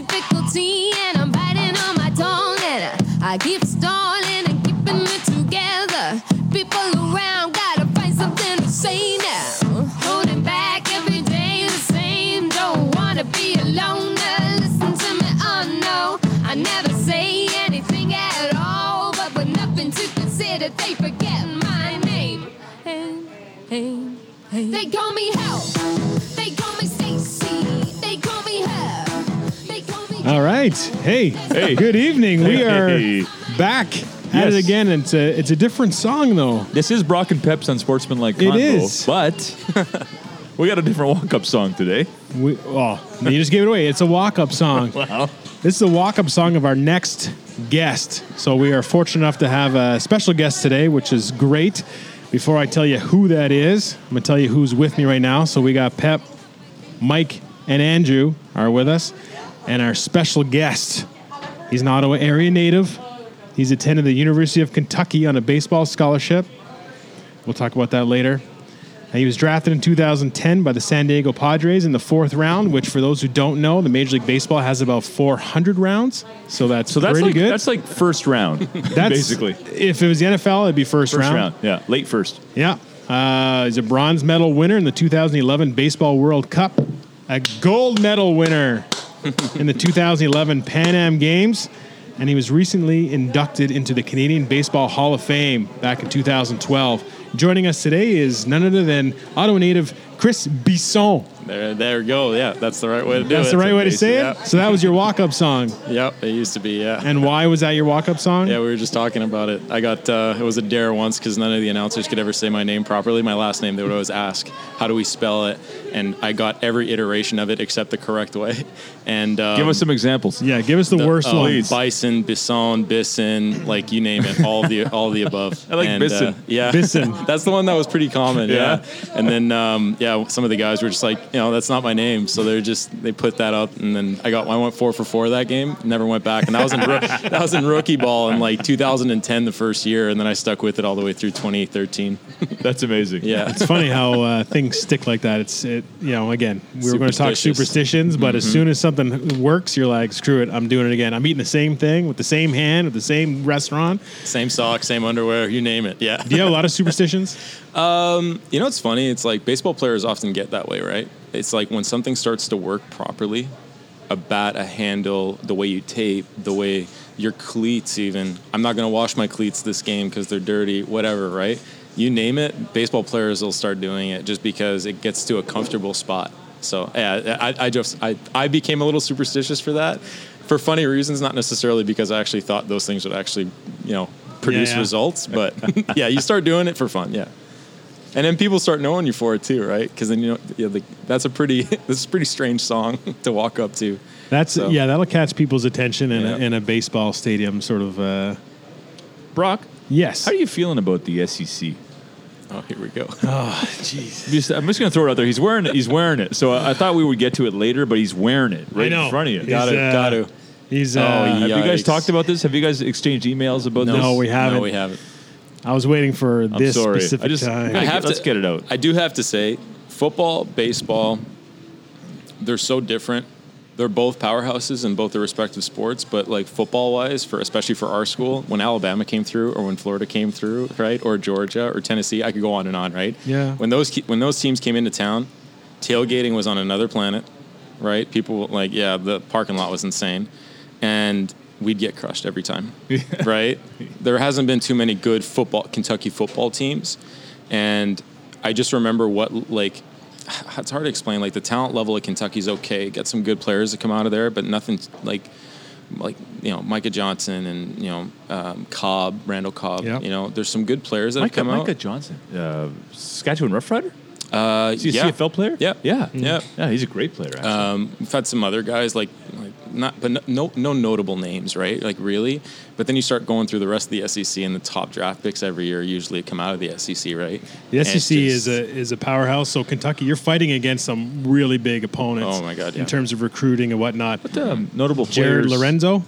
difficulty and I'm biting on my tongue and I, keep stalling All right. Hey. Hey. Good evening. We are Hey. back at it again. It's a it's a different song though. This is Brock and Peps on Sportsmanlike Convo, is. but we got a different walk-up song today. We, oh, you just gave it away. It's a walk up song. Wow. This is the walk up song of our next guest. So we are fortunate enough to have a special guest today, which is great. Before I tell you who that is, I'm going to tell you who's with me right now. So we got Pep, Mike, and Andrew are with us. And our special guest, he's an Ottawa area native. He's attended the University of Kentucky on a baseball scholarship. We'll talk about that later. And he was drafted in 2010 by the San Diego Padres in the fourth round, which, for those who don't know, the Major League Baseball has about 400 rounds. So that's So that's pretty like good. that's like first round, That's- basically. If it was the NFL, it'd be first, First round. round. yeah, late first. Yeah. Uh, he's a bronze medal winner in the 2011 Baseball World Cup, a gold medal winner in the 2011 Pan Am Games, and he was recently inducted into the Canadian Baseball Hall of Fame back in 2012. Joining us today is none other than Ottawa native Chris Bisson. There, there we go. Yeah, that's the right way to do it. That's it. the right way to say Yeah. it. So that was your walk-up song. Yep, it used to be. Yeah. And why was that your walk-up song? yeah, we were just talking about it. I got uh, it was a dare once because none of the announcers could ever say my name properly. My last name, they would always ask, "How do we spell it?" And I got every iteration of it except the correct way. And um, Give us some examples. Yeah, give us the, the- worst oh, one. Bison, Bison, Bison, like you name it, all of the all of the above. I like and, Bisson. Uh, yeah, Bison. that's the one that was pretty common. Yeah. Yeah, and then um, yeah, some of the guys were just like, you know, that's not my name, so they're just they put that up, and then I got I went four for four that game, never went back, and that was in that was in rookie ball in like 2010, the first year, and then I stuck with it all the way through 2013. That's amazing. Yeah, It's funny how uh, things stick like that. It's it, you know again we were going to talk superstitions, but as soon as something works, you're like screw it, I'm doing it again. I'm eating the same thing with the same hand at the same restaurant. same sock, same underwear, you name it. Yeah. Do you have a lot of superstitions? You know it's funny? It's like baseball players often get that way, right? It's like when something starts to work properly, a bat, a handle, the way you tape, the way your cleats, even. I'm not going to wash my cleats this game because they're dirty, whatever, right? You name it, baseball players will start doing it just because it gets to a comfortable spot. So, yeah, I, I just, I, I became a little superstitious for that for funny reasons, not necessarily because I actually thought those things would actually, you know, produce yeah. results, but yeah, you start doing it for fun, yeah. And then people start knowing you for it too, right? Because then you know yeah, the, that's a pretty this is a pretty strange song to walk up to. That's So- yeah, that'll catch people's attention in, a, in a baseball stadium, sort of. Uh, Brock, yes. how are you feeling about the SEC? Oh, here we go. Oh, jeez. I'm just going to throw it out there. He's wearing it. He's wearing it. So I, I thought we would get to it later, but he's wearing it right in front of you. He's, Got to, uh, got to. He's. Uh, Oh, Have you guys talked about this? Have you guys exchanged emails about this? No, we haven't. No, we haven't. I was waiting for I'm this sorry. specific I just time. I have let's to- get it out. I do have to say, football, baseball, they're so different. They're both powerhouses in both their respective sports, but like football wise, for especially for our school, when Alabama came through, or when Florida came through, right, or Georgia or Tennessee, I could go on and on, right? Yeah. When those when those teams came into town, tailgating was on another planet, right? People like, yeah, the parking lot was insane, and we'd get crushed every time, right? There hasn't been too many good football Kentucky football teams, and I just remember what like it's hard to explain. Like the talent level of Kentucky's okay, Got some good players that come out of there, but nothing like like you know Micah Johnson and you know um, Cobb, Randall Cobb. Yep. You know, there's some good players that Micah, have come Micah out. Micah Johnson, uh, Saskatchewan Roughrider. Uh, Is he a yeah. CFL player? Yeah. yeah, Yeah. yeah. He's a great player. Actually. Um, we've had some other guys like, like not, but no, no, no notable names, right? Like really. But then you start going through the rest of the SEC, and the top draft picks every year usually come out of the SEC, right? The And SEC is a is a powerhouse. So Kentucky, you're fighting against some really big opponents. Oh, my God, In terms of recruiting and whatnot. What um, notable Jared players? Lorenzo,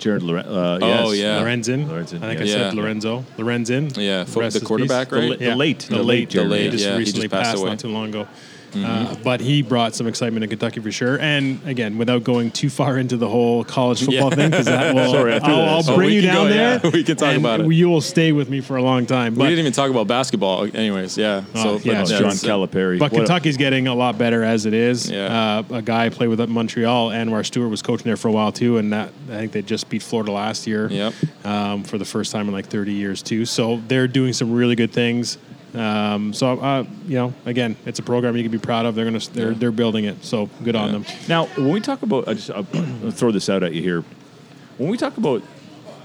Jared Loren. Uh, Oh, yeah. Lorenzen. Lorenzen, I think yeah. I said Yeah. Lorenzo. Lorenzen. Yeah, fo- Rest the his quarterback, peace. right? The late- the the late, late the Jared late. Lorenzen. Just Yeah, he recently just passed passed away. not too long ago. Uh, but he brought some excitement in Kentucky for sure. And again, without going too far into the whole college football Yeah. thing, because that will, Sorry, I'll, that. I'll Oh, bring we you down go, yeah. there. We can talk about it. You will stay with me for a long time. we didn't even talk about basketball, anyways. Yeah. Oh, so yeah, but Oh. John Calipari. but What a- Kentucky's getting a lot better as it is. Yeah. Uh, a guy played with Montreal, Anwar Stewart was coaching there for a while too, and that I think they just beat Florida last year. Yep. um, for the first time in like 30 years too. So they're doing some really good things. Um, so uh, you know, again, it's a program you can be proud of. They're gonna they're Yeah. they're building it. So good on them. Now, when we talk about, I just, I'll, I'll throw this out at you here. When we talk about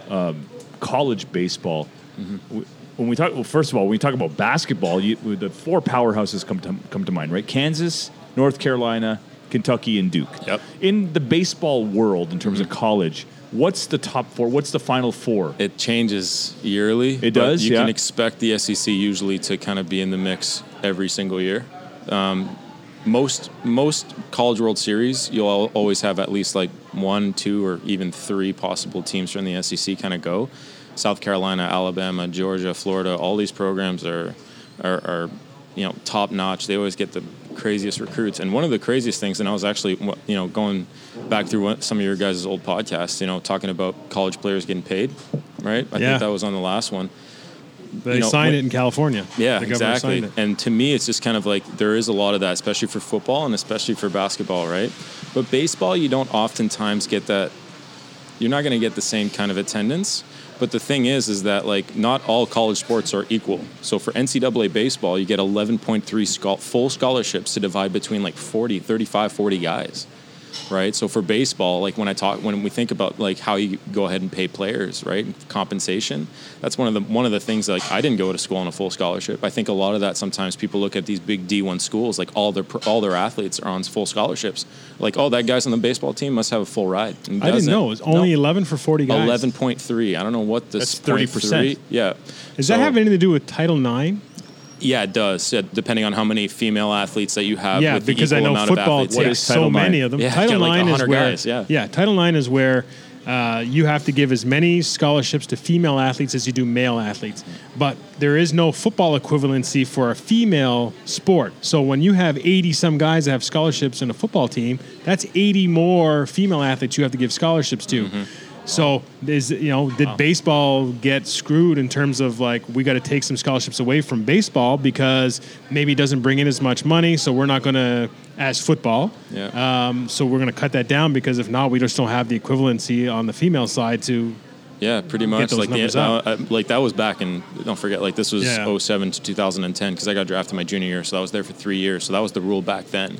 um, college baseball, Mm-hmm. we- when we talk, well, first of all, when we talk about basketball, you, the four powerhouses come to come to mind, right? Kansas, North Carolina, Kentucky, and Duke. Yep. In the baseball world, in terms of college, what's the top four? What's the final four? It changes yearly. It does, You yeah. can expect the SEC usually to kind of be in the mix every single year. Um, most most College World Series, you'll always have at least like one, two, or even three possible teams from the SEC kind of go. South Carolina, Alabama, Georgia, Florida, all these programs are are, are you know top notch. They always get the craziest recruits. And one of the craziest things, and I was actually you know going back through some of your guys' old podcasts, you know, talking about college players getting paid, right? I Yeah. think that was on the last one. They You know, signed when- it in California. Yeah, exactly. And to me, it's just kind of like there is a lot of that, especially for football and especially for basketball, right? But baseball, you don't oftentimes get that. You're not going to get the same kind of attendance. But the thing is, is that like not all college sports are equal. So for NCAA baseball, you get 11.3 full scholarships to divide between like 40, 35, 40 guys right? So for baseball, like when I talk, when we think about like how you go ahead and pay players, right? Compensation. That's one of the one of the things. Like I didn't go to school on a full scholarship. I think a lot of that sometimes people look at these big D one schools, like all their all their athletes are on full scholarships. Like oh, that guy's on the baseball team must have a full ride. I didn't know it was only No. 11 for 40 guys. Eleven point three. I don't know what this 30%. Yeah. Does So- that have anything to do with Title IX? Yeah, it does. Yeah, depending on how many female athletes that you have. Yeah, with the because I know football athletes. What yeah. takes so Title many of them. Yeah, Title get like is where guys, yeah. Title IX is where uh, you have to give as many scholarships to female athletes as you do male athletes. But there is no football equivalency for a female sport. So when you have 80 some guys that have scholarships in a football team, that's 80 more female athletes you have to give scholarships to. Mm-hmm. So is you know did baseball get screwed in terms of like we got to take some scholarships away from baseball because maybe it doesn't bring in as much money, so we're not going to as football. Yeah. Um, so we're going to cut that down because if not, we just don't have the equivalency on the female side to. Yeah, pretty much. Like the, uh, uh, like that was back in. Don't forget, like this was Yeah. 07 to 2010 because I got drafted my junior year, so I was there for three years. So that was the rule back then.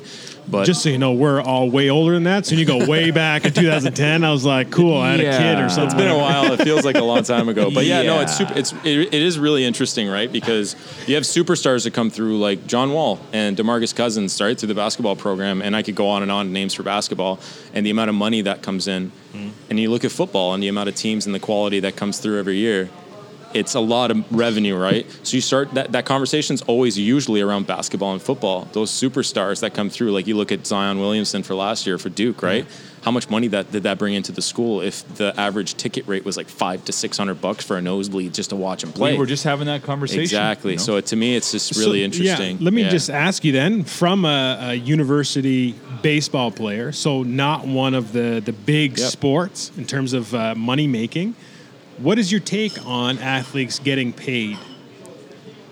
But Just so you know, we're all way older than that. So you go way back in 2010, I was like, cool, I had a kid or something. it's been a while. It feels like a long time ago. But yeah, no, it's super. It's it, it is really interesting, right? Because you have superstars that come through, like John Wall and Demarcus Cousins, right, through the basketball program, and I could go on and on names for basketball and the amount of money that comes in. Mm-hmm. And you look at football and the amount of teams and the quality that comes through every year. It's a lot of revenue, right? So you start that that conversation's always usually around basketball and football. Those superstars that come through, like you look at Zion Williamson for last year for Duke, right? How much money that did that bring into the school if the average ticket rate was like five to six hundred bucks for a nosebleed just to watch him play? We were just having that conversation. exactly. you know? So to me, it's just So, really yeah, interesting. let me Yeah. just ask you then, from a, a university baseball player, so not one of the the big Yep. sports in terms of uh, money making. What is your take on athletes getting paid?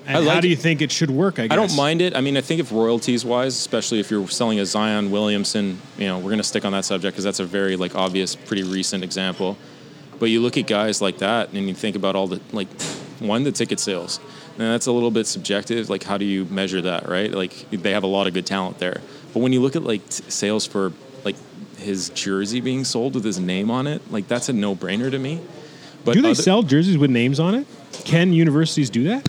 And like how do you think it should work? I guess I don't mind it. I mean, I think if royalties wise, especially if you're selling a Zion Williamson, you know, we're going to stick on that subject because that's a very like obvious, pretty recent example. But you look at guys like that and you think about all the like one the ticket sales. And that's a little bit subjective. Like, how do you measure that, right? Like, they have a lot of good talent there. But when you look at like t- sales for like his jersey being sold with his name on it, like that's a no brainer to me. But Do they other- sell jerseys with names on it? Can universities do that?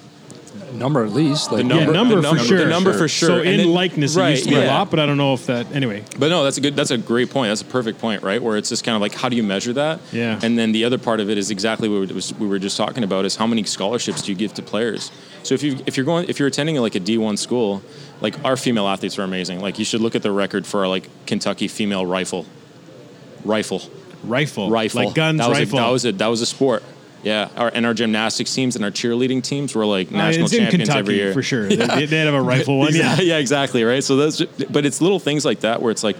number at least. Like, the number, number the for sure. The number for sure. So And in then- likeness, right, it used to be a yeah. lot, but I don't know if that. Anyway, But no, that's a good. That's a great point. That's a perfect point, right? Where it's just kind of like, how do you measure that? Yeah. And then the other part of it is exactly what we was- we were just talking about: is how many scholarships do you give to players? So if you if you're going if you're attending like a D1 school, like our female athletes are amazing. Like you should look at the record for like Kentucky female rifle, rifle, rifle, rifle, like guns, that was rifle. A, that was a that was a sport. Yeah, our, and our gymnastics teams and our cheerleading teams were like Uh, national in champions Kentucky every year for sure. They, they, they have a rifle one. Yeah. yeah, yeah, exactly, right. So that's, but it's little things like that where it's like,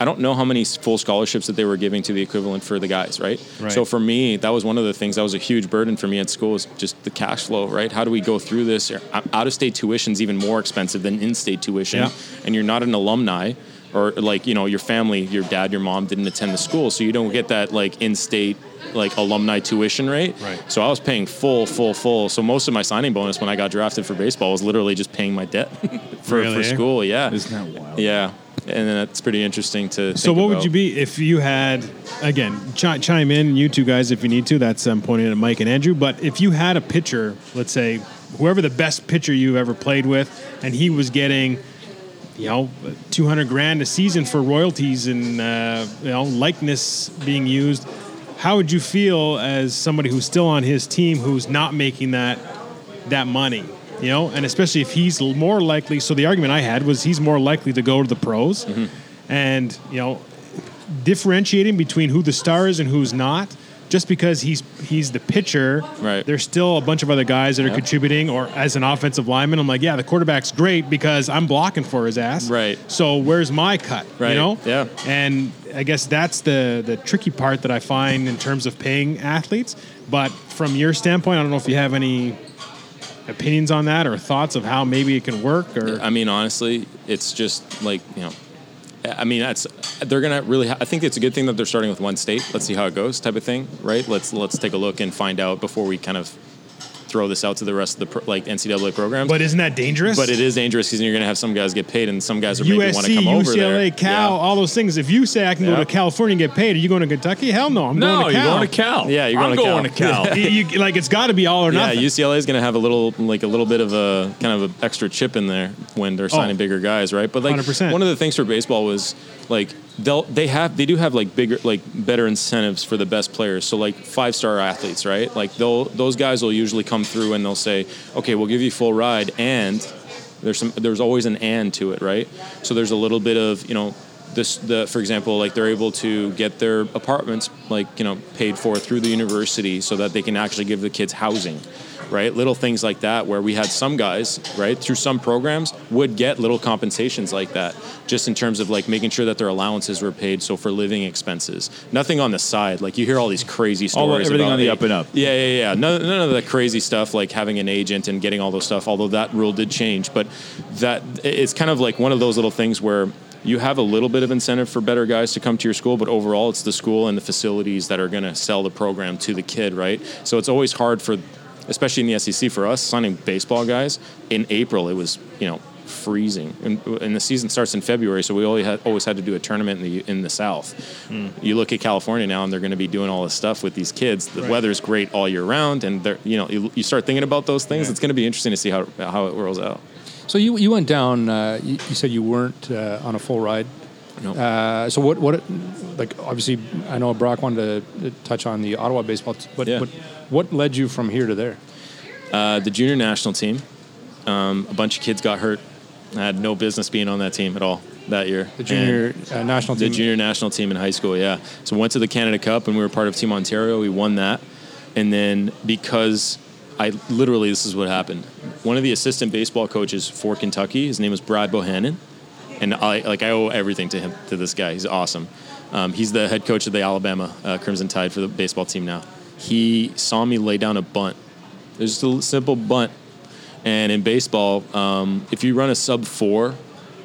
I don't know how many full scholarships that they were giving to the equivalent for the guys, right? Right. So for me, that was one of the things that was a huge burden for me at school is just the cash flow, right? How do we go through this? Out of state tuition is even more expensive than in state tuition, Yeah. and you're not an alumni. Or like you know your family, your dad, your mom didn't attend the school, so you don't get that like in-state like alumni tuition rate. Right. So I was paying full, full, full. So most of my signing bonus when I got drafted for baseball was literally just paying my debt for, Really, for school. Yeah. Isn't that wild? Yeah. And then that's pretty interesting to. So what would you be if you had again chi- chime in you two guys if you need to that's um, pointing at Mike and Andrew but if you had a pitcher let's say whoever the best pitcher you've ever played with and he was getting you know 200 grand a season for royalties and uh, you know likeness being used. How would you feel as somebody who's still on his team who's not making that that money you know? And especially if he's more likely so the argument i had was he's more likely to go to the pros. Mm-hmm. and you know differentiating between who the star is and who's not just because he's he's the pitcher Right. there's still a bunch of other guys that are Yeah. contributing or as an offensive lineman i'm like yeah the quarterback's great because i'm blocking for his ass Right. so where's my cut Right. you know Yeah. and i guess that's the the tricky part that i find in terms of paying athletes but from your standpoint i don't know if you have any opinions on that or thoughts of how maybe it can work or I mean, honestly, it's just like you know. I mean, that's they're gonna really. Ha- I think it's a good thing that they're starting with one state. Let's see how it goes, type of thing, right? Let's let's take a look and find out before we kind of throw this out to the rest of the pro, like NCAA programs. but isn't that dangerous But it is dangerous because you're going to have some guys get paid, and some guys are maybe want to USC, come over there. UCLA. Cal, Yeah. all those things. If you say I can go to California and get paid, are you going to Kentucky? Hell no, I'm No, going to you're Cal. going to Cal. Yeah, you're I'm going to Cal. going to Cal. You- you- like it's got to be all or nothing. Yeah. UCLA is going to have a little, like a little bit of a kind of an extra chip in there when they're oh. signing Oh. bigger guys, right? But like 100%. one of the things for baseball was like they'll they have they do have like bigger like better incentives for the best players. So like five star athletes, right? Like they'll those guys will usually come through and they'll say, okay, we'll give you full ride and there's some there's always an and to it, right? So there's a little bit of you know this the for example like they're able to get their apartments like you know paid for through the university so that they can actually give the kids housing right little things like that where we had some guys right through some programs would get little compensations like that just in terms of like making sure that their allowances were paid so for living expenses nothing on the side like you hear all these crazy All- stories everything about, on the hey, up and up. yeah, yeah, yeah. None, none of the crazy stuff like having an agent and getting all those stuff. Although that rule did change, but that it's kind of like one of those little things where you have a little bit of incentive for better guys to come to your school, but overall, it's the school and the facilities that are going to sell the program to the kid, right? So it's always hard for, especially in the SEC, for us signing baseball guys in April. It was you know freezing, and, and the season starts in February, so we always had always had to do a tournament in the in the South. You look at California now, and they're going to be doing all this stuff with these kids. The Right. weather's great all year round, and they're you know you, you start thinking about those things. Yeah. It's going to be interesting to see how how it rolls out. So you you went down. Uh, you, you said you weren't uh, on a full ride. No. Uh, so what what like obviously I know Brock wanted to touch on the Ottawa baseball. T- but Yeah. what what led you from here to there? Uh, the junior national team, um, a bunch of kids got hurt. I had no business being on that team at all that year. The junior uh, national The junior national team in high school, yeah. So went to the Canada Cup and we were part of Team Ontario. We won that, and then because I literally this is what happened. One of the assistant baseball coaches for Kentucky, his name was Brad Bohannon, and I like I owe everything to him to this guy. He's awesome. Um, he's the head coach of the Alabama uh, Crimson Tide for the baseball team now. He saw me lay down a bunt. It was just a simple bunt, and in baseball, um, if you run a sub four,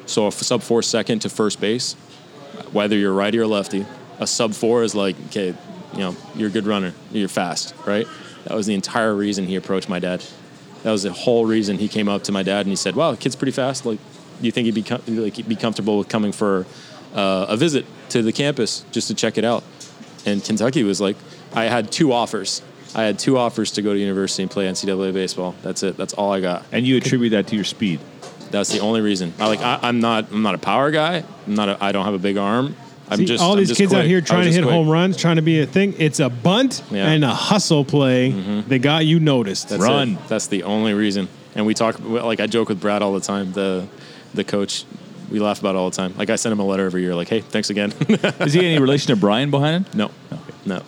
so a sub four second to first base, whether you're righty or lefty, a sub four is like, okay, you know, you're a good runner, you're fast, right? That was the entire reason he approached my dad. That was the whole reason he came up to my dad and he said, "Wow, kid's pretty fast. Like, you think he'd be com- like he'd be comfortable with coming for uh, a visit to the campus just to check it out?" And Kentucky was like, I had two offers. I had two offers to go to university and play NCAA baseball. That's it. That's all I got. And you attribute that to your speed. That's the only reason. I like. I, I'm not. I'm not a power guy. I'm not. A, I don't have a big arm. I'm See, just all I'm these just kids out here trying to hit quick. home runs, trying to be a thing. It's a bunt Yeah. and a hustle play. They got you noticed. That's Run. It. That's the only reason. And we talk. Like I joke with Brad all the time. The the coach. We laugh about all the time. Like I send him a letter every year. Like, hey, thanks again. Is he any relation to Brian Bohanon? no, no.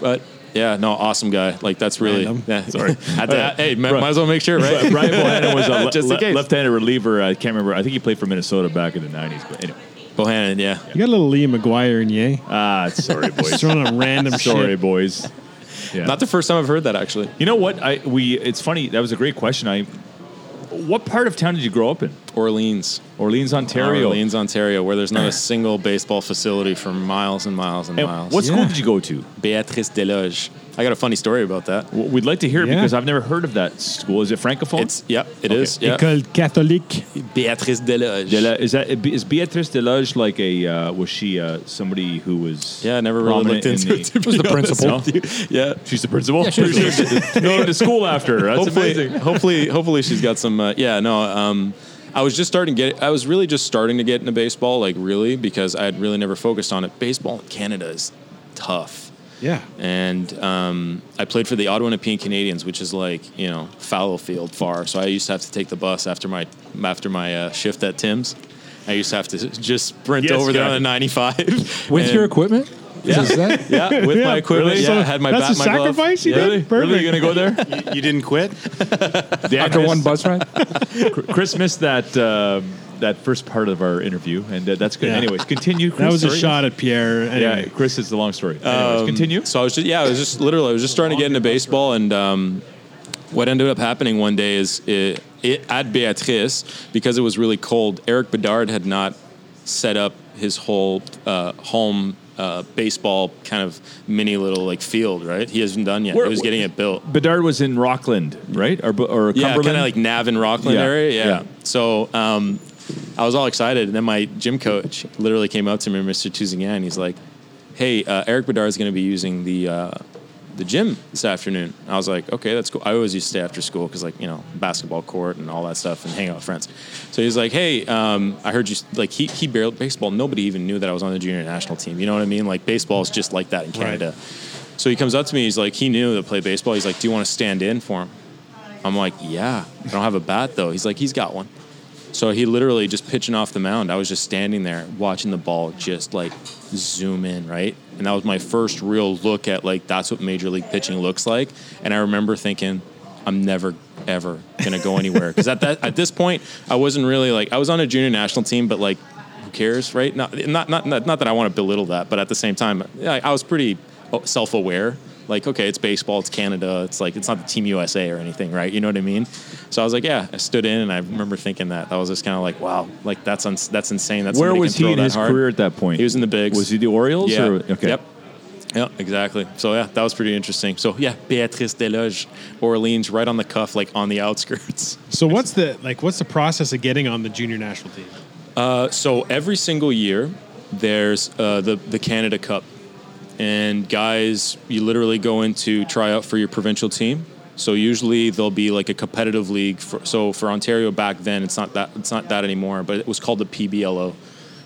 But yeah, no, awesome guy. Like that's really Random. yeah. Sorry. Had to- hey, might, might as well make sure, right? Brian Bohanon was a le- Just in le- case. left-handed reliever. I can't remember. I think he played for Minnesota back in the '90s. But anyway, Bohannon, yeah. You got a little Liam Maguire in you. ah, sorry, boys. Just throwing on random sorry, shit. boys. Yeah. Not the first time I've heard that actually. you know what? I we. It's funny. That was a great question. I. What part of town did you grow up in? Orleans, Orleans, Ontario. Orleans, Ontario, where there's not a single baseball facility for miles and miles and And miles. what school Yeah. did you go to? Beatrice Desloges. I got a funny story about that. W- We'd like to hear it Yeah. because I've never heard of that school. Is it francophone? It's yep, it Okay. is. Yeah. École catholique. Beatrice Desloges. Dela- is that is Beatrice Desloges like a uh, was she uh, somebody who was Yeah, I never really prominent looked into in it. the- to Was the honest principal. with you. Yeah. She's the principal. Yeah, she's Pretty sure named the school after her. That's hopefully, amazing. hopefully, hopefully she's got some. Uh, yeah, no. Um, I was just starting to get. I was really just starting to get into baseball, like really, because I had really never focused on it. Baseball in Canada is tough, Yeah. and um, I played for the Ottawa Nepean Canadians, which is like you know Fallowfield far. So I used to have to take the bus after my after my uh, shift at Tim's. I used to have to just sprint Yes, over there on the 95 With And- your equipment? Yeah. Is that? Yeah, with Yeah, my equipment. really? Yeah, So I had my that's bat, a my glove. sacrifice you yeah. did? Really, Perfect. you gonna go there? You, you didn't quit? Yeah, After Chris- one bus ride? Chris missed that uh, that first part of our interview, and uh, that's good. Yeah. Anyways, continue. Chris. That was a Sorry. shot at Pierre. Yeah, Chris, it's a long story. Anyways, Um, continue. So I was just yeah, I was just literally I was just starting to get into baseball, and um, what ended up happening one day is it, it, at Beatrice because it was really cold. Erik Bedard had not set up his whole uh, home. Uh, baseball kind of mini little like field, right? He hasn't done yet. Where- he was getting it built. Bedard was in Rockland, right? Or, or Yeah, kind of like Navan Rockland Yeah, area. Yeah. yeah. So um, I was all excited, and then my gym coach literally came up to me, Mr. Tuzingan. He's like, "Hey, uh, Erik Bedard is going to be using the uh, the gym this afternoon." I was like, "Okay, that's cool." I always used to stay after school because, like, you know, basketball court and all that stuff, and hang out with friends. So he's like, "Hey, um, I heard you like he he barely baseball. Nobody even knew that I was on the junior national team. You know what I mean? Like baseball is just like that in Canada." So he comes up to me. He's like, he knew to play baseball. He's like, "Do you want to stand in for him?" I'm like, "Yeah." I don't have a bat though. He's like, "He's got one." So he literally just pitching off the mound. I was just standing there watching the ball just like zoom in, right? And that was my first real look at like that's what major league pitching looks like. And I remember thinking, I'm never ever gonna go anywhere because at that at this point I wasn't really like I was on a junior national team, but like who cares, right? Not not not not, that I want to belittle that, but at the same time, I, I was pretty oh, self aware. Like, okay, it's baseball, it's Canada, it's like it's not the Team USA or anything, right? You know what I mean? So I was like, yeah, I stood in, and I remember thinking that I was just kind of like, wow, like that's uns- that's insane. That's Where somebody was he in his hard. career at that point? He was in the bigs. Was he the Orioles? Yeah. Or, okay. Yep. Yeah, exactly. So yeah, that was pretty interesting. So yeah, Beatrice Desloges, Orleans, right on the cuff, like on the outskirts. So what's the like? What's the process of getting on the junior national team? Uh, so every single year, there's uh, the the Canada Cup, and guys, you literally go in to try out for your provincial team. So usually there'll be like a competitive league. For, so for Ontario back then, it's not that it's not that anymore, but it was called the PBLO.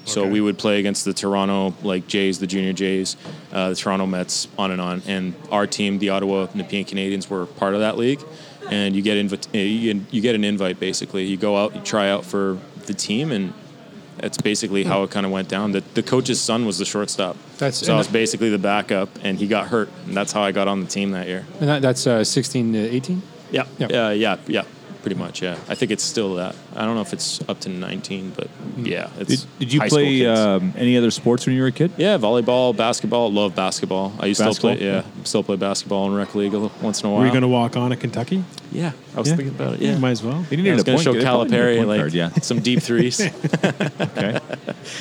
So Okay. we would play against the Toronto like Jays, the Junior Jays, uh, the Toronto Mets, on and on. And our team, the Ottawa Nepean Canadians, were part of that league. And you get invi- uh, you get an invite basically. You go out, you try out for the team, and that's basically how it kind of went down. The, the coach's son was the shortstop. That's- so I was basically the backup, and he got hurt, and that's how I got on the team that year. And that, that's uh, 16 to 18? Yeah, Yeah. yeah, yeah, yeah. Pretty much, yeah. I think it's still that. I don't know if it's up to 19, but yeah, it's. Did, did you high play kids. um, any other sports when you were a kid? Yeah, volleyball, basketball. Love basketball. I used to still play. Yeah, still play basketball in rec league once in a while. Were you going to walk on at Kentucky? Yeah, I was Yeah. thinking about it. Yeah, You Yeah, might as well. He Yeah, needed I was a going point to show they probably needed a Calipari like guard, yeah. some deep threes. Okay.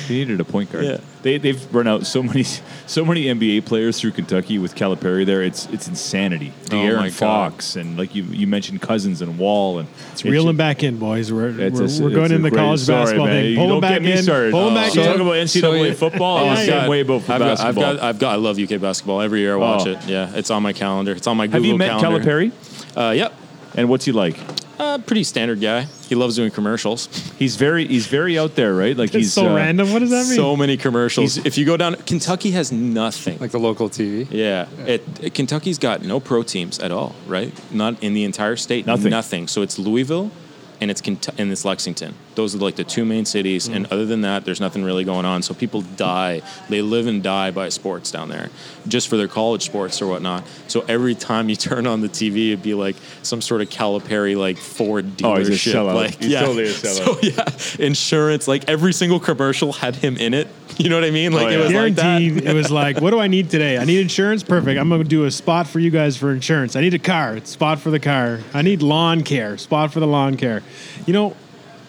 he needed a point guard. Yeah. They, they've run out so many so many NBA players through Kentucky with Calipari there. It's it's insanity. Oh, De'Aaron God. Fox and like you you mentioned Cousins and Wall and It's reeling back in, boys. We're, we're, a- we're going a in the college sorry, basketball man. thing. You Pull don't them back get me in. started. Pull them Oh, back you in. talk about NCAA So football. Yeah, I'm yeah. getting way above I've got, I've got, I've got, I love UK basketball. Every year I watch Oh. it. Yeah, it's on my calendar. It's on my Google Have you met calendar. Calipari? Uh, yep. And what's he like? Uh, pretty standard guy. He loves doing commercials. He's very he's very out there, right? Like It's he's so uh, random. What does that mean? So many commercials. He's- if you go down, Kentucky has nothing. Like the local TV? yeah, It, it- Kentucky's got no pro teams at all, right? Not in the entire state. Nothing. Nothing. So it's Louisville, and it's and it's Lexington. Those are like the two main cities, and mm. other than that, there's nothing really going on. So people die, they live and die by sports down there, just for their college sports or whatnot. So every time you turn on the TV, it'd be like some sort of Calipari like Ford Oh, he's a dealership, sellout. like He's totally a sellout. So yeah, insurance, like every single commercial had him in it. You know what I mean? Oh, like Oh, it yeah. was like that. Guaranteed. it was like, what do I need today? I need insurance. Perfect. I'm gonna do a spot for you guys for insurance. I need a car. Spot for the car. I need lawn care. Spot for the lawn care. You know,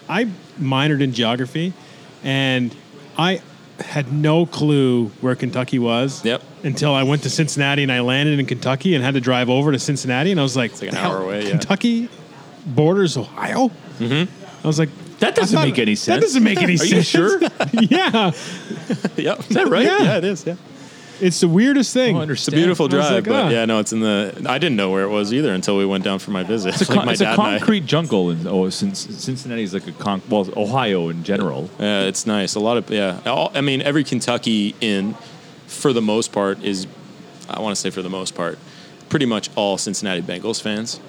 I minored in geography, and I had no clue where Kentucky was. Yep. Until I went to Cincinnati and I landed in Kentucky and had to drive over to Cincinnati, and I was like, like an "The hell, hour away, yeah. Kentucky borders Ohio. Mm-hmm. I was like, That doesn't thought- make any sense. That doesn't make any Are sense. you sure? yeah. Yep. Is that right? Yeah. it is. Yeah. It's the weirdest thing. I It's a beautiful drive, like, but ah. yeah, no, it's in the. I didn't know where it was either until we went down for my visit. It's a, like con- my it's a dad and I. concrete jungle, in, oh, since Cincinnati is like a con. Well, Ohio in general. Yeah, it's nice. A lot of yeah. All, I mean, every Kentuckian, for the most part, is. I want to say for the most part, pretty much all Cincinnati Bengals fans.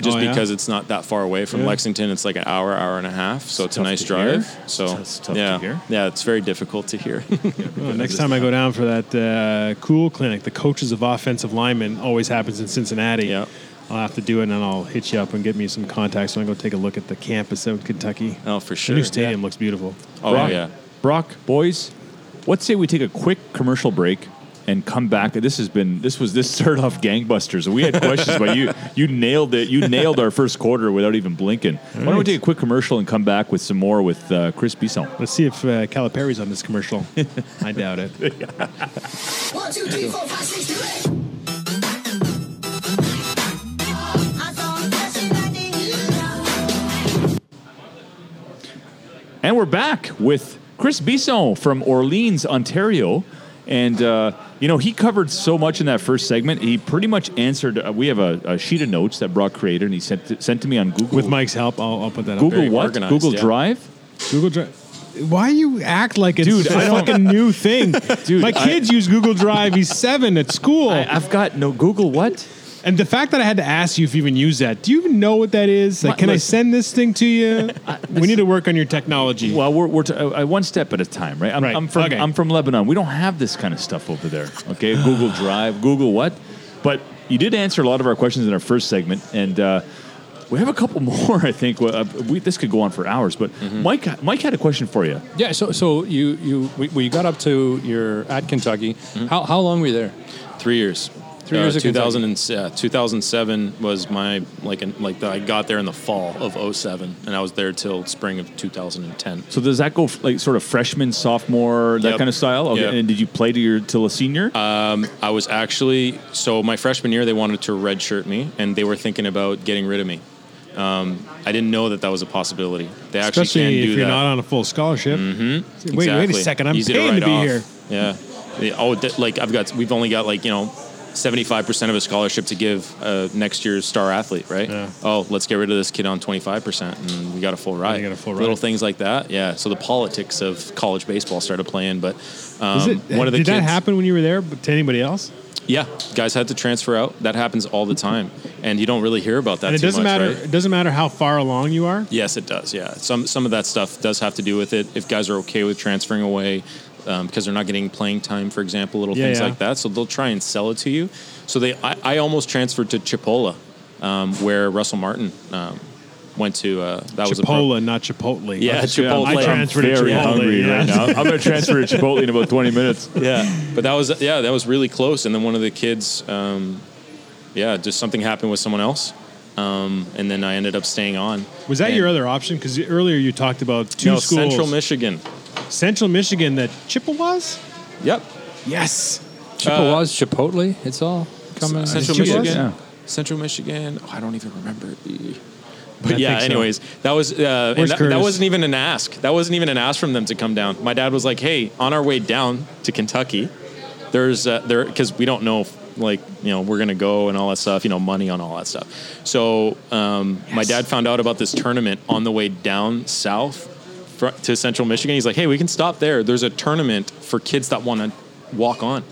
Just Oh, yeah? because it's not that far away from Yeah. Lexington, it's like an hour, hour and a half. So it's, a nice to drive. hear. So It's tough to yeah, hear. yeah, it's very difficult to hear. Well, next time I go down for that uh, cool clinic, the coaches of offensive linemen always happens in Cincinnati. Yeah. I'll have to do it, and then I'll hit you up and get me some contacts. So I go take a look at the campus out in Kentucky. oh, for The sure. new stadium looks beautiful. Oh Brock, yeah. Brock, boys, let's say we take a quick commercial break and come back. This has been this was this started off gangbusters. We had questions, but you you nailed it. You nailed our first quarter without even blinking. Why don't we right. take a quick commercial and come back with some more with uh, Chris Bisson? Let's see if uh, Calipari's on this commercial. I doubt it. One, two, three, four, five, six, seven, eight. I saw a blessing that day. And we're back with Chris Bisson from Orleans, Ontario. And, uh, you know, he covered so much in that first segment. He pretty much answered. Uh, we have a, a sheet of notes that Brock created, and he sent it, sent to me on Google. With Mike's help, I'll, I'll put that up. Google Very what? Google yeah. Drive? Google Drive. Why you act like it's Dude, a I don't- fucking new thing? Dude, My I- kids use Google Drive. He's seven at school. I, I've got no Google what? And the fact that I had to ask you if you even use that, do you even know what that is? Like, My- can I send this thing to you? we need to work on your technology. Well, we're, we're t- uh, one step at a time, right? I'm, Right. I'm from Okay. I'm from Lebanon. We don't have this kind of stuff over there. Okay, Google Drive, Google what? But you did answer a lot of our questions in our first segment, and uh, we have a couple more. I think uh, we, this could go on for hours. But Mm-hmm. Mike, Mike had a question for you. Yeah. So so you you we, we got up to your at Kentucky. How how long were you there? Three years. Three years at 2000 and, yeah, 2007 was my like in, like the, I got there in the fall of 07 and I was there till spring of 2010. So does that go f- like sort of freshman, sophomore, that Yep. kind of style? Okay. Yep. And did you play to your till a senior? Um, I was actually so my freshman year they wanted to redshirt me and they were thinking about getting rid of me. Um, I didn't know that that was a possibility. They actually Especially can if do you're that. not on a full scholarship. Mm-hmm. Wait, wait a second. I'm Easy paying to, write be off. here. Yeah. Yeah, Oh, like I've got, we've only got like you know, seventy-five percent of a scholarship to give uh, next year's star athlete, right? Yeah. Oh, let's get rid of this kid on twenty-five percent, and we got a full ride. got a full Little things like that. Yeah. So the politics of college baseball started playing, but um, it, one of the did that kids- happen when you were there but to anybody else? Yeah, guys had to transfer out. That happens all the time, and you don't really hear about that. And it doesn't much, matter. right? It doesn't matter how far along you are. Yes, it does. Yeah, some some of that stuff does have to do with it. If guys are okay with transferring away um, because they're not getting playing time, for example, little Yeah, things yeah. like that, so they'll try and sell it to you. So they, I, I almost transferred to Chipola, um, where Russell Martin um, went to. Uh, that was a pro- Chipola, not Chipotle. Yeah, Chipotle. I I'm transferred to very Chipotle. hungry yeah. right now. I'm going to transfer to Chipotle in about 20 minutes. yeah, but that was yeah, that was really close. And then one of the kids, um, yeah, just something happened with someone else, um, and then I ended up staying on. Was that And- your other option? Because earlier you talked about two No, schools. Central Michigan. Central Michigan that Chippewas? Yep. Yes. Chippewas, Chipotle. It's all coming. Central Chippewas? Michigan. Yeah. Central Michigan. Oh, I don't even remember it. I But yeah, think so. anyways, that was uh, and that, that wasn't even an ask. That wasn't even an ask from them to come down. My dad was like, "Hey, on our way down to Kentucky, there's uh, there because we don't know if, like you know we're gonna go and all that stuff. You know, money on all that stuff. So um, my dad found out about this tournament on the way down south fr- to Central Michigan. He's like, "Hey, we can stop there. There's a tournament for kids that want to walk on."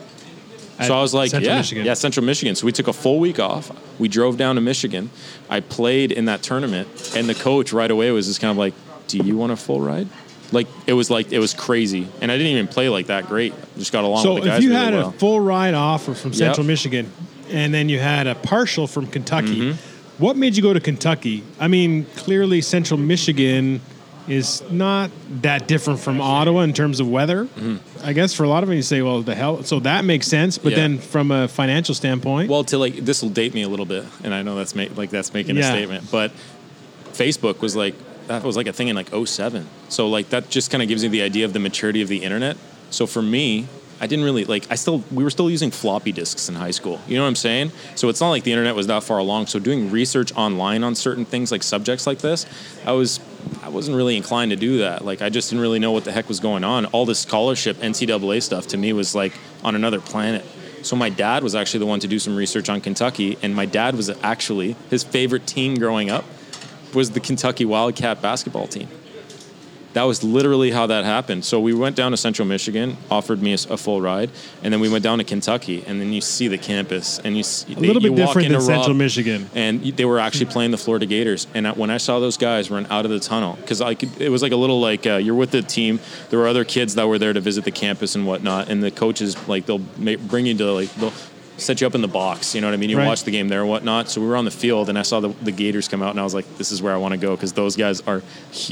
At So I was like, Central yeah, Michigan. yeah, Central Michigan. So we took a full week off. We drove down to Michigan. I played in that tournament, and the coach right away was just kind of like, "Do you want a full ride?" Like it was like it was crazy, and I didn't even play like that great. Just got along So with the guys if you really had well. a full ride offer from Central Yep. Michigan, and then you had a partial from Kentucky, Mm-hmm. what made you go to Kentucky? I mean, clearly Central Michigan is not that different from Ottawa in terms of weather. I guess for a lot of them, you say, "Well, the hell." So that makes sense, but Mm-hmm. Yeah. then from a financial standpoint, Well, to like this will date me a little bit, and I know that's ma- like that's making Yeah. a statement, but Facebook was like that was like a thing in like 07. So like that just kind of gives you the idea of the maturity of the internet. So for me, I didn't really like I still we were still using floppy disks in high school. You know what I'm saying? So it's not like the internet was that far along. So doing research online on certain things like subjects like this, I was I wasn't really inclined to do that. Like I just didn't really know what the heck was going on. All this scholarship NCAA stuff to me was like on another planet. So my dad was actually the one to do some research on Kentucky, and my dad was actually his favorite team growing up was the Kentucky Wildcat basketball team. That was literally how that happened. So we went down to Central Michigan, offered me a, a full ride, and then we went down to Kentucky, and then you see the campus, and you see, a little bit different into than Central Rob- Michigan. and they were actually playing the Florida Gators. And I- when I saw those guys run out of the tunnel, because could, it was like a little like uh, you're with the team. There were other kids that were there to visit the campus and whatnot, and the coaches like they'll ma- bring you to like they'll set you up in the box. You know what I mean? You Right. watch the game there and whatnot. So we were on the field, and I saw the, the Gators come out, and I was like, this is where I want to go because those guys are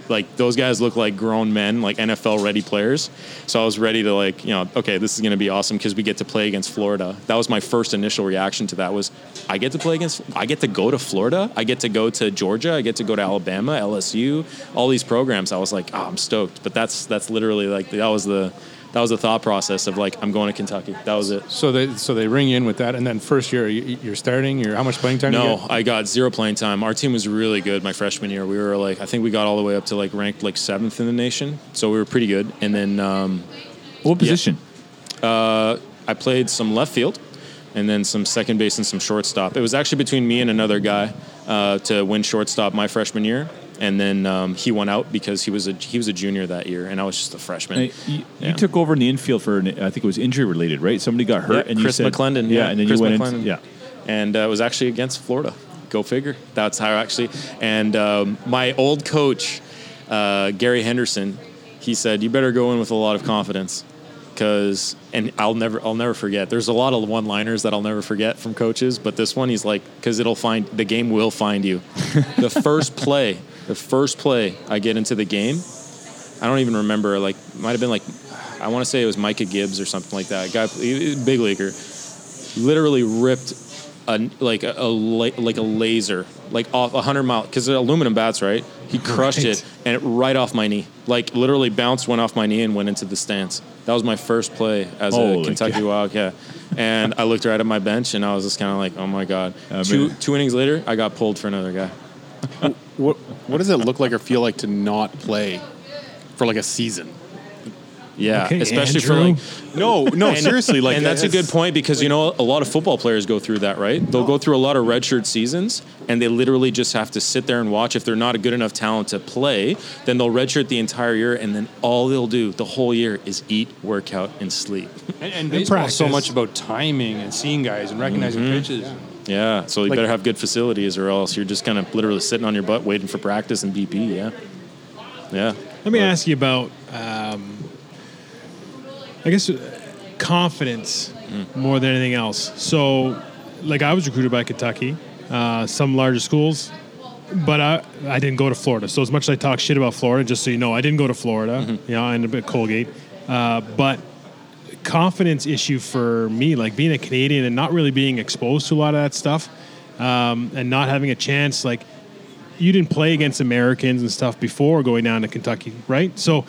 like those guys look like grown men, like NFL ready players. So I was ready to like you know okay, this is going to be awesome because we get to play against Florida. That was my first initial reaction to that was I get to play against I get to go to Florida, I get to go to Georgia, I get to go to Alabama, LSU, all these programs. I was like, oh, I'm stoked. But that's that's literally like that was the that was the thought process of like I'm going to Kentucky. That was it. So they so they ring you in with that, and then first year you- you're starting. You're how much playing time? do you No, get? I got zero playing time. Our team was really good my freshman year. We were like, I think we got all the way up to like ranked like seventh in the nation, so we were pretty good. And then um, What position? I played some left field, and then some second base and some shortstop. It was actually between me and another guy uh, to win shortstop my freshman year, and then um, he went out because he was a he was a junior that year, and I was just a freshman. You, Yeah. you took over in the infield for an, I think it was injury related, right? Somebody got hurt, Yeah, and you Chris said, McClendon. Yeah, Yeah, and then Chris you went McClendon. yeah. and uh, it was actually against Florida. Go figure. That's how actually. And um, my old coach, uh, Gary Henderson, he said, "You better go in with a lot of confidence." Because and I'll never I'll never forget. There's a lot of one-liners that I'll never forget from coaches, but this one he's like, because it'll find the game will find you. the first play, the first play I get into the game, I don't even remember. Like might have been like, I want to say it was Micah Gibbs or something like that. Guy, big leaguer, literally ripped a like a, a la- like a laser like off a hundred mile because they're aluminum bats, right? He crushed Right. it and it right off my knee, like literally bounced, went off my knee, and went into the stands. That was my first play as Holy a Kentucky cow. Wildcat, and I looked right at my bench and I was just kind of like, oh my god. I two mean- two innings later, I got pulled for another guy. What What does it look like or feel like to not play for like a season? Yeah, Okay, especially Andrew. for like No, no, And- seriously. Like, and that's a good point because you know a lot of football players go through that, right? They'll go through a lot of redshirt seasons, and they literally just have to sit there and watch. If they're not a good enough talent to play, then they'll redshirt the entire year, and then all they'll do the whole year is eat, work out, and sleep. And, and baseball is so much about timing and seeing guys and recognizing Mm-hmm. pitches. Yeah, so you Like- better have good facilities, or else you're just kind of literally sitting on your butt waiting for practice and BP. Yeah, yeah. Let me But- ask you about, um, I guess, uh, confidence Mm. more than anything else. So, like, I was recruited by Kentucky, uh, some larger schools, but I, I didn't go to Florida. So, as much as I talk shit about Florida, just so you know, I didn't go to Florida. Mm-hmm. You know, I ended up at Colgate. Uh, but confidence issue for me, like being a Canadian and not really being exposed to a lot of that stuff, um, and not having a chance, like you didn't play against Americans and stuff before going down to Kentucky, right? So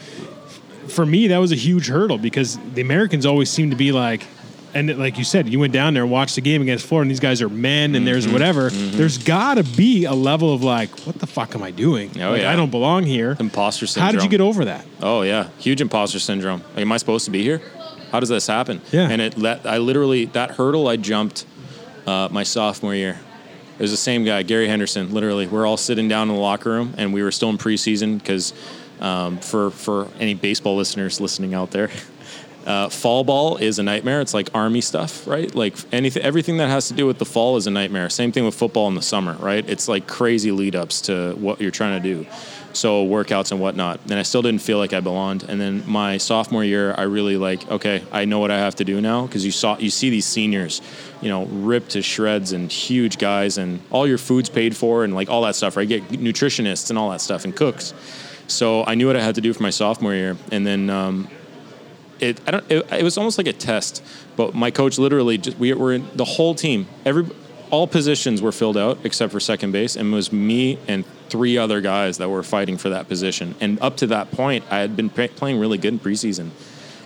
for me, that was a huge hurdle because the Americans always seem to be like, and like you said, you went down there and watched the game against Florida, and these guys are men, and Mm-hmm. there's whatever. There's got to be a level of like, what the fuck am I doing? Oh, like, yeah. I don't belong here. Imposter syndrome. How did you get over that? Oh yeah, huge imposter syndrome. Like, am I supposed to be here? How does this happen? Yeah. And it that I literally that hurdle I jumped uh, my sophomore year. It was the same guy, Gary Henderson. Literally, we're all sitting down in the locker room, and we were still in preseason because um, for for any baseball listeners listening out there. Uh, fall ball is a nightmare. It's like army stuff, right? Like anything, everything that has to do with the fall is a nightmare. Same thing with football in the summer, right? It's like crazy lead ups to what you're trying to do. So workouts and whatnot. And I still didn't feel like I belonged. And then my sophomore year, I really like, okay, I know what I have to do now because you saw you see these seniors, you know, ripped to shreds and huge guys, and all your food's paid for and like all that stuff. Right, get nutritionists and all that stuff and cooks. So I knew what I had to do for my sophomore year, and then um, it I don't it, it was almost like a test. But my coach literally just we were in the whole team every all positions were filled out except for second base, and it was me and three other guys that were fighting for that position. And up to that point, I had been pa- playing really good in preseason,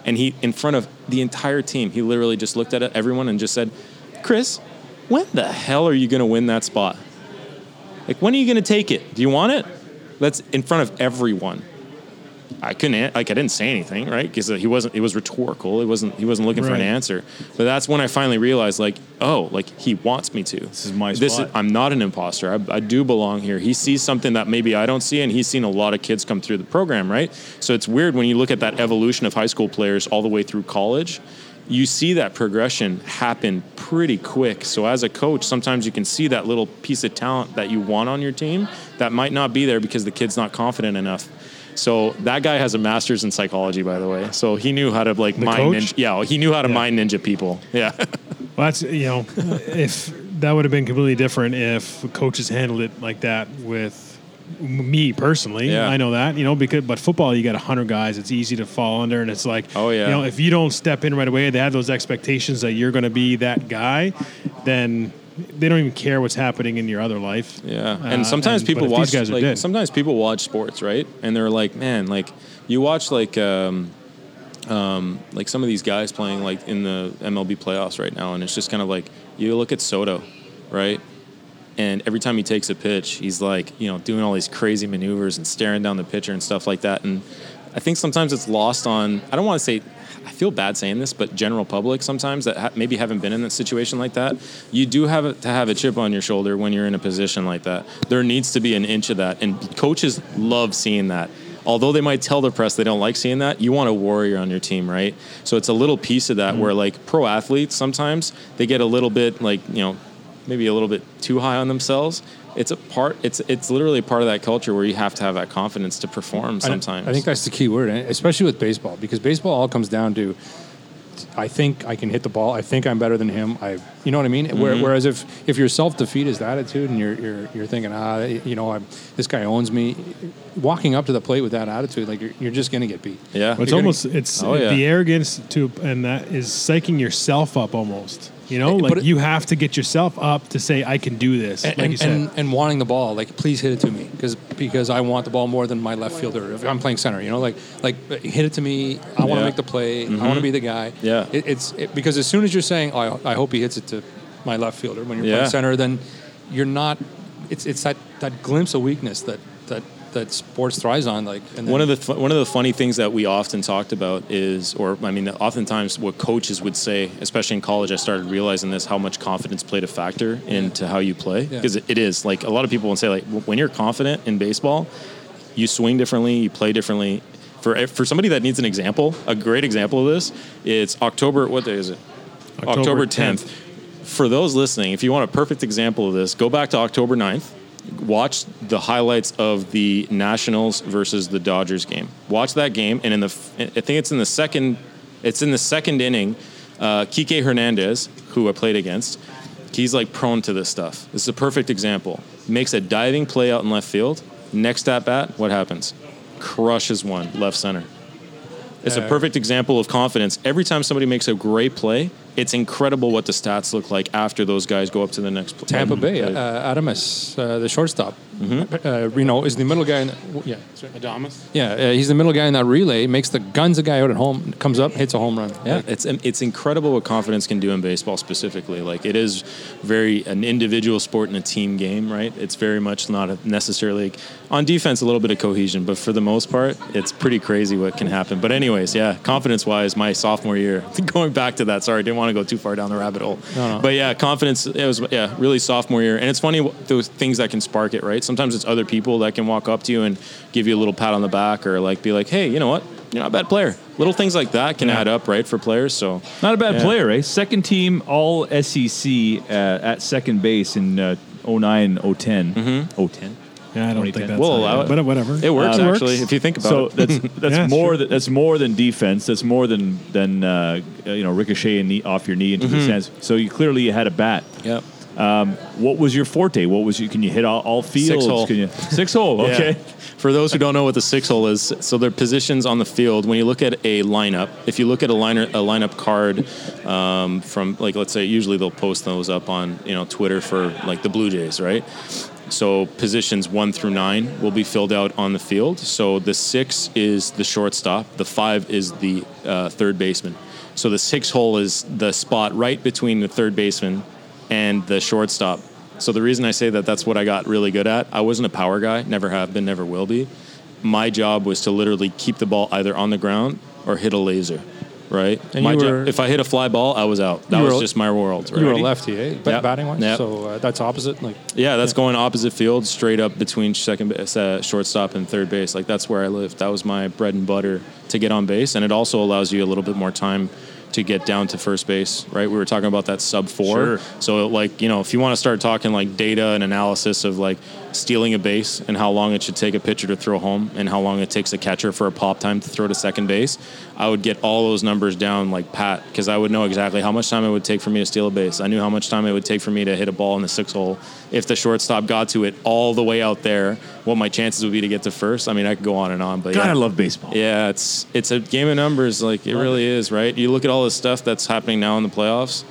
and he in front of the entire team, he literally just looked at everyone and just said, "Chris, when the hell are you going to win that spot? Like when are you going to take it? Do you want it?" That's in front of everyone. I couldn't like I didn't say anything, right? Because uh, he wasn't. It was rhetorical. It wasn't. He wasn't looking for an answer. But that's when I finally realized, like, oh, like he wants me to. This is my This spot. I'm not an imposter. I, I do belong here. He sees something that maybe I don't see, and he's seen a lot of kids come through the program, right? So it's weird when you look at that evolution of high school players all the way through college. You see that progression happen pretty quick. So as a coach, sometimes you can see that little piece of talent that you want on your team that might not be there because the kid's not confident enough. So that guy has a master's in psychology, by the way. So he knew how to like mind ninja. Yeah, he knew how to Yeah. mind ninja people. Yeah. Well, that's you know, if that would have been completely different if coaches handled it like that with me personally. Yeah. I know that you know because but football you got hundred guys. It's easy to fall under, and it's like Oh, yeah. you know if you don't step in right away, they have those expectations that you're going to be that guy, then. They don't even care what's happening in your other life. Yeah, Uh, and sometimes and- people watch. These guys are like. Sometimes people watch sports, right? And they're like, man, like you watch like um, um, like some of these guys playing like in the MLB playoffs right now, and it's just kind of like you look at Soto, right? And every time he takes a pitch, he's like, you know, doing all these crazy maneuvers and staring down the pitcher and stuff like that. And I think sometimes it's lost on. I don't want to say. I feel bad saying this, but general public sometimes that ha- maybe haven't been in a situation like that, you do have to have a chip on your shoulder when you're in a position like that. There needs to be an inch of that, and coaches love seeing that. Although they might tell the press they don't like seeing that, you want a warrior on your team, right? So it's a little piece of that mm-hmm. where like pro athletes sometimes they get a little bit like you know maybe a little bit too high on themselves. It's a part. It's it's literally a part of that culture where you have to have that confidence to perform. Sometimes I, think that's the key word, especially with baseball, because baseball all comes down to I think I can hit the ball. I think I'm better than him. I, you know what I mean. Mm-hmm. whereas if if your self defeatist attitude and you're you're you're thinking ah you know I'm, this guy owns me, walking up to the plate with that attitude like you're, you're just gonna get beat. yeah. But it's You're gonna- almost it's Oh, yeah. the arrogance to and that is psyching yourself up almost. You know, like but it- you have to get yourself up to say I can do this. And, like you said. and, and wanting the ball, like please hit it to me, because because I want the ball more than my left fielder. If I'm playing center, you know, like like hit it to me. I want to Yeah. Mm-hmm. make the play. I want to be the guy. Yeah. it, it's it, because as soon as you're saying, oh, I, I hope he hits it to my left fielder when you're Yeah. playing center, then you're not. It's it's that, that glimpse of weakness that that that sports thrives on. Like and then, One of the fu- one of the funny things that we often talked about is, or I mean, oftentimes what coaches would say, especially in college, I started realizing this: how much confidence played a factor into how you play. Because it, it is like a lot of people will say, like when you're confident in baseball, you swing differently, you play differently. For for somebody that needs an example, a great example of this, it's October. What day is it? October October 10th. 10th. For those listening, if you want a perfect example of this, go back to October 9th. Watch the highlights of the Nationals versus the Dodgers game. Watch that game, and in the I think it's in the second, it's in the second inning. Uh, Kike Hernandez, who I played against, he's like prone to this stuff. This is a perfect example. Makes a diving play out in left field. Next at bat, what happens? Crushes one left center. It's a perfect example of confidence. Every time somebody makes a great play, it's incredible what the stats look like after those guys go up to the next play. Tampa Bay, uh, Uh, Adames, uh, the shortstop, Mm-hmm. uh, Reno is the middle guy. In the, yeah, Adames. yeah, uh, he's the middle guy in that relay. Makes the guns a guy out at home, comes up, hits a home run. yeah, it's it's incredible what confidence can do in baseball specifically. Like it is very an individual sport and a team game, right? It's very much not necessarily on defense a little bit of cohesion, but for the most part, it's pretty crazy what can happen. But anyways, yeah, confidence wise, my sophomore year, going back to that. Sorry, didn't want to go too far down the rabbit hole. No, no. But yeah, confidence. It was yeah, really sophomore year, and it's funny those things that can spark it, right? Sometimes it's other people that can walk up to you and give you a little pat on the back, or like be like, hey, you know what? You're not a bad player. Little things like that can add up, right, for players. So Not a bad Yeah. player, eh? Second team All SEC uh, at second base in uh, 09, 010. Mm-hmm. 010. Yeah, I don't think 2010. that's We'll allow it. But whatever. It works Uh, actually if you think about So it. that's that's Yeah, more sure. than that's more than defense. That's more than than uh, you know ricocheting knee, off your knee into Mm-hmm. the stands. So you clearly you had a bat. yeah. What was your forte? What was you? Can you hit all, all fields? hole. Can you six hole? Yeah. Okay. For those who don't know what the six hole is, so they're positions on the field. When you look at a lineup, if you look at a liner a lineup card um, from like let's say usually they'll post those up on you know Twitter for like the Blue Jays, right? So positions one through nine will be filled out on the field. So the six is the shortstop. The five is the uh, third baseman. So the six hole is the spot right between the third baseman and the shortstop. So the reason I say that that's what I got really good at. I wasn't a power guy, never have been, never will be. My job was to literally keep the ball either on the ground or hit a laser, right? And my you job- were- if I hit a fly ball, I was out. That was were- just my world. Right? You were a lefty, eh? Ba- Yep. Batting wise, Yep. so uh, that's opposite. Like Yeah, that's going opposite field, straight up between second base, uh, shortstop and third base. Like that's where I lived. That was my bread and butter to get on base, and it also allows you a little bit more time to get down to first base. Right? We were talking about that sub four. Sure. So like you know, if you want to start talking like data and analysis of like stealing a base and how long it should take a pitcher to throw home and how long it takes a catcher for a pop time to throw to second base, I would get all those numbers down like pat because I would know exactly how much time it would take for me to steal a base. I knew how much time it would take for me to hit a ball in the six hole. If the shortstop got to it all the way out there, what my chances would be to get to first. I mean, I could go on and on, but God, yeah. I love baseball. Yeah, it's it's a game of numbers. Like it really is, right? You look at all this stuff that's happening now in the playoffs.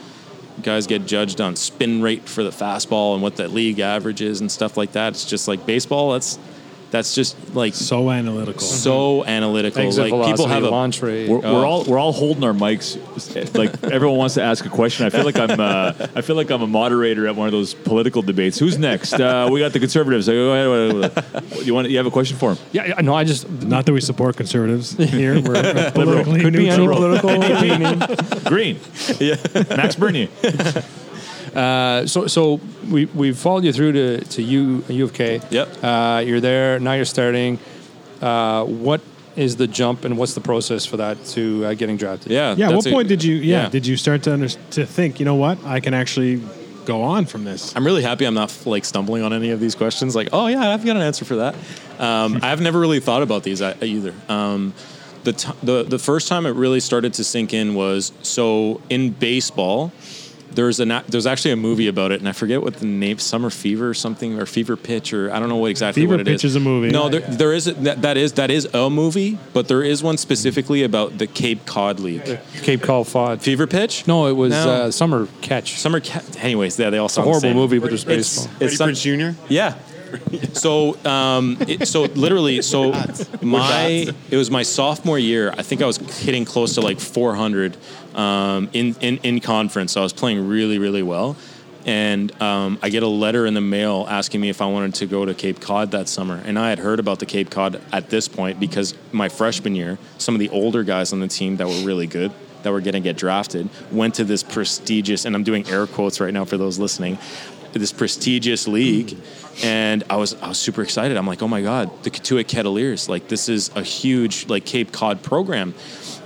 Guys get judged on spin rate for the fastball and what the league average is and stuff like that. It's just like baseball. That's that's just like so analytical. so analytical. exit Like people have a launch rate. We're, we're Oh. all we're all holding our mics. Like everyone wants to ask a question. I feel like I'm uh, I feel like I'm a moderator at one of those political debates. Who's next? Uh, we got the conservatives. I go, go ahead. You want you have a question for him? yeah, yeah, no, I just Not that we support conservatives here. We're politically could be any political. Green. Yeah. Max Bernier. Uh, so so we we followed you through to to U U of K. Yep. Uh, you're there now. You're starting. Uh, what is the jump and what's the process for that to uh, getting drafted? yeah. Yeah. At what that's a- point did you? Yeah, yeah. Did you start to under, to think? You know what? I can actually go on from this. I'm really happy I'm not like stumbling on any of these questions. Like, oh yeah, I've got an answer for that. Um, I've never really thought about these uh, either. Um, the, t- the the first time it really started to sink in was so in baseball. There's an a- there's actually a movie about it, and I forget what the name, Summer Fever or something, or Fever Pitch, or I don't know what exactly Fever what it is. Pitch is a movie. No, Yeah, there, there is a, that, that is that is a movie, but there is one specifically about the Cape Cod League. Cape Cod Fod. Fever Pitch? No, it was No. uh, Summer Catch. Summer. Ca- Anyways, yeah, they all It's a sound the horrible same. movie, but there's It's, baseball. it's Freddie some- Prinze Jr. yeah. So, um, it, so literally, so my it was my sophomore year. I think I was hitting close to like 400 um, in, in in conference. So I was playing really really well, and um, I get a letter in the mail asking me if I wanted to go to Cape Cod that summer. And I had heard about the Cape Cod at this point because my freshman year, some of the older guys on the team that were really good that were going to get drafted went to this prestigious, and I'm doing air quotes right now for those listening, this prestigious league. Mm-hmm. And I was I was super excited. I'm like, oh my god, the Cotuit Kettleers, like this is a huge like Cape Cod program.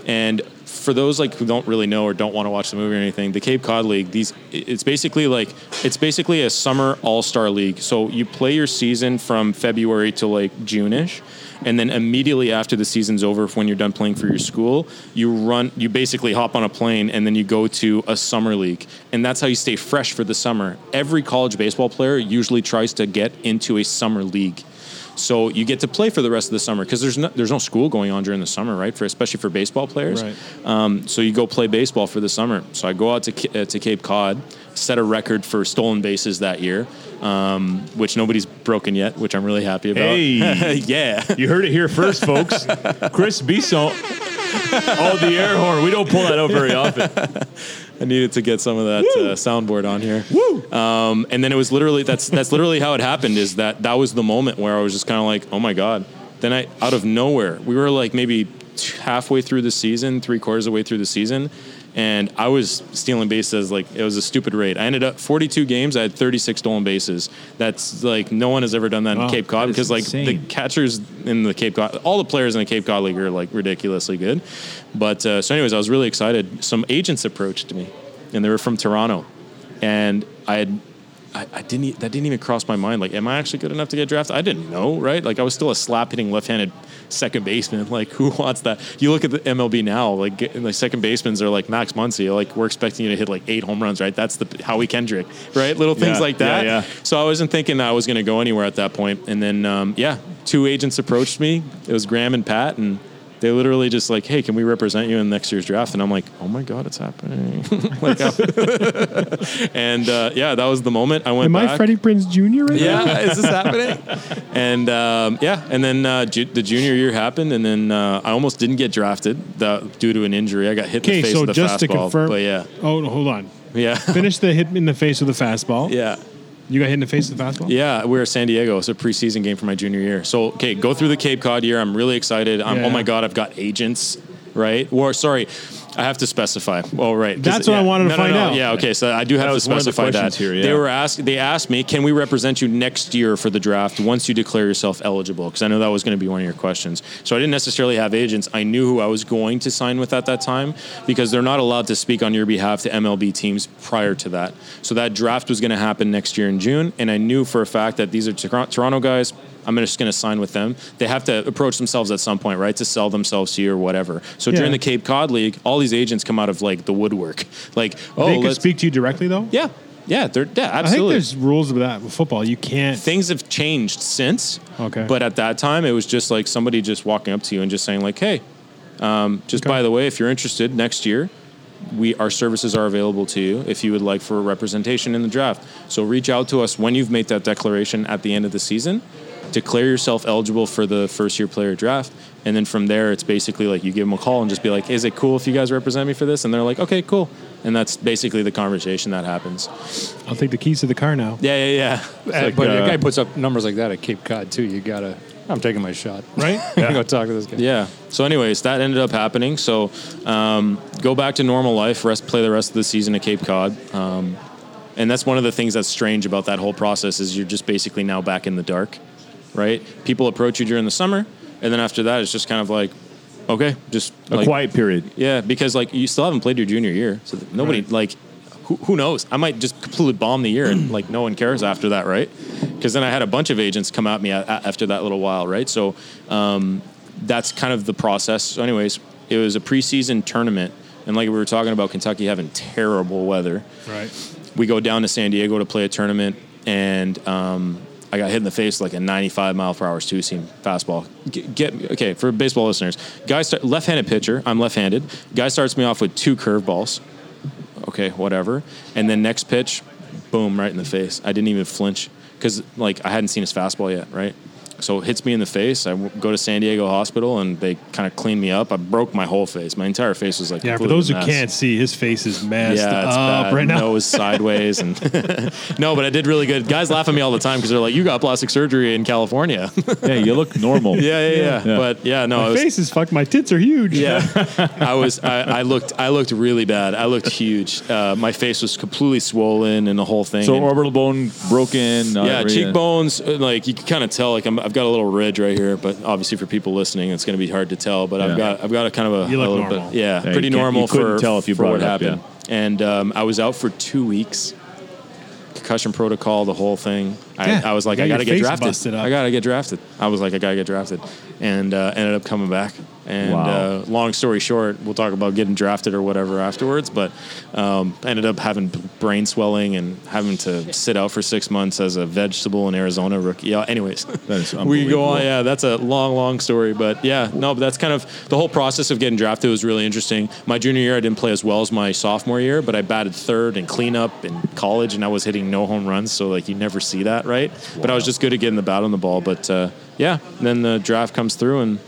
And for those like who don't really know or don't want to watch the movie or anything, the Cape Cod League, these it's basically like it's basically a summer all star league. So you play your season from February to like June-ish. And then immediately after the season's over, when you're done playing for your school, you run, you basically hop on a plane and then you go to a summer league. And that's how you stay fresh for the summer. Every college baseball player usually tries to get into a summer league. So you get to play for the rest of the summer because there's no, there's no school going on during the summer, right? For especially for baseball players. Right. Um, so you go play baseball for the summer. So I go out to uh, to Cape Cod, set a record for stolen bases that year, um, which nobody's broken yet, which I'm really happy about. Hey. yeah. You heard it here first, folks. Chris Bisson. Oh, the air horn. We don't pull that out very often. I needed to get some of that uh, soundboard on here. Woo! Um, and then it was literally that's that's literally how it happened. Is that that was the moment where I was just kind of like, oh my god. Then I out of nowhere, we were like maybe t- halfway through the season, three quarters of the way through the season, and I was stealing bases like it was a stupid rate. I ended up 42 games. I had 36 stolen bases. That's like no one has ever done that Wow, in Cape Cod because like insane. the catchers in the Cape Cod, all the players in the Cape Cod League are like ridiculously good. But uh, so, anyways, I was really excited. Some agents approached me, and they were from Toronto, and I had I, I didn't. That didn't even cross my mind. Like, am I actually good enough to get drafted? I didn't know, right? Like, I was still a slap hitting left handed second baseman. Like, who wants that? You look at the MLB now. Like, get- like second basemen are like Max Muncy. Like, we're expecting you to hit like eight home runs, right? That's the Howie Kendrick, right? Little things Yeah, like that. yeah, yeah. So I wasn't thinking that I was going to go anywhere at that point. And then, um, yeah, two agents approached me. It was Graham and Pat, and they literally just like, "Hey, can we represent you in next year's draft?" And I'm like, "Oh my god, it's happening!" like, I- and uh, yeah, that was the moment I went. Am back. I Freddie Prinze Jr. right now? Yeah, is this happening? And um, yeah, and then uh, ju- the junior year happened, and then uh, I almost didn't get drafted the, due to an injury. I got hit in Okay, the face so with a just to fastball. confirm. but yeah, Oh, hold on. yeah, Finish the hit in the face with a fastball. yeah. You got hit in the face with fastball? Yeah, we were at San Diego. It's a preseason game for my junior year. So, okay, go through the Cape Cod year. I'm really excited. I'm, oh Yeah. Oh my God, I've got agents, right? Or, sorry, I have to specify. Oh, right. That's what I yeah. wanted to No, find no. out. Yeah, okay. So I do have to specify that. here, yeah. They were asked. They asked me, "Can we represent you next year for the draft once you declare yourself eligible?" Because I know that was going to be one of your questions. So I didn't necessarily have agents. I knew who I was going to sign with at that time because they're not allowed to speak on your behalf to MLB teams prior to that. So that draft was going to happen next year in June, and I knew for a fact that these are Tor- Toronto guys. I'm just going to sign with them. They have to approach themselves at some point, right, to sell themselves to you or whatever. So Yeah. during the Cape Cod League, all these agents come out of like the woodwork, like oh, they could speak to you directly though. yeah, yeah, they're yeah, I think absolutely. there's rules of that with football. You can't. Things have changed since. Okay. But at that time, it was just like somebody just walking up to you and just saying like, "Hey, um, just Okay. by the way, if you're interested next year, we our services are available to you if you would like for representation in the draft. So reach out to us when you've made that declaration at the end of the season. Declare yourself eligible for the first year player draft, and then from there, it's basically like you give them a call and just be like, "Is it cool if you guys represent me for this?" And they're like, "Okay, cool." And that's basically the conversation that happens. I'll take the keys to the car now. Yeah, yeah, yeah. Uh, like, but uh, a guy puts up numbers like that at Cape Cod too. You gotta. I'm taking my shot. Right? Yeah. go talk to this guy. Yeah. So, anyways, that ended up happening. So, um, go back to normal life. Rest, play the rest of the season at Cape Cod. Um, and that's one of the things that's strange about that whole process is you're just basically now back in the dark, right? People approach you during the summer, and then after that, it's just kind of like, okay, just A like, quiet period. yeah, because like you still haven't played your junior year, so nobody Right. like who, who knows? I might just completely bomb the year and like no one cares after that, right? Because then I had a bunch of agents come at me a, after that little while, right? So um, that's kind of the process. So, anyways, it was a preseason tournament, and like we were talking about Kentucky having terrible weather, Right. we go down to San Diego to play a tournament, and um, I got hit in the face like a 95 mile per hour two seam fastball. Get, get okay for baseball listeners. Guy start, left-handed pitcher. I'm left-handed. Guy starts me off with two curveballs. Okay, whatever. And then next pitch, boom, right in the face. I didn't even flinch because like I hadn't seen his fastball yet, right? So it hits me in the face. I go to San Diego Hospital and they kind of clean me up. I broke my whole face. My entire face was like Yeah, for those who can't see, his face is messed Yeah, it's up bad. right now. Nose sideways, and no, but I did really good. Guys laugh at me all the time because they're like, "You got plastic surgery in California." Yeah, you look normal. yeah, yeah, yeah, Yeah. But yeah, no, My was, face is fucked. My tits are huge. yeah, I was. I, I looked. I looked really bad. I looked huge. Uh, my face was completely swollen and the whole thing. So And- orbital bone broken. uh, yeah, cheekbones. uh, Like you can kind of tell. Like I'm, I've got a little ridge right here, but obviously for people listening, it's going to be hard to tell. But Yeah. I've got. I've got a kind of a, You look a little normal. bit. Yeah, Yeah, pretty you can't- normal you couldn't for tell if you for brought what it up, happened. And um, I was out for two weeks. Concussion protocol, the whole thing. Yeah, I, I was like, you I got got to get drafted. I got to get drafted. I was like, I got to get drafted, and uh, ended up coming back. And Wow. uh, long story short, we'll talk about getting drafted or whatever afterwards. But um, ended up having brain swelling and having to sit out for six months as a vegetable in Arizona rookie. Yeah. Anyways, we go on. Yeah, that's a long, long story. But yeah, no, but that's kind of the whole process of getting drafted was really interesting. My junior year, I didn't play as well as my sophomore year, but I batted third and cleanup in college, and I was hitting no home runs. So like you never see that, right? But I was just good at getting the bat on the ball. But uh, yeah, then the draft comes through and.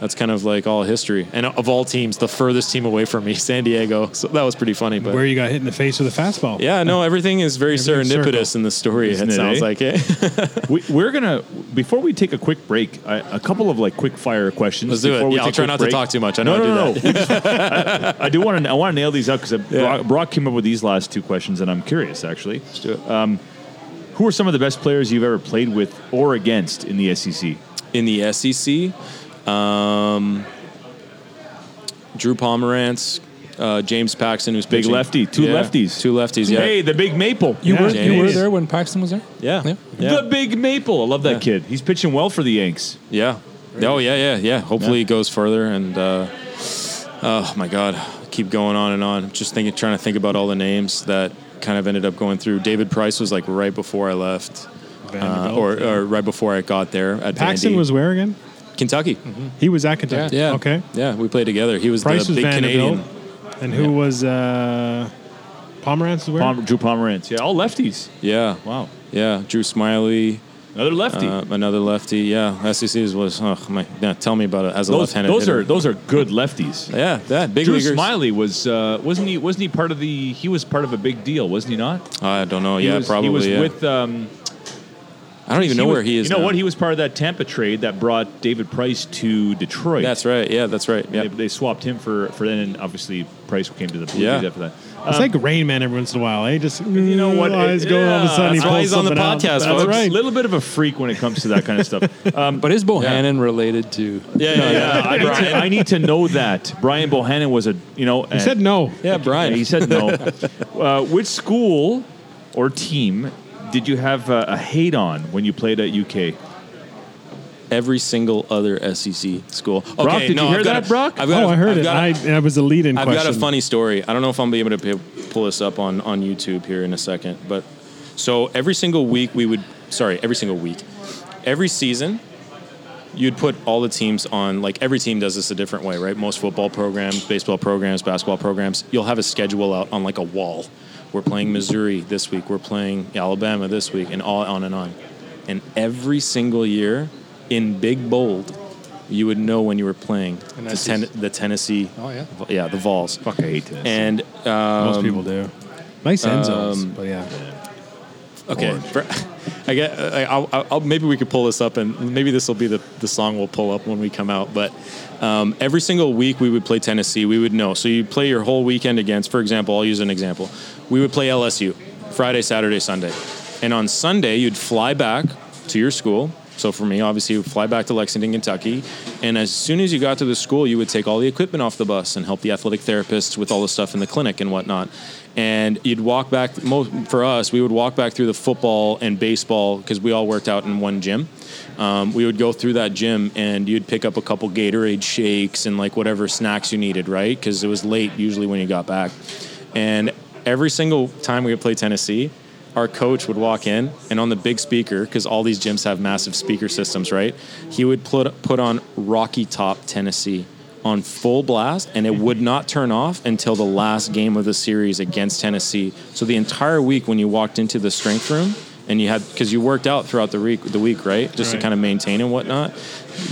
That's kind of like all history. And of all teams, the furthest team away from me, San Diego. So that was pretty funny. But Where you got hit in the face with a fastball. yeah, no, everything is very Everything's serendipitous circle. in the story. Isn't it it, sounds eh? like it. We, we're gonna before we take a quick break, I, a couple of like quick fire questions. Let's do it. before we Yeah, I'll try quick not to talk too much. I know no, I no, do no, that. no. We just- I, I do want to. I want to nail these up because Brock, Brock came up with these last two questions, and I'm curious actually. Let's do it. Who are some of the best players you've ever played with or against in the SEC? in the SEC. Um, Drew Pomeranz, Uh, James Paxton, who's Big pitching. lefty. Two Yeah, lefties. Two lefties. Yeah. Hey, the big maple. You Yeah, were you were there when Paxton was there. Yeah. Yeah. Yeah. The big maple. I love that Yeah. kid. He's pitching well for the Yanks. Yeah. Oh yeah, yeah, yeah. Hopefully Yeah. it goes further. And uh, oh my God, keep going on and on. Just thinking, trying to think about all the names that kind of ended up going through. David Price was like right before I left, uh, or, or right before I got there at Paxton Vandy. was where again? Kentucky. He was at Kentucky. Yeah. Okay. Yeah, we played together. He was Price the was big Vanderbilt. Canadian. And who was uh, Pomeranz? Where? Pom- Drew Pomeranz. Yeah, all lefties. Yeah. Wow. Yeah. Drew Smyly. Another lefty. Uh, another lefty. Yeah. SEC was. Oh my. Yeah, tell me about it. As a those left-handed. those hitter. are those are good lefties. Yeah. That big Drew leaguers. Smyly was uh, wasn't he wasn't he part of the he was part of a big deal wasn't he not? I don't know. He yeah, was, probably. He was yeah. with um, I don't even know was- where he is. You know now. what? He was part of that Tampa trade that brought David Price to Detroit. That's right. Yeah, that's right. They, Yeah. they swapped him for for then, and obviously Price came to the Blue Yeah. Jays after that. It's like Rain Man every once in a while. Eh? Just you know what? Eyes It- going all of a yeah, sudden. he that's why pulls he's on the something out. podcast, That's folks. right. A little bit of a freak when it comes to that kind of stuff. Um, But is Bohanon related to? Yeah, yeah, yeah. I, need to, I need to know that Brian Bohanon was a you know. He said no. Yeah, Brian. He said no. uh, which school or team did you have uh, a hate on when you played at UK? Every single other SEC school. Okay, Brock, did you hear I've got that, a- Brock? I've got Oh, a- I heard I've it. got a- I, that was a lead-in I've question. got a funny story. I don't know if I'm be able to p- pull this up on, on YouTube here in a second, but so every single week we would, sorry, every single week, every season, you'd put all the teams on, like every team does this a different way, right? Most football programs, baseball programs, basketball programs, you'll have a schedule out on like a wall. We're playing Missouri this week, we're playing Alabama this week, and all on and on. And every single year, in big bold, you would know when you were playing the, ten, the Tennessee, Oh yeah. yeah, the Vols. Fuck, I hate this. And um, Most people do. Nice end zones, um, but yeah. Okay, for- I get. I'll, I'll- maybe we could pull this up, and maybe this will be the, the song we'll pull up when we come out. But um, every single week we would play Tennessee. We would know. So you play your whole weekend against. For example, I'll use an example. We would play LSU Friday, Saturday, Sunday, and on Sunday you'd fly back to your school. So for me, obviously, you fly back to Lexington, Kentucky, and as soon as you got to the school, you would take all the equipment off the bus and help the athletic therapists with all the stuff in the clinic and whatnot. And you'd walk back. For us, we would walk back through the football and baseball because we all worked out in one gym. Um, we would go through that gym, and you'd pick up a couple Gatorade shakes and like whatever snacks you needed, right? Because it was late usually when you got back. And every single time we would play Tennessee, our coach would walk in and on the big speaker because all these gyms have massive speaker systems right? He would put put on rocky top tennessee on full blast and it would not turn off until the last game of the series against tennessee. So the entire week when you walked into the strength room and you had because you worked out throughout the week the week right? Just to kind of maintain and whatnot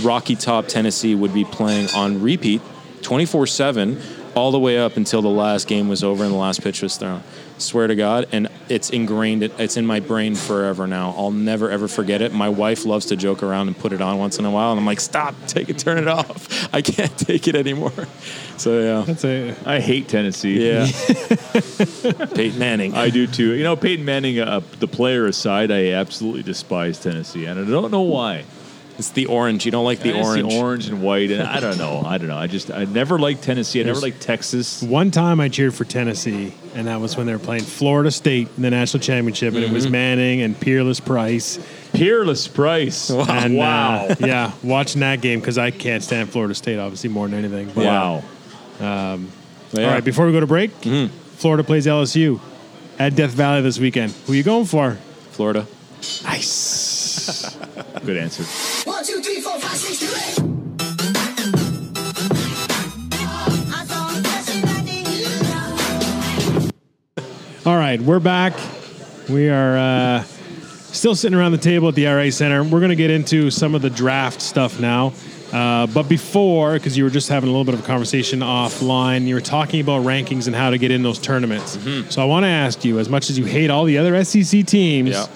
rocky top tennessee would be playing on repeat 24-7 all the way up until the last game was over and the last pitch was thrown swear to god and it's ingrained it's in my brain forever now. I'll never ever forget it. My wife loves to joke around and put it on once in a while and i'm like stop take it turn it off. I can't take it anymore. So yeah. That's a I hate Tennessee. yeah. Peyton manning. I do too. You know, Peyton Manning, uh, the player aside, I absolutely despise Tennessee, and I don't know why. It's the orange you don't like the And it's orange orange and white, and I don't know. I don't know. I just I never liked Tennessee. I never liked Texas. one time I cheered for Tennessee, and that was when they were playing Florida State in the national championship, and it Mm-hmm. was Manning and Peerless Price. Peerless Price. And, wow. uh, yeah, watching that game because I can't stand Florida State obviously more than anything. But, Wow. Yeah. All right, before we go to break, Mm-hmm. Florida plays LSU at Death Valley this weekend. Who are you going for? florida Nice. Good answer. One, two, three, four, five, six, seven, eight. All right, we're back. We are uh, still sitting around the table at the RA Center. We're going to get into some of the draft stuff now. Uh, but before, because you were just having a little bit of a conversation offline, you were talking about rankings and how to get in those tournaments. So I want to ask you, as much as you hate all the other SEC teams, Yeah.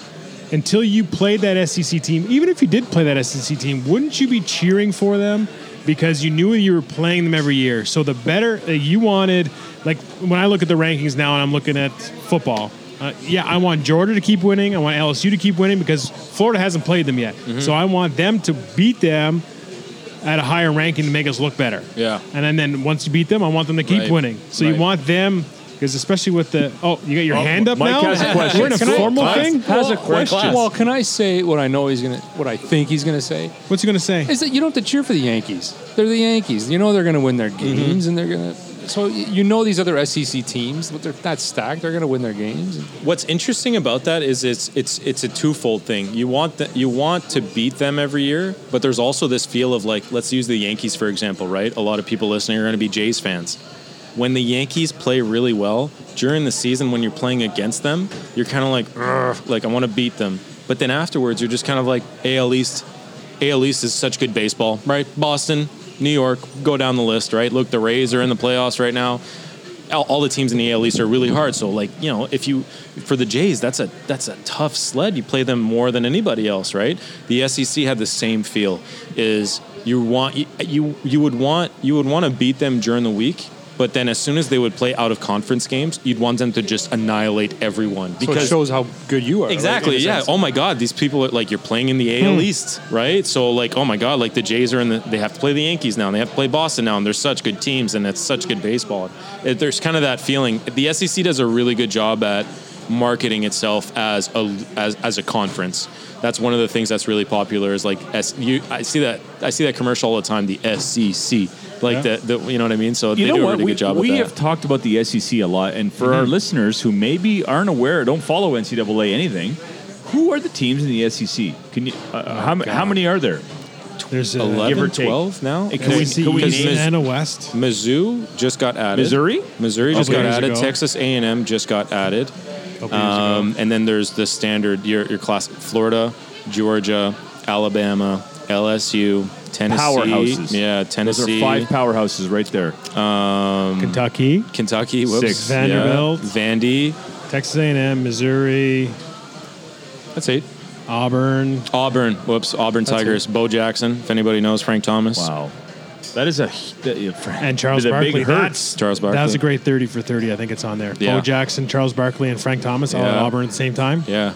Until you played that SEC team, even if you did play that SEC team, wouldn't you be cheering for them because you knew you were playing them every year? So the better uh, you wanted, like when I look at the rankings now and I'm looking at football, uh, yeah, I want Georgia to keep winning. I want LSU to keep winning because Florida hasn't played them yet. So I want them to beat them at a higher ranking to make us look better. Yeah. And then, then once you beat them, I want them to keep Right. winning. So you want them because especially with the oh, you got your Oh, hand up Mike now. has a question. We're in a Can I- formal class. thing. Has a We're question. Well, can I say what I know he's gonna, what I think he's gonna say? What's he gonna say? Is that you don't have to cheer for the Yankees. They're the Yankees. You know they're gonna win their mm-hmm. games, and they're gonna. So y- you know these other SEC teams, but they're not stacked. They're gonna win their games. What's interesting about that is it's it's it's a twofold thing. You want the, you want to beat them every year, but there's also this feel of like let's use the Yankees for example, right? A lot of people listening are going to be Jays fans. When the Yankees play really well during the season, when you're playing against them, you're kind of like, like I want to beat them. But then afterwards, you're just kind of like AL East. AL East is such good baseball, right? Boston, New York, go down the list, right? Look, the Rays are in the playoffs right now all, all the teams in the AL East are really hard. So like you know, if you for the Jays, that's a that's a tough sled. You play them more than anybody else, right? The SEC had the same feel. Is you want you you, you would want you would want to beat them during the week. But then, as soon as they would play out of conference games, you'd want them to just annihilate everyone So it shows how good you are. Exactly. a yeah. sense. Oh my God, these people are like you're playing in the AL hmm. East, right? So like, oh my God, like the Jays are in the. They have to play the Yankees now, and they have to play Boston now, and they're such good teams, and it's such good baseball. It, there's kind of that feeling. The SEC does a really good job at marketing itself as a as, as a conference. That's one of the things that's really popular. Is like S, you, I see that I see that commercial all the time. The SEC, like Yeah. the, the you know what I mean. So You they know do a what? really We, good job we with have that. talked about the SEC a lot, and for our listeners who maybe aren't aware, don't follow NCAA anything. Who are the teams in the SEC? Can you? Uh, how, how many are there? There's uh, 11, give or take. 12 now. Can we- SEC can we East name- and a West. Mizzou just got added. Missouri? Missouri just got added. ago. Texas A&M just got added. Couple Um, and then there's the standard your your class Florida, Georgia, Alabama, LSU, Tennessee. Powerhouses. Yeah, Tennessee. Those Tennessee. are five powerhouses right there. Um, Kentucky, Kentucky, whoops. Six. Vanderbilt. Yeah. Vandy. Texas A&M, Missouri, That's eight. Auburn. Auburn. Whoops. Auburn That's Tigers. Bo Jackson, if anybody knows Frank Thomas. Wow, that is a that, yeah, for- And Charles the Barkley. Big That's, hurts. Charles Barkley. That was a great 30 for 30. I think it's on there. Yeah. Bo Jackson, Charles Barkley, and Frank Thomas all at Yeah. Auburn at the same time. Yeah.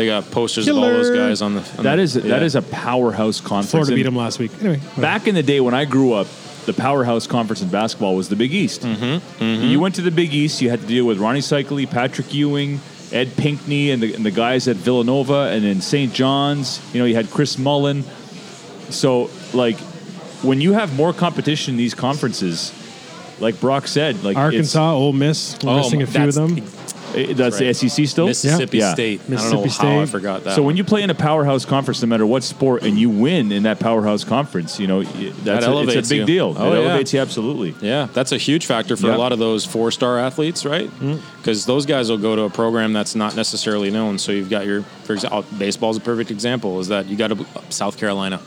They got posters of all those guys on the. on That the- is yeah. is a powerhouse conference. Florida And beat them last week. Anyway, Back in the day when I grew up, the powerhouse conference in basketball was the Big East. Mm-hmm. You went to the Big East, you had to deal with Rony Seikaly, Patrick Ewing, Ed Pinckney, and the, and the guys at Villanova, and then St. John's. You know, you had Chris Mullin. So, like, when you have more competition in these conferences, like Brock said, like it's- Arkansas, Ole Miss, we're Oh, missing a few of them. Eh, that's the SEC still. Mississippi Yeah. State. I Mississippi don't know how I State. forgot that. So one. when you play in a powerhouse conference, no matter what sport, and you win in that powerhouse conference, you know y- that's a, it's elevates a big you. deal. Oh, it yeah. elevates you absolutely. Yeah, that's a huge factor for Yeah. a lot of those four star athletes, right? Mm-hmm. Because those guys will go to a program that's not necessarily known. So you've got your, for example, baseball is a perfect example. Is that you got to South Carolina?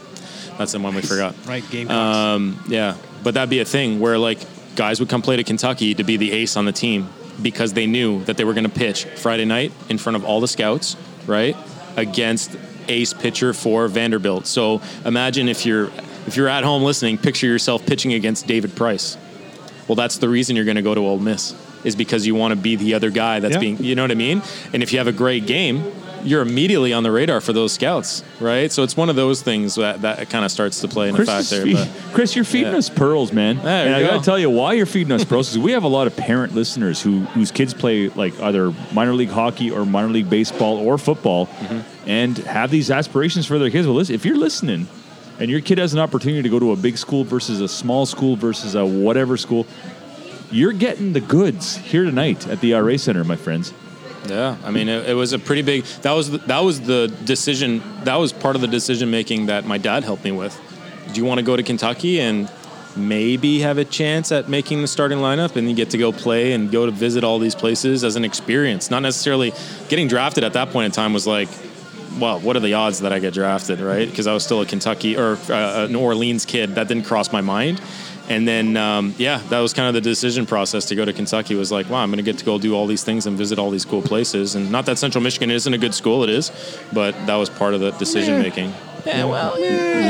That's the one we forgot. Right, game. Um, yeah, but that'd be a thing where like guys would come play to Kentucky to be the ace on the team because they knew that they were going to pitch Friday night in front of all the scouts, right? Against ace pitcher for Vanderbilt. So imagine if you're if you're at home listening, picture yourself pitching against David Price. Well, that's the reason you're going to go to Ole Miss is because you want to be the other guy that's Yeah. being, you know what I mean? And if you have a great game, you're immediately on the radar for those scouts, right? So it's one of those things that, that kind of starts to play in Chris, effect is there. But Chris, you're feeding Yeah. us pearls, man. There and i gotta tell you why you're feeding us pearls because we have a lot of parent listeners who whose kids play like either minor league hockey or minor league baseball or football, Mm-hmm. and have these aspirations for their kids. Well, listen, if you're listening, and your kid has an opportunity to go to a big school versus a small school versus a whatever school. You're getting the goods here tonight at the RA Center, my friends. Yeah, I mean, it, it was a pretty big. That was the, that was the decision. That was part of the decision making that my dad helped me with. Do you want to go to Kentucky and maybe have a chance at making the starting lineup, and you get to go play and go to visit all these places as an experience? Not necessarily getting drafted at that point in time was like, well, what are the odds that I get drafted, right? Because I was still a Kentucky or uh, an Orleans kid. That didn't cross my mind. And then, um, yeah, that was kind of the decision process to go to Kentucky. Was like, wow, I'm going to get to go do all these things and visit all these cool places. And not that Central Michigan isn't a good school, it is, but that was part of the decision making.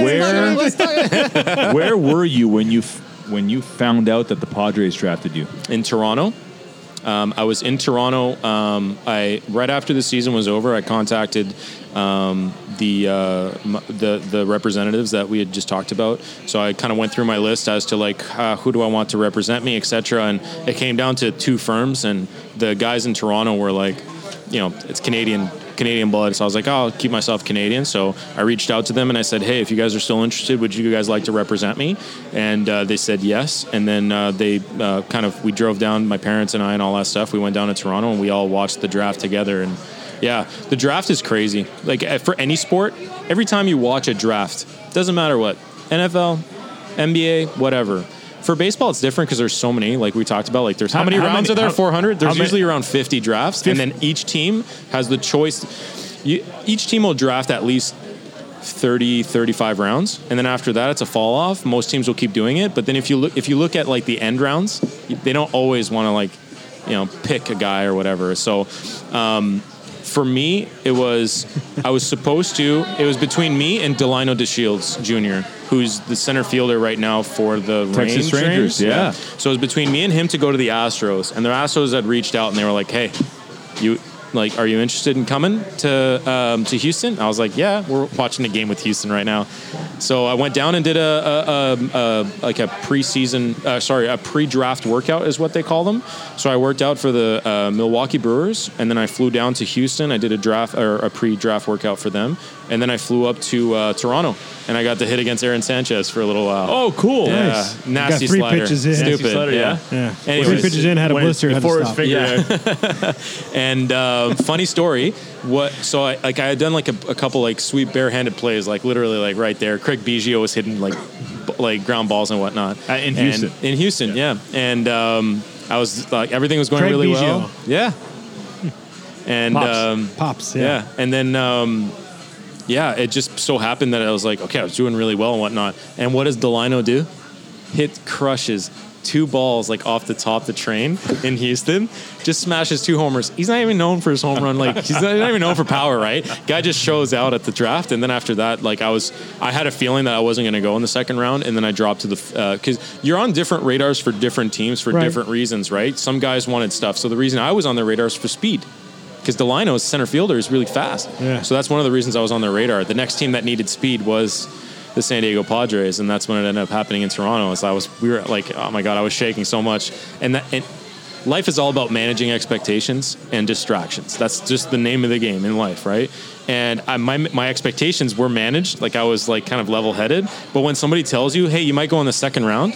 Where, where were you when you f- when you found out that the Padres drafted you? in Toronto. Um, I was in Toronto. Um, I right after the season was over, I contacted um, the uh, the the representatives that we had just talked about. So I kind of went through my list as to like uh, who do I want to represent me, etc. And it came down to two firms, and the guys in Toronto were like, you know, it's Canadian Canadian blood. So I was like, oh, I'll keep myself Canadian. So I reached out to them and I said, hey, if you guys are still interested, would you guys like to represent me? And uh, they said yes. And then uh, they uh, kind of we drove down, my parents and I, and all that stuff. We went down to Toronto and we all watched the draft together. And yeah, the draft is crazy. Like uh, for any sport, every time you watch a draft, doesn't matter what NFL, NBA, whatever. For baseball, it's different because there's so many. Like we talked about, like there's how, How- many how rounds many- are there? 400. There's how many- usually around 50 drafts, and then each team has the choice. You, each team will draft at least 30 35 rounds and then after that it's a fall off most teams will keep doing it but then if you look if you look at like the end rounds they don't always want to like you know pick a guy or whatever so um, for me it was i was supposed to it was between me and delino deshields jr who's the center fielder right now for the Texas Range- Rangers, yeah. so it was between me and him to go to the astros and the astros had reached out and they were like hey you like are you interested in coming to um, to Houston? I was like, yeah, we're watching a game with Houston right now. So I went down and did a, a, a, a like a preseason, uh, sorry, a pre-draft workout is what they call them. So I worked out for the uh, Milwaukee Brewers, and then I flew down to Houston. I did a draft or a pre-draft workout for them, and then I flew up to uh, Toronto, and I got to hit against Aaron Sanchez for a little while. Oh, cool. yeah, Nice. nasty Got three slider. pitches in. Stupid. Nasty slider, yeah. Yeah. Anyways. Three pitches in, had a When- blister, had to before his stop. finger. Yeah. And um, funny story, what? So I like I had done like a, a couple like sweet barehanded plays, like literally like right there. Craig Biggio was hitting like b- like ground balls and whatnot Uh, in And- Houston. in Houston, yeah. And um, I was like everything was going Craig really Biggio. well. Yeah. And Pops. um, Pops, yeah. yeah. And then, um, yeah, it just so happened that I was like, okay, I was doing really well and whatnot. And what does Delino do? Hit crushes two balls like off the top of the train in Houston. Just smashes two homers. He's not even known for his home run. Like he's not even known for power, right? Guy just shows out at the draft, and then after that, like I was, I had a feeling that I wasn't going to go in the second round, and then I dropped to the because uh, you're on different radars for different teams for Right. different reasons, right? Some guys wanted stuff, so the reason I was on their radars for speed because Delino's center fielder is really fast. Yeah. So that's one of the reasons I was on their radar. The next team that needed speed was the San Diego Padres, and that's when it ended up happening in Toronto. So I was, we were like, oh my god, I was shaking so much, and that. And, Life is all about managing expectations and distractions. That's just the name of the game in life, right? And I, my my expectations were managed, like I was like kind of level headed. But when somebody tells you, "Hey, you might go in the second round,"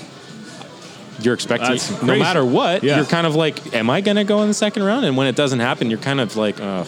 you're expecting no matter what, Yeah. you're kind of like, am I going to go in the second round? And when it doesn't happen, you're kind of like, ugh.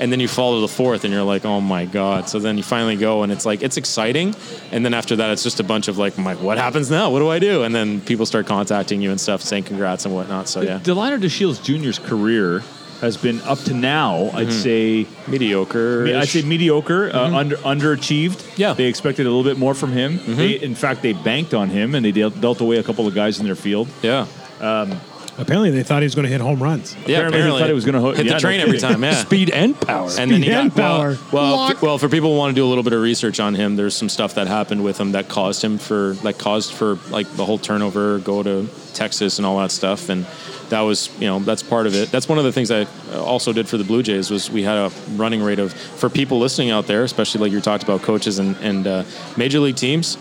And then you fall to the fourth, and you're like, oh my god. So then you finally go, and it's like it's exciting. And then after that, it's just a bunch of like, my, what happens now? What do I do? And then people start contacting you and stuff, saying congrats and whatnot. So yeah, Delino DeShields Jr.'s career has been up to now, I'd mm-hmm. say, mediocre. I'd say mediocre, uh, mm-hmm. under underachieved. Yeah. they expected a little bit more from him. Mm-hmm. They, in fact, they banked on him and they dealt, dealt away a couple of guys in their field. yeah. Um, apparently, they thought he was going to hit home runs. Yeah, Apparently they thought he was gonna hook- hit yeah, the no train every time. Yeah, Speed and power. and then he Speed got and power. well, well, f- well, for people who want to do a little bit of research on him, there's some stuff that happened with him that caused him for like caused for like the whole turnover, go to Texas and all that stuff, and that was you know that's part of it. That's one of the things I also did for the Blue Jays was we had a running rate of for people listening out there, especially like you talked about coaches and and uh, major league teams.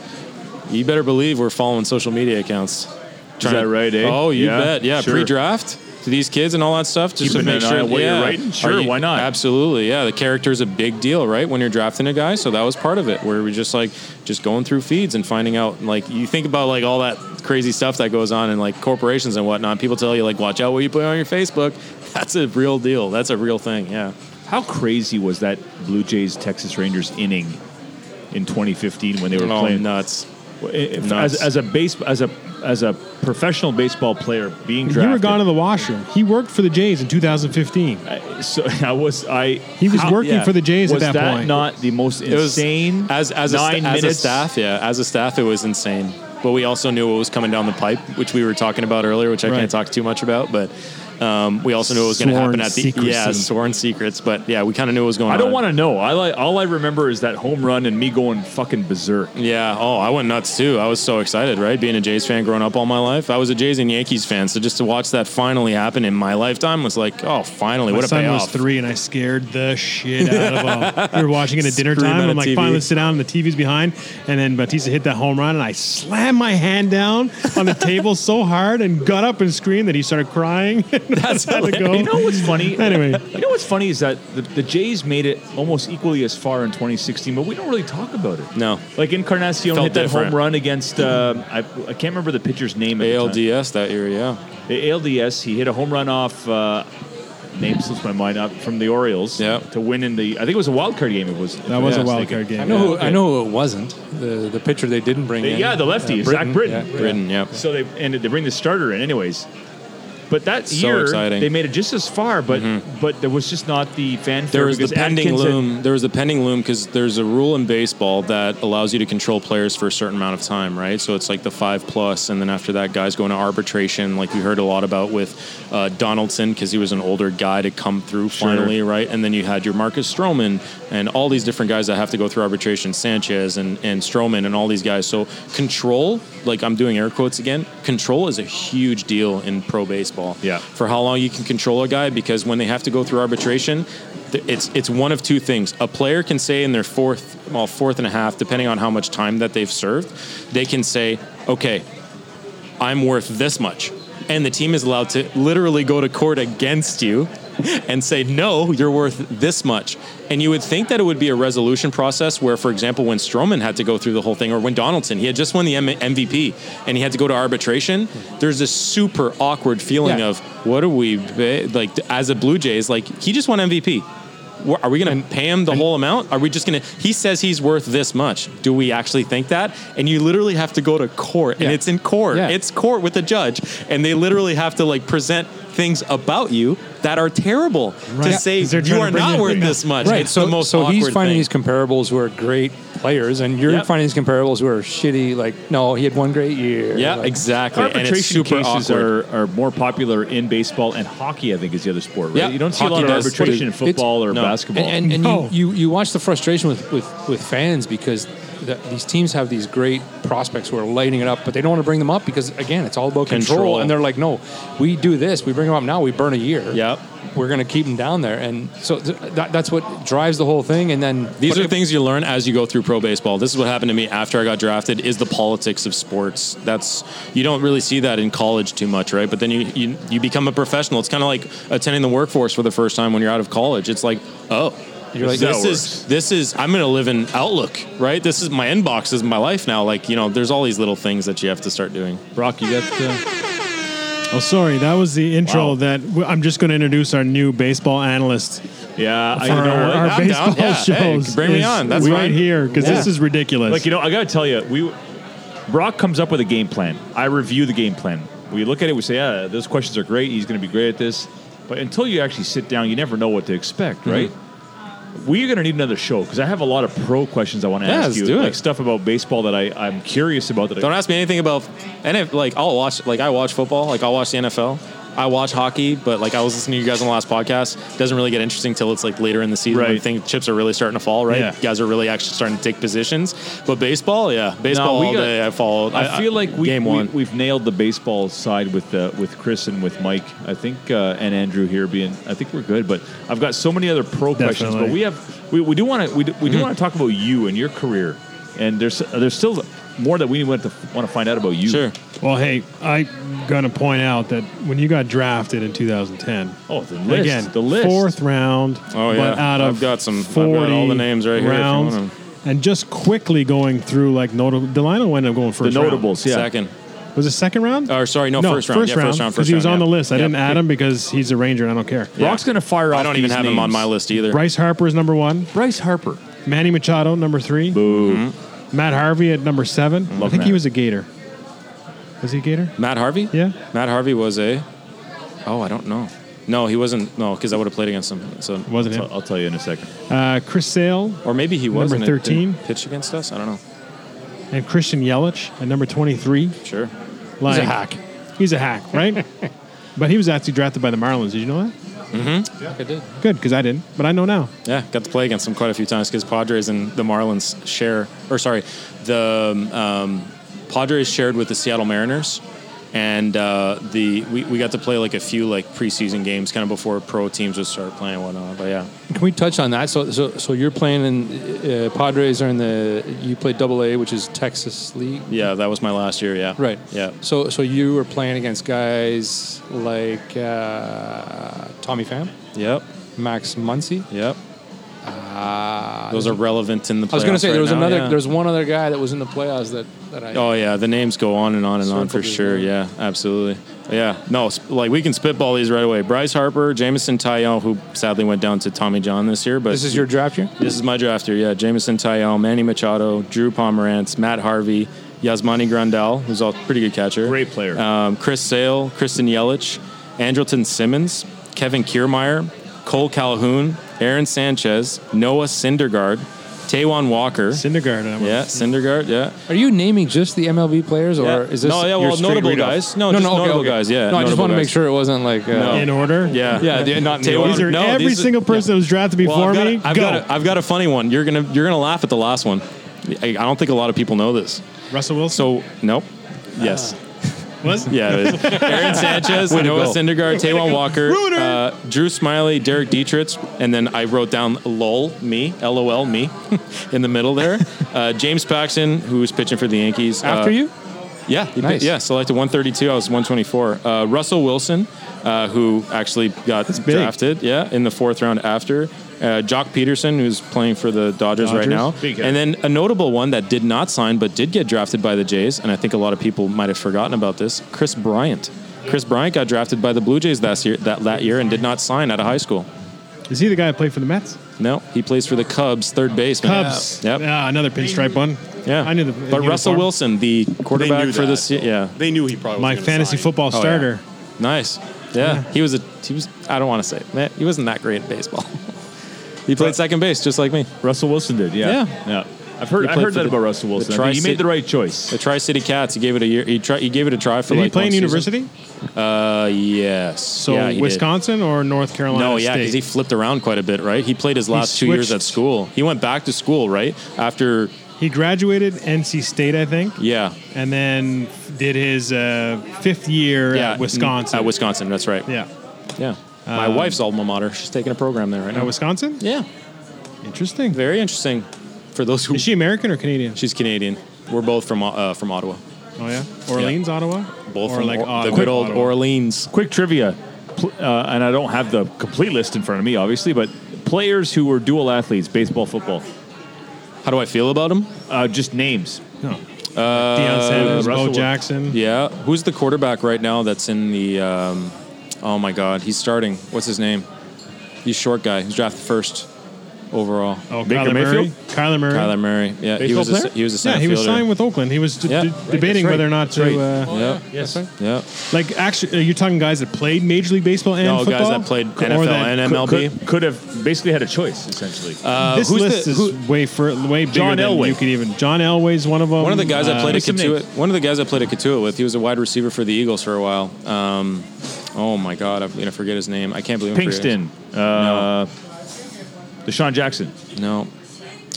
You better believe we're following social media accounts. Trying that to- right, eh? Oh, you Yeah, bet. Yeah, sure. pre-draft to these kids and all that stuff, just Keeping to make sure what you're yeah. writing? Sure, you- why not? Absolutely, yeah. The character is a big deal, right? When you're drafting a guy, so that was part of it, where we just like just going through feeds and finding out. Like you think about like all that crazy stuff that goes on in like corporations and whatnot. People tell you like, watch out what you put on your Facebook. That's a real deal. That's a real thing. Yeah. How crazy was that Blue Jays Texas Rangers inning in 2015 when they were Oh, playing? Nuts. As, as a base as a as a professional baseball player being drafted. You drafted, were gone to the washroom. He worked for the Jays in 2015. I- so I was I He was how- working yeah. for the Jays was at that, point. not the most It was insane as as a, sta- nine as a staff. Yeah, as a staff, it was insane. But we also knew what was coming down the pipe, which we were talking about earlier, which I Right. can't talk too much about. But Um, we also knew it was going to happen at the secrecy. yeah sworn secrets, but yeah, we kind of knew what was going I on. don't want to know. I like all I remember is that home run and me going fucking berserk. Yeah. Oh, I went nuts too. I was so excited, right? Being a Jays fan growing up all my life. I was a Jays and Yankees fan. So just to watch that finally happen in my lifetime was like, oh, finally, My what a son payoff. was three, and I scared the shit out of him. we were watching it at dinner Screaming time. at I'm like, TV. finally sit down, and the TV's behind. And then Bautista hit that home run, and I slammed my hand down on the table so hard and got up and screamed that he started crying. That's how to go. You know what's funny? Anyway. you know what's funny is that the, the Jays made it almost equally as far in 2016, but we don't really talk about it. No. Like Encarnacion Felt hit that different. home run against um, I, I can't remember the pitcher's name. at the time. ALDS that year, yeah. The ALDS. He hit a home run off. Uh, name slips my mind up from the Orioles. Yeah. To win in the I think it was a wild card game. It was That was if a I'm wild card game. I know. Who. I know who it wasn't. The the pitcher they didn't bring in. Yeah, the lefty, Uh, Zach Britton. Yeah. Britton, yeah. So they ended to bring the starter in, anyways. But that So year exciting. Mm-hmm. they made it just as far, but but there was just not the fanfare. There was the pending Atkins had- loom. There was the pending loom because there's a rule in baseball that allows you to control players for a certain amount of time, right? So it's like the five plus, and then after that, guys go into arbitration. Like we heard a lot about with uh, Donaldson because he was an older guy to come through finally, right? And then you had your Marcus Stroman and all these different guys that have to go through arbitration, Sanchez and and Stroman and all these guys. So control, like I'm doing air quotes again, control is a huge deal in pro baseball. Yeah. For how long you can control a guy because when they have to go through arbitration, it's it's one of two things. A player can say in their fourth, well, fourth and a half, depending on how much time that they've served, they can say, okay, I'm worth this much. And the team is allowed to literally go to court against you and say, no, you're worth this much. And you would think that it would be a resolution process where, for example, when Stroman had to go through the whole thing, or when Donaldson, he had just won the M- MVP and he had to go to arbitration, there's this super awkward feeling Yeah. of, what are we, like, as a Blue Jays, like, he just won MVP. Are we going to pay him the whole amount? Are we just going to? He says he's worth this much. Do we actually think that? And you literally have to go to court, and Yeah. it's in court. Yeah. It's court with a judge, and they literally have to like present things about you that are terrible to Right. say 'Cause they're you are not worth yeah. this much. Right. It's so the most so he's finding thing. these comparables who are great players, and you're Yep. finding these comparables who are shitty. Like, no, he had one great year. Yeah, Like, exactly. And it's Arbitration super cases awkward. are, are more popular in baseball and hockey. I think is the other sport. Right? Yeah, you don't see a lot hockey of does. arbitration in football or no. basketball. And, and, and No. you, you you watch the frustration with with, with fans because the, these teams have these great prospects who are lighting it up, but they don't want to bring them up because again, it's all about control. Control. And they're like, no, we do this, we bring them up now, we burn a year. Yep. We're going to keep them down there, and so th- that, that's what drives the whole thing. And then These are if- things you learn as you go through pro baseball. This is what happened to me after I got drafted. Is the politics of sports? That's you don't really see that in college too much, right? But then you you, you become a professional. It's kind of like attending the workforce for the first time when you're out of college. It's like, oh, You're like, this that is this is I'm going to live in Outlook, right? This is my inbox is my life now. Like you know, there's all these little things that you have to start doing. Brock, you got. Uh, Oh, sorry. That was the intro Wow. that w- I'm just going to introduce our new baseball analyst yeah, I for you know our, what? our I'm baseball down. Yeah, hey, shows. bring me on. That's right fine. here because this is ridiculous. Like you know, I got to tell you, we Brock comes up with a game plan. I review the game plan. We look at it. We say, "Yeah, those questions are great. He's going to be great at this." But until you actually sit down, you never know what to expect, Mm-hmm. Right? We're going to need another show because I have a lot of pro questions I want to Yeah, ask let's you, do it. like stuff about baseball that I, I'm curious about. That Don't ask me anything about and if, like I'll watch like I watch football, like I'll watch the NFL. I watch hockey, but like I was listening to you guys on the last podcast, doesn't really get interesting until it's like later in the season when Right. you think chips are really starting to fall, right? Yeah. You guys are really actually starting to take positions. But baseball, yeah, baseball we all got- day. I followed. I feel like we, game we one. we've nailed the baseball side with uh, with Chris and with Mike. I think uh, and Andrew here being. I think we're good. But I've got so many other pro questions. But we have we, we do want to we do, we do Mm-hmm. want to talk about you and your career. And there's there's still more that we want to want to find out about you. sure. Well, hey, I'm going to point out that when you got drafted in 2010, Oh, the list. again, the list. fourth round, Oh, but yeah. out of I've got some- I've got all the names right here if you rounds, want and just quickly going through like notable. Delino ended up going the first. round. notables. Yeah. Second. Was it second round? Or sorry, no, first round. First Yeah, round. first round, Because he was round, on the list. I Yep. didn't add him because he's a Ranger and I don't care. Rock's going to fire off. I don't even these have him on my list either. Bryce Harper is number one. Bryce Harper. Manny Machado, number three. Boo. Mm-hmm. Matt Harvey at number seven. Mm-hmm. I Love think he was a Gator. Was he a Gator? Matt Harvey? Yeah. Matt Harvey was a. Oh, I don't know. No, he wasn't. No, because I would have played against him. So Wasn't So him. I'll tell you in a second. Uh, Chris Sale Or maybe he was Number 13. didn't pitch against us. I don't know. and Christian Yelich at number 23. Sure. Like, he's a hack. He's a hack, right? But he was actually drafted by the Marlins. Did you know that? Yeah, I did. Good, because I didn't, but I know now. Yeah, got to play against them quite a few times because Padres and the Marlins share, or sorry, the um, Padres shared with the Seattle Mariners, and uh, the we, we got to play like a few like preseason games kind of before pro teams would start playing and whatnot. But yeah, Can we touch on that? So, so, so you're playing in uh, Padres are in the you play Double A, which is Texas League, yeah, that was my last year. Yeah, right? Yeah, So, so you were playing against guys like uh, Tommy Pham, yep, Max Muncy. yep. Those are relevant in the. I was going to playoffs say there was now, another. yeah. There's one other guy that was in the playoffs that that I. Oh yeah, the names go on and on and on for sure. well. Yeah, absolutely. Yeah, no, like we can spitball these right away. Bryce Harper, Jameson Taillon, who sadly went down to Tommy John this year, but this is your draft year. This is my draft year, yeah. Jameson Taillon, Manny Machado, Drew Pomeranz, Matt Harvey, Yasmani Grandal, who's a pretty good catcher. Great player. Um, Chris Sale, Christian Yelich, Andrelton Simmons, Kevin Kiermaier, Cole Calhoun, Aaron Sanchez, Noah Syndergaard, Taijuan Walker. Syndergaard. I yeah, Syndergaard, yeah. Are you naming just the MLB players, or Yeah. is this No, yeah, your well, straight notable read off? guys. No, no, just no, okay, notable okay. guys, yeah, No, I just notable want to make sure it wasn't like. Uh, No. In order? Yeah, Yeah, the- not in the Taiwan- order. These are No, every these are- single person that was drafted before Well, I've got, me. a, I've, go. got a, I've got a funny one. You're gonna you're gonna laugh at the last one. I, I don't think a lot of people know this. Russell Wilson. So nope. Yes. Was Yeah. It is. Aaron Sanchez, Way to Noah go. Syndergaard, Taijuan Walker, Ruiner. uh, Drew Smyly, Derek Dietrich, and then I wrote down LOL, me, LOL, me, in the middle there. Uh, James Paxton, who's pitching for the Yankees. After Uh, you? Yeah, he Nice. pi- yeah, selected 132. I was 124. Uh, Russell Wilson, uh, who actually got big. drafted, yeah, in the fourth round after. Uh, Joc Pederson, who's playing for the Dodgers, right now. And then a notable one that did not sign but did get drafted by the Jays, and I think a lot of people might have forgotten about this. Kris Bryant. Kris Bryant got drafted by the Blue Jays last year, that, that year and did not sign out of high school. Is he the guy that played for the Mets? No, he plays for the Cubs, third baseman. Cubs. Yep. Yeah, another pinstripe one. Yeah. I knew the. But Russell. Wilson, the quarterback for the that. yeah, They knew he probably my was gonna fantasy sign. football Oh, yeah. starter. Nice. Yeah, he was a he was. I don't want to say it. Man, he wasn't that great at baseball. he played second base just like me. Russell Wilson did. Yeah. Yeah. Yeah. I've heard. He I played heard for that the- about Russell Wilson. I he made the right choice. The Tri City Cats. He gave it a year. He tried. He gave it a try for Did like. he play in one season. university? Uh, yes. So yeah, he did. Wisconsin or North Carolina? No, yeah, State? because he flipped around quite a bit, right? He played his last two years switched. at school. He went back to school, right? After, He graduated NC State, I think, yeah, and then did his uh, fifth year yeah, at Wisconsin. At Wisconsin, that's right. yeah, Yeah. My Um, wife's alma mater. She's taking a program there right at now. Wisconsin. Yeah, Interesting. very interesting. For those who Is she American or Canadian? she's Canadian. We're both from uh, from Ottawa. Oh yeah, Orleans, Ottawa. Both or from like Or- Ottawa, the good old Ottawa. Orleans. Quick trivia, Pl- uh, and I don't have the complete list in front of me, obviously, but players who were dual athletes, baseball, football, How do I feel about him? uh, just names. No. Deion Sanders, Russell Bo Wil- Jackson. Yeah. Who's the quarterback right now that's in the? Um, oh my God, he's starting. What's his name? He's short guy. He's drafted first overall. Oh, Baker Kyler Murray. Mayfield? Kyler Murray. Kyler Murray. Yeah, he Baseball was a, he was a Yeah, he was fielder. signed with Oakland. He was d- Yeah. d- Right, debating that's right. whether or not to. That's Uh, Yeah. Yes. Yeah. like, actually, are you talking guys that played Major League Baseball and No, football? guys that played Or NFL that- and MLB. Could, could have basically had a choice, essentially. Uh, this who's list the, is way for way bigger John than Elway. you could even. John Elway's one of them. one of the guys I Uh, played at some Cotuit. One of the guys I played at Cotuit with. He was a wide receiver for the Eagles for a while. Um, oh my God, I'm gonna forget his name. I can't believe I'm Pinkston, uh, DeSean Jackson, No,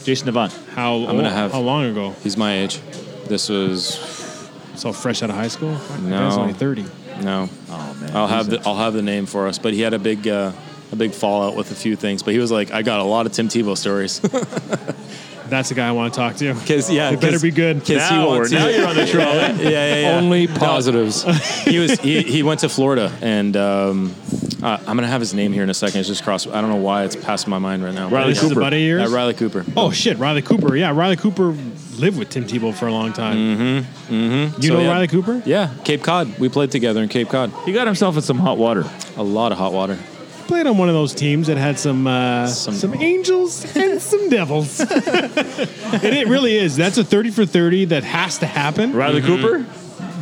Jason Avant. How I'm gonna have- how long ago? he's my age. This was So fresh out of high school. Fuck, the No. only thirty. no. Oh man, I'll have the I'll have the name for us. But he had a big uh, a big fallout with a few things. But he was like, I got a lot of Tim Tebow stories. That's the guy I want to talk to. Because yeah, It better be good. Because he Now, wants we're- now you're on the trail. yeah, yeah, yeah. Only positives. he was he, he went to Florida and um, uh, I'm gonna have his name here in a second. It's just crossed. I don't know why it's passing my mind right now. Riley This is Cooper. a buddy of yours. Uh, Riley Cooper. Oh shit, Riley Cooper. Yeah, Riley Cooper lived with Tim Tebow for a long time. Mm-hmm. Mm-hmm. You So, know yeah. Riley Cooper? Yeah, Cape Cod. We played together in Cape Cod. He got himself in some hot water. A lot of hot water. Played on one of those teams that had some uh, Some- some, angels and some devils. and it really is. That's a thirty for thirty that has to happen. Riley Cooper.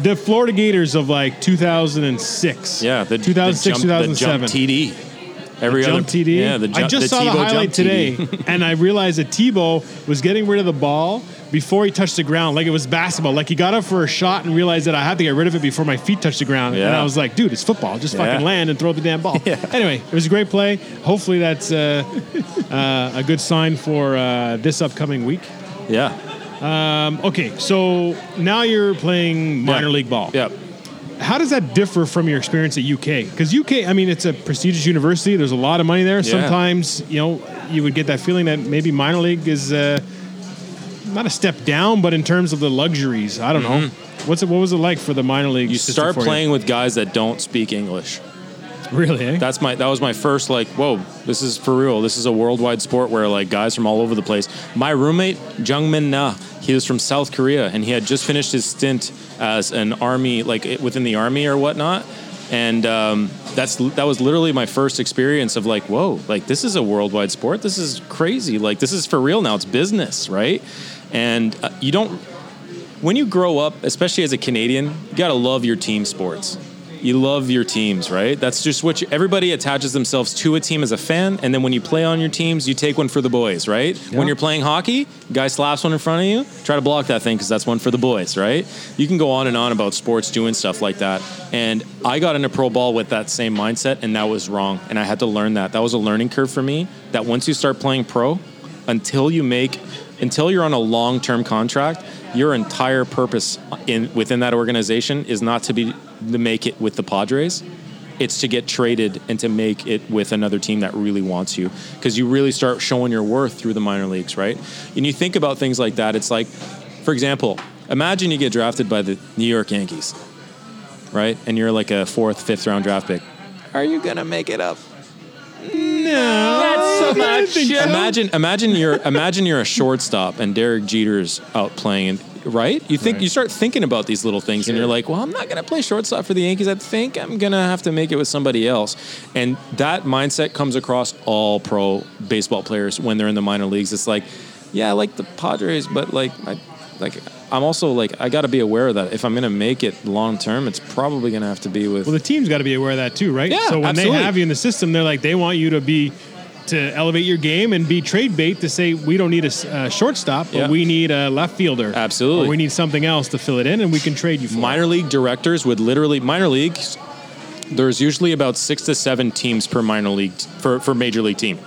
The Florida Gators of like 2006. Yeah, the 2006, the jump, the 2007. jump TD. Every jump other TD. Yeah, the jump, I just the saw the highlight today, and I realized that Tebow was getting rid of the ball before he touched the ground, like it was basketball. Like he got up for a shot and realized that I had to get rid of it before my feet touched the ground. And I was like, dude, it's football. Just Yeah. fucking land and throw the damn ball. Anyway, it was a great play. Hopefully that's uh, uh, a good sign for uh, this upcoming week. Yeah. Okay, so now you're playing minor Yeah. league ball. Yeah. How does that differ from your experience at UK? Because UK, I mean, it's a prestigious university. There's a lot of money there. Sometimes, you know, you would get that feeling that maybe minor league is uh, not a step down, but in terms of the luxuries, I don't know. What's it? What was it like for the minor league? Mm-hmm. You start playing with guys that don't speak English. Really? Eh? That's my that was my first like whoa this is for real this is a worldwide sport where like guys from all over the place. My roommate Jung Min Na he was from South Korea and he had just finished his stint as an army like within the army or whatnot. And um, that's that was literally my first experience of like whoa like this is a worldwide sport this is crazy like this is for real now it's business right and uh, you don't when you grow up, especially as a Canadian, you gotta love your team sports. You love your teams, right? That's just what you, everybody attaches themselves to a team as a fan, and then when you play on your teams, you take one for the boys, right? When you're playing hockey, guy slaps one in front of you, try to block that thing because that's one for the boys, right? You can go on and on about sports doing stuff like that, and I got into pro ball with that same mindset, and that was wrong, and I had to learn that. That was a learning curve for me. That once you start playing pro, until you make until you're on a long-term contract your entire purpose in within that organization is not to be to make it with the Padres. It's to get traded and to make it with another team that really wants you. Because you really start showing your worth through the minor leagues right? And you think about things like that it's like for example imagine you get drafted by the New York Yankees right? And you're like a fourth fifth round draft pick. Are you gonna make it up Not so much. Imagine, imagine you're imagine you're a shortstop and Derek Jeter's out playing, right? You think you start thinking about these little things, and you're like, well, I'm not going to play shortstop for the Yankees. I think I'm going to have to make it with somebody else, and that mindset comes across all pro baseball players when they're in the minor leagues. It's like, yeah, I like the Padres, but like, I, like. I'm also like I got to be aware of that if I'm going to make it long term, it's probably going to have to be with Well, the team's got to be aware of that too, right? Yeah, So when absolutely. they have you in the system, they're like they want you to be to elevate your game and be trade bait to say we don't need a shortstop, but Yeah. we need a left fielder. Absolutely. Or we need something else to fill it in, and we can trade you for. it. minor league directors would literally minor leagues there's usually about six to seven teams per minor league for, for major league team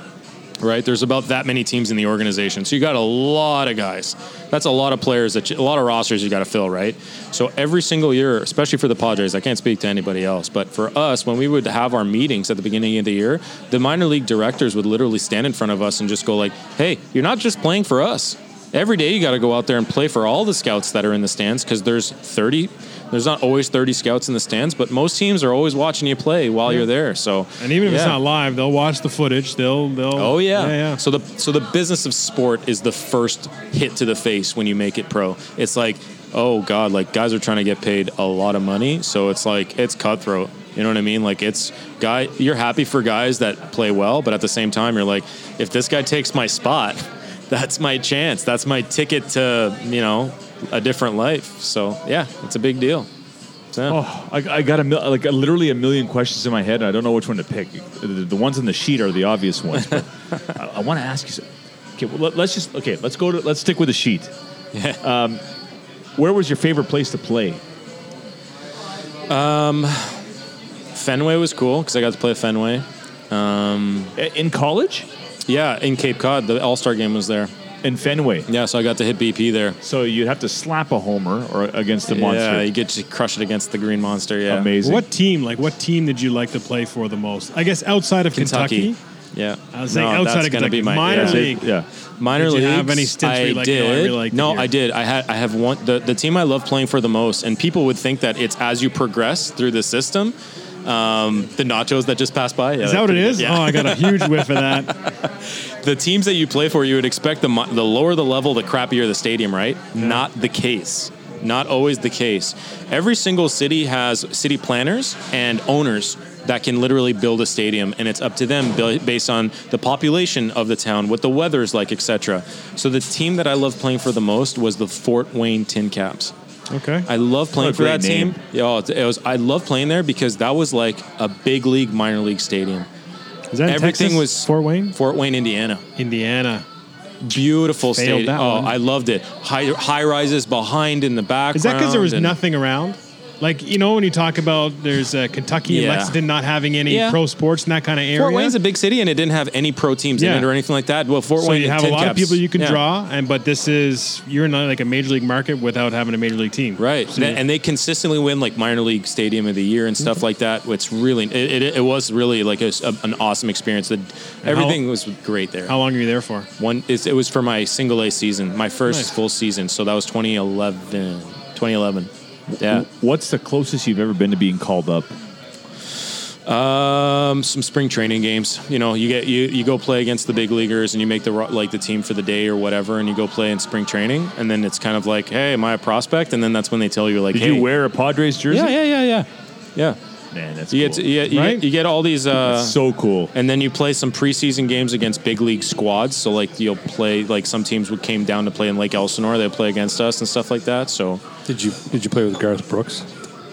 right? There's about that many teams in the organization. So you got a lot of guys. That's a lot of players that you, a lot of rosters you got to fill right? So every single year especially for the padres i can't speak to anybody else but for us when we would have our meetings at the beginning of the year the minor league directors would literally stand in front of us and just go like hey you're not just playing for us every day you got to go out there and play for all the scouts that are in the stands because there's 30 there's not always 30 scouts in the stands but most teams are always watching you play while you're there so And even if it's not live, they'll watch the footage. They'll they'll. Oh yeah. yeah, yeah. So the so the business of sport is the first hit to the face when you make it pro. It's like, oh god, like guys are trying to get paid a lot of money, so it's like it's cutthroat. You know what I mean? Like it's guy you're happy for guys that play well, but at the same time you're like, if this guy takes my spot, that's my chance. That's my ticket to, you know, a different life. So, yeah, it's a big deal. So, Oh, I, I got a mil- like literally a million questions in my head, and I don't know which one to pick. The, the ones on the sheet are the obvious ones. But I, I want to ask you. some- Okay, well, let, us just okay. Let's go to let's stick with the sheet. Um, where was your favorite place to play? Um, Fenway was cool because I got to play Fenway. I- In college, Yeah, in Cape Cod, the All Star game was there. in Fenway. Yeah, so I got to hit BP there. So you'd have to slap a homer or against the monster. Yeah, you get to crush it against the Green Monster. Yeah, Amazing. What team? Like what team did you like to play for the most? I guess outside of Kentucky. Kentucky. Yeah, I was saying No, outside that's of gonna Kentucky. be my Minor yeah. league. Yeah. Minor Did you leagues. have any stints where I you're like, did. "No, I really liked no. I did. I had. I have one. The, the team I love playing for the most, and people would think that it's as you progress through the system. Um, the nachos that just passed by. Yeah, Is that what it is? good. Yeah. Oh, I got a huge whiff of that. the teams that you play for, you would expect the the lower the level, the crappier the stadium, right? Not the case. Not always the case. Every single city has city planners and owners that can literally build a stadium, and it's up to them based on the population of the town, what the weather is like, etc. So the team that I loved playing for the most was the Fort Wayne Tin Caps. Okay. I love playing for that name. team. Yeah, it it was. I love playing there because that was like a big league minor league stadium. Is that Everything Texas? was Fort Wayne, Fort Wayne, Indiana. Indiana. Beautiful Failed stadium. Oh, one. I loved it. High high rises behind in the background. Is that because there was and- nothing around? Like you know when you talk about there's uh, Kentucky and Yeah. Lexington not having any Yeah. pro sports in that kind of area. Fort Wayne's a big city and it didn't have any pro teams Yeah. in it or anything like that. Well, Fort so Wayne you have a lot of Caps- people you can yeah. draw, and but this is you're in a, like a major league market without having a major league team. Right, So and they consistently win like minor league stadium of the year and stuff like that. It's really, it, it, it was really like a an awesome experience. That everything was great there. how long are you there for? One, it's, it was for my single A season, my first Nice. full season. So that was 2011. 2011. Yeah. What's the closest you've ever been to being called up? Um, some spring training games. You know, you get you you go play against the big leaguers and you make the like the team for the day or whatever, and you go play in spring training, and then it's kind of like, hey, am I a prospect? And then that's when they tell you like, Did hey, you wear a Padres jersey? Yeah, yeah, yeah, yeah, yeah. Man, that's You cool. get you get, you, get, you get all these. Uh, That's so cool. and then you play some preseason games against big league squads. So like you'll play like some teams would came down to play in Lake Elsinore. They play against us and stuff like that. So Did you did you play with Garth Brooks?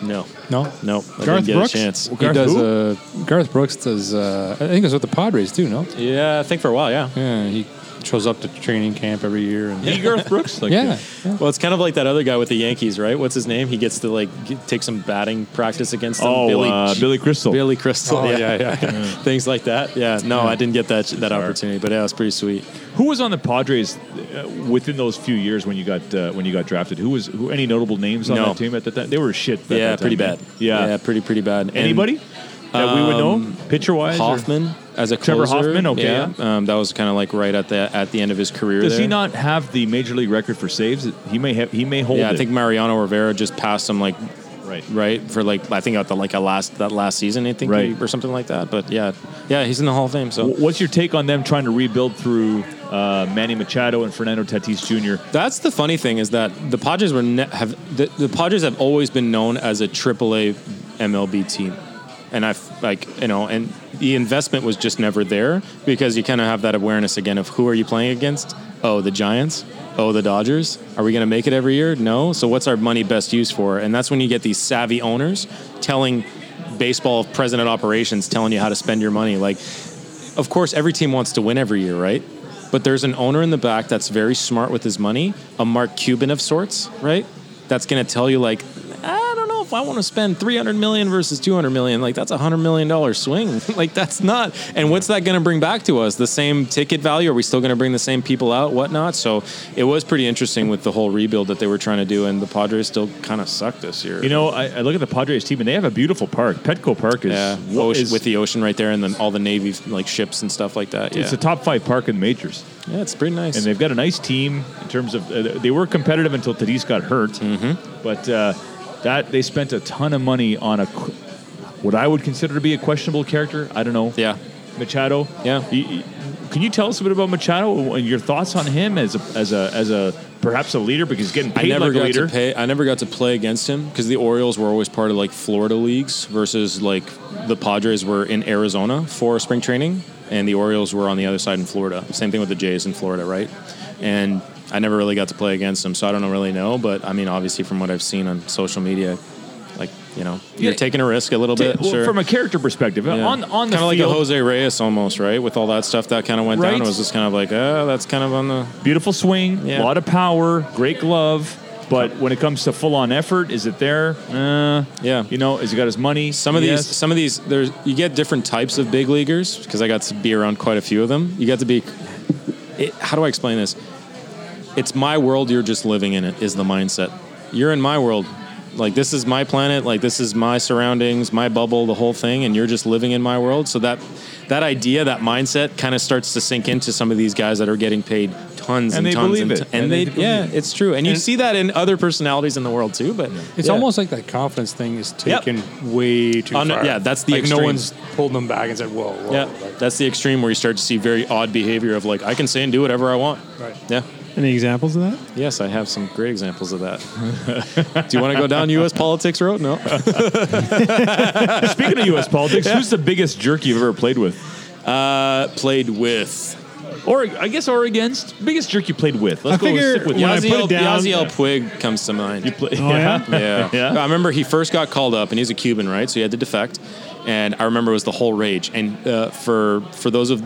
no, No. no, I Garth didn't get Brooks? a chance. He Garth does. who? Uh, Garth Brooks does. Uh, I think it's with the Padres too. No. Yeah, I think for a while, yeah. Yeah, he shows up to training camp every year. And Garth Brooks? Like, yeah, yeah. Well, it's kind of like that other guy with the Yankees, right? What's his name? He gets to like get, take some batting practice against them. Oh, Billy, uh, Billy Crystal. Billy Crystal. Oh, yeah, yeah, yeah, yeah. Things like that. Yeah. No, I didn't get that that opportunity, but yeah, it was pretty sweet. Who was on the Padres uh, within those few years when you got uh, when you got drafted? Who was who? Any notable names on No. that team at that time? They were shit. yeah, pretty time, bad. Yeah. yeah, pretty pretty bad. And That we would know, um, pitcher wise? Hoffman as a closer, Trevor. Hoffman, okay, yeah. Um, that was kind of like right at the at the end of his career. Does he not have the major league record for saves? He may have. He may hold Yeah, it. I think Mariano Rivera just passed him like right. right for like I think at the like a last that last season I think Right. or something like that. But yeah, yeah, he's in the Hall of Fame. So What's your take on them trying to rebuild through uh, Manny Machado and Fernando Tatis Jr.? That's the funny thing is that the Padres were ne- have the, the Padres have always been known as a AAA MLB team, and I like you know, and the investment was just never there because you kind of have that awareness again of who are you playing against? Oh, the Giants. Oh, the Dodgers. Are we going to make it every year? No. So what's our money best used for? And that's when you get these savvy owners telling baseball president operations telling you how to spend your money. Like, of course, every team wants to win every year, right? But there's an owner in the back that's very smart with his money, a Mark Cuban of sorts, right? That's going to tell you like, I if I want to spend 300 million versus 200 million. Like that's a 100 million dollar swing. like that's not. And what's that going to bring back to us? The same ticket value? Are we still going to bring the same people out? Whatnot? So it was pretty interesting with the whole rebuild that they were trying to do, and the Padres still kind of suck this year. You know, I, I look at the Padres team and they have a beautiful park. Petco Park is, yeah, what ocean, is- with the ocean right there, and then all the Navy like ships and stuff like that. Yeah, it's a top five park in the majors. yeah, it's pretty nice. and they've got a nice team in terms of uh, they were competitive until Tatis got hurt, mm-hmm. but uh, that they spent a ton of money on a what I would consider to be a questionable character. I don't know. yeah. Machado. Yeah. Y- Can you tell us a bit about Machado and your thoughts on him as a as a as a perhaps a leader because he's getting I paid never like a leader? to pay. I never got to play against him because the Orioles were always part of like Florida leagues versus like the Padres were in Arizona for spring training, and the Orioles were on the other side in Florida. Same thing with the Jays in Florida, right? And I never really got to play against him, so I don't really know. But I mean, obviously, from what I've seen on social media, like you know, you're Yeah. taking a risk a little bit. well, sure. From a character perspective, Yeah. on on the kind of like a Jose Reyes almost, right? With all that stuff that kind of went Right. down, it was just kind of like, oh, that's kind of on the beautiful swing, a Yeah. lot of power, great glove. But when it comes to full on effort, is it there? Uh, Yeah. You know, has he got his money? Some of Yes. these, some of these, there's you get different types of big leaguers because I got to be around quite a few of them. You got to be. It, how do I explain this? It's my world. You're just living in it. Is the mindset. You're in my world. Like this is my planet. Like this is my surroundings, my bubble, the whole thing, and you're just living in my world. So that that idea, that mindset, kind of starts to sink into some of these guys that are getting paid tons And tons. and, they tons believe and, it. and, And they, they yeah, it. it's true. And you see that in other personalities in the world too. But It's yeah. almost like that confidence thing is Yep. taken way too On- far. yeah, that's the like no one's pulled them back and said, "Whoa, whoa." Yeah, like- that's the extreme where you start to see very odd behavior of like I can say and do whatever I want. Right. Yeah. Any examples of that? Yes, I have some great examples of that. do you want to go down U.S. politics road? No. Speaking of U.S. politics, who's the biggest jerk you've ever played with? Uh, played with Or I guess or against biggest jerk you played with. Let's I go figure stick with when I Yazzie. put Yasiel, it down- Yasiel Puig comes to mind. You play, Oh, yeah? yeah. Yeah. I remember he first got called up, and he's a Cuban, right? So he had to defect. And I remember it was the whole rage. And uh, for for those of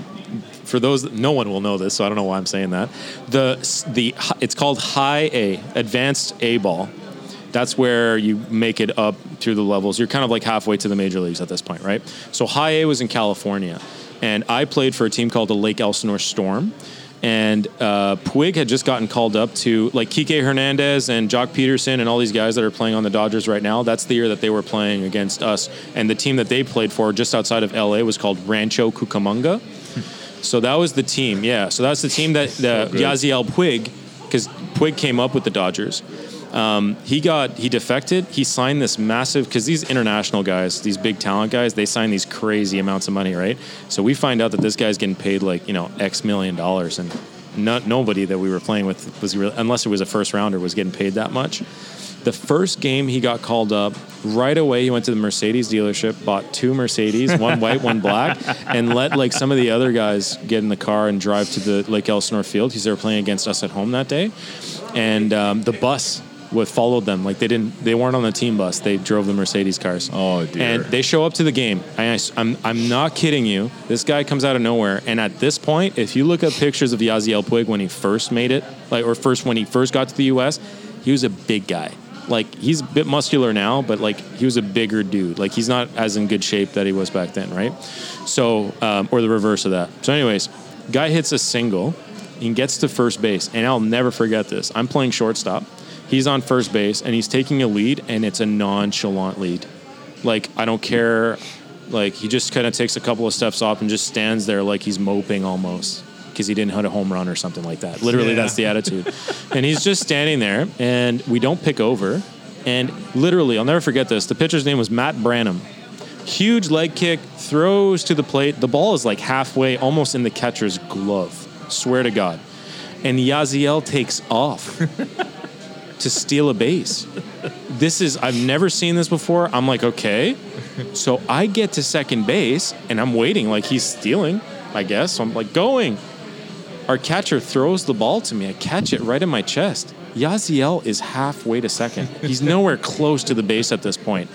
for those no one will know this, so I don't know why I'm saying that. The the it's called high A, advanced A ball. That's where you make it up through the levels. You're kind of like halfway to the major leagues at this point, right? So high A was in California, and I played for a team called the Lake Elsinore Storm. And uh, Puig had just gotten called up to like Kike Hernandez and Joc Pederson and all these guys that are playing on the Dodgers right now. That's the year that they were playing against us. And the team that they played for just outside of LA was called Rancho Cucamonga. So that was the team, yeah. So that's the team that the Yasiel Puig, because Puig came up with the Dodgers. Um, he got he defected. He signed this massive because these international guys, these big talent guys, they sign these crazy amounts of money, right? So we find out that this guy's getting paid like you know X million dollars, and not nobody that we were playing with was really, unless it was a first rounder was getting paid that much. The first game he got called up, right away he went to the Mercedes dealership, bought two Mercedes, one white, one black, and let like some of the other guys get in the car and drive to the Lake Elsinore field they were playing against us at home that day. And um, the bus would followed them. Like they didn't they weren't on the team bus. They drove the mercedes cars. Oh, dear. and they show up to the game. I, I'm, I'm not kidding you. This guy comes out of nowhere. And at this point if you look up pictures of Yasiel Puig when he first made it like or first when he first got to the us he was a big guy. Like he's a bit muscular now but like he was a bigger dude. Like he's not as in good shape that he was back then right? So um, or the reverse of that. So anyways guy hits a single and gets to first base. And i'll never forget this. I'm playing shortstop he's on first base and he's taking a lead and it's a nonchalant lead. Like i don't care like he just kind of takes a couple of steps off and just stands there like he's moping almost because he didn't hit a home run or something like that. Literally Yeah. that's the attitude. And he's just standing there and we don't pick over. And literally i'll never forget this the pitcher's name was matt branham. Huge leg kick throws to the plate. The ball is like halfway almost in the catcher's glove. Swear to god. And yasiel takes off to steal a base. This is I've never seen this before. I'm like, okay. So I get to second base and I'm waiting like he's stealing, I guess. So I'm like going. Our catcher throws the ball to me. I catch it right in my chest. Yasiel is halfway to second. He's nowhere close to the base at this point.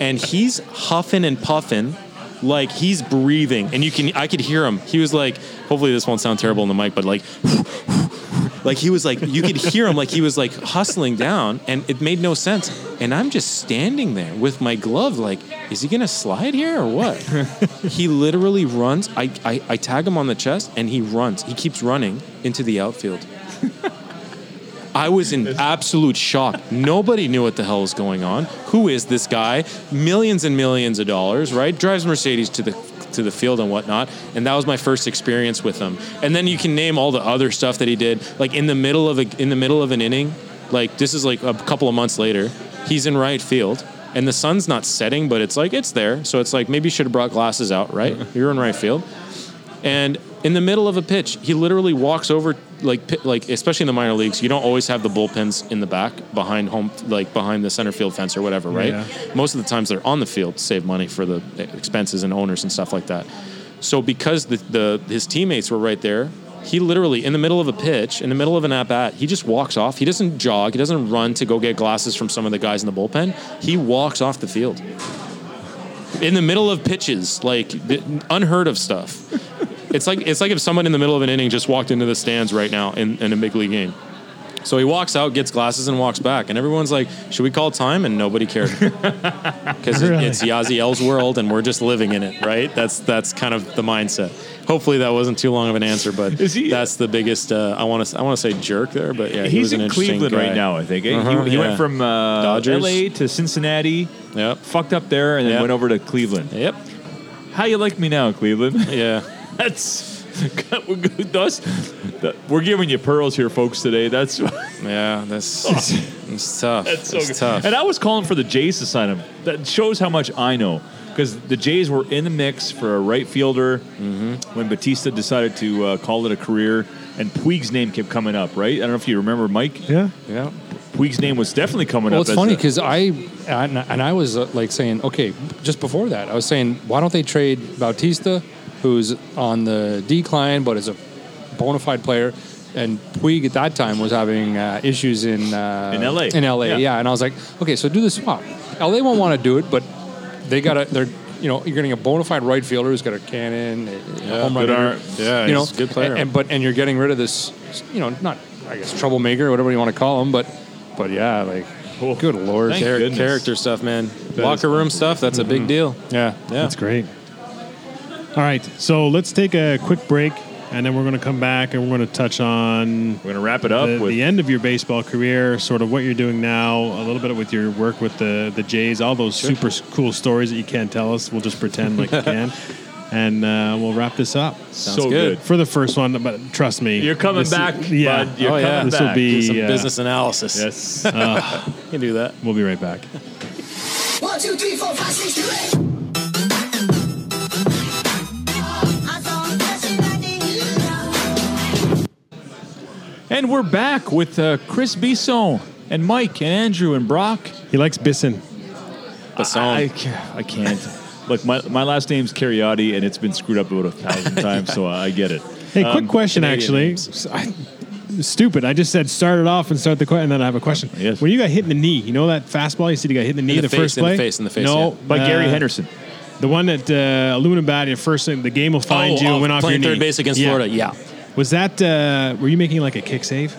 And he's huffing and puffing like he's breathing. And you can I could hear him. He was like, hopefully this won't sound terrible in the mic, but like like he was like you could hear him like he was like hustling down and it made no sense and i'm just standing there with my glove like is he gonna slide here or what he literally runs I, I i tag him on the chest and he runs he keeps running into the outfield I was in absolute shock. Nobody knew what the hell was going on. Who is this guy? Millions and millions of dollars, right? Drives Mercedes to the to the field and whatnot. And that was my first experience with him. And then you can name all the other stuff that he did. Like in the middle of a in the middle of an inning, like this is like a couple of months later, he's in right field. And the sun's not setting, but it's like it's there. So it's like maybe you should have brought glasses out, right? You're in right field. And in the middle of a pitch, he literally walks over, like, like especially in the minor leagues, you don't always have the bullpens in the back behind home, like behind the center field fence or whatever, right? Yeah. Most of the times they're on the field to save money for the expenses and owners and stuff like that. So because the, the his teammates were right there, he literally in the middle of a pitch, in the middle of an at bat, he just walks off. He doesn't jog. He doesn't run to go get glasses from some of the guys in the bullpen. He walks off the field in the middle of pitches, like unheard of stuff. It's like it's like if someone in the middle of an inning just walked into the stands right now in, in a big league game. So he walks out, gets glasses, and walks back, and everyone's like, "Should we call time?" And nobody cared because Really? it's Yasiel's world, and we're just living in it, right? That's that's kind of the mindset. Hopefully, that wasn't too long of an answer, but he- that's the biggest. Uh, I want to I want to say jerk there, but yeah, he He's was an in Cleveland guy. right now, I think. Uh-huh, he he yeah. went from uh, Dodgers. LA to Cincinnati, Yep. fucked up there, and then Yep. went over to Cleveland. Yep. How you like me now, Cleveland? Yeah. That's that's that- we're giving you pearls here, folks. Today. That's Yeah. That's it's tough. that's so it's good. tough. And I was calling for the Jays to sign him. That shows how much I know because the Jays were in the mix for a right fielder Mm-hmm. when Bautista decided to uh, call it a career, and Puig's name kept coming up. Right? I don't know if you remember, Mike. Yeah. yeah. Puig's name was definitely coming Well, up. it's funny because I and, and I was uh, like saying, okay, just before that, I was saying, why don't they trade Bautista, who's on the decline but is a bona fide player, and Puig at that time was having uh, issues in uh, In LA. In LA, Yeah. yeah. And I was like, okay, so do the swap. LA won't want to do it, but they got to. They're you know you're getting a bona fide right fielder who's got a cannon, a Yeah, home run good hitter. Yeah, you know, he's a good player. And, and- but and you're getting rid of this, you know, not I guess troublemaker or whatever you want to call him, but but yeah, like good lord, Thank Char- goodness. character stuff, man. Locker room stuff. That's a big deal. yeah, Yeah. That's great. All right, so let's take a quick break, and then we're going to come back and we're going to touch on We're gonna wrap it up the, with the end of your baseball career, sort of what you're doing now, a little bit with your work with the the Jays, all those super cool stories that you can't tell us. We'll just pretend like you can, and uh, we'll wrap this up. so good. For the first one, but trust me, You're coming this- back, Yeah, bud. You're Oh, yeah. coming this will back. be Some uh, business analysis. Yes. You can do that. We'll be right back. One, two, three, four, five, six, seven, eight. And we're back with uh, Chris Bisson and Mike and Andrew and Brock. He likes Bisson. I, ca- I can't. Look, my, my last name's Cariotti, and it's been screwed up about a thousand times, so I get it. Hey, Um, quick question, Canadian actually. names. I- stupid. I just said start it off and start the question, and then I have a question. Yes. When you got hit in the knee, you know that fastball you said you got hit in the knee the the, face, first in the play? face, in the face, No, yeah. By Gary uh, Henderson. The one that uh, aluminum bat, your first thing, the game will find you and went off your Oh, playing knee. third base against Yeah. Florida. Yeah. Was that? Uh, were you making like a kick save?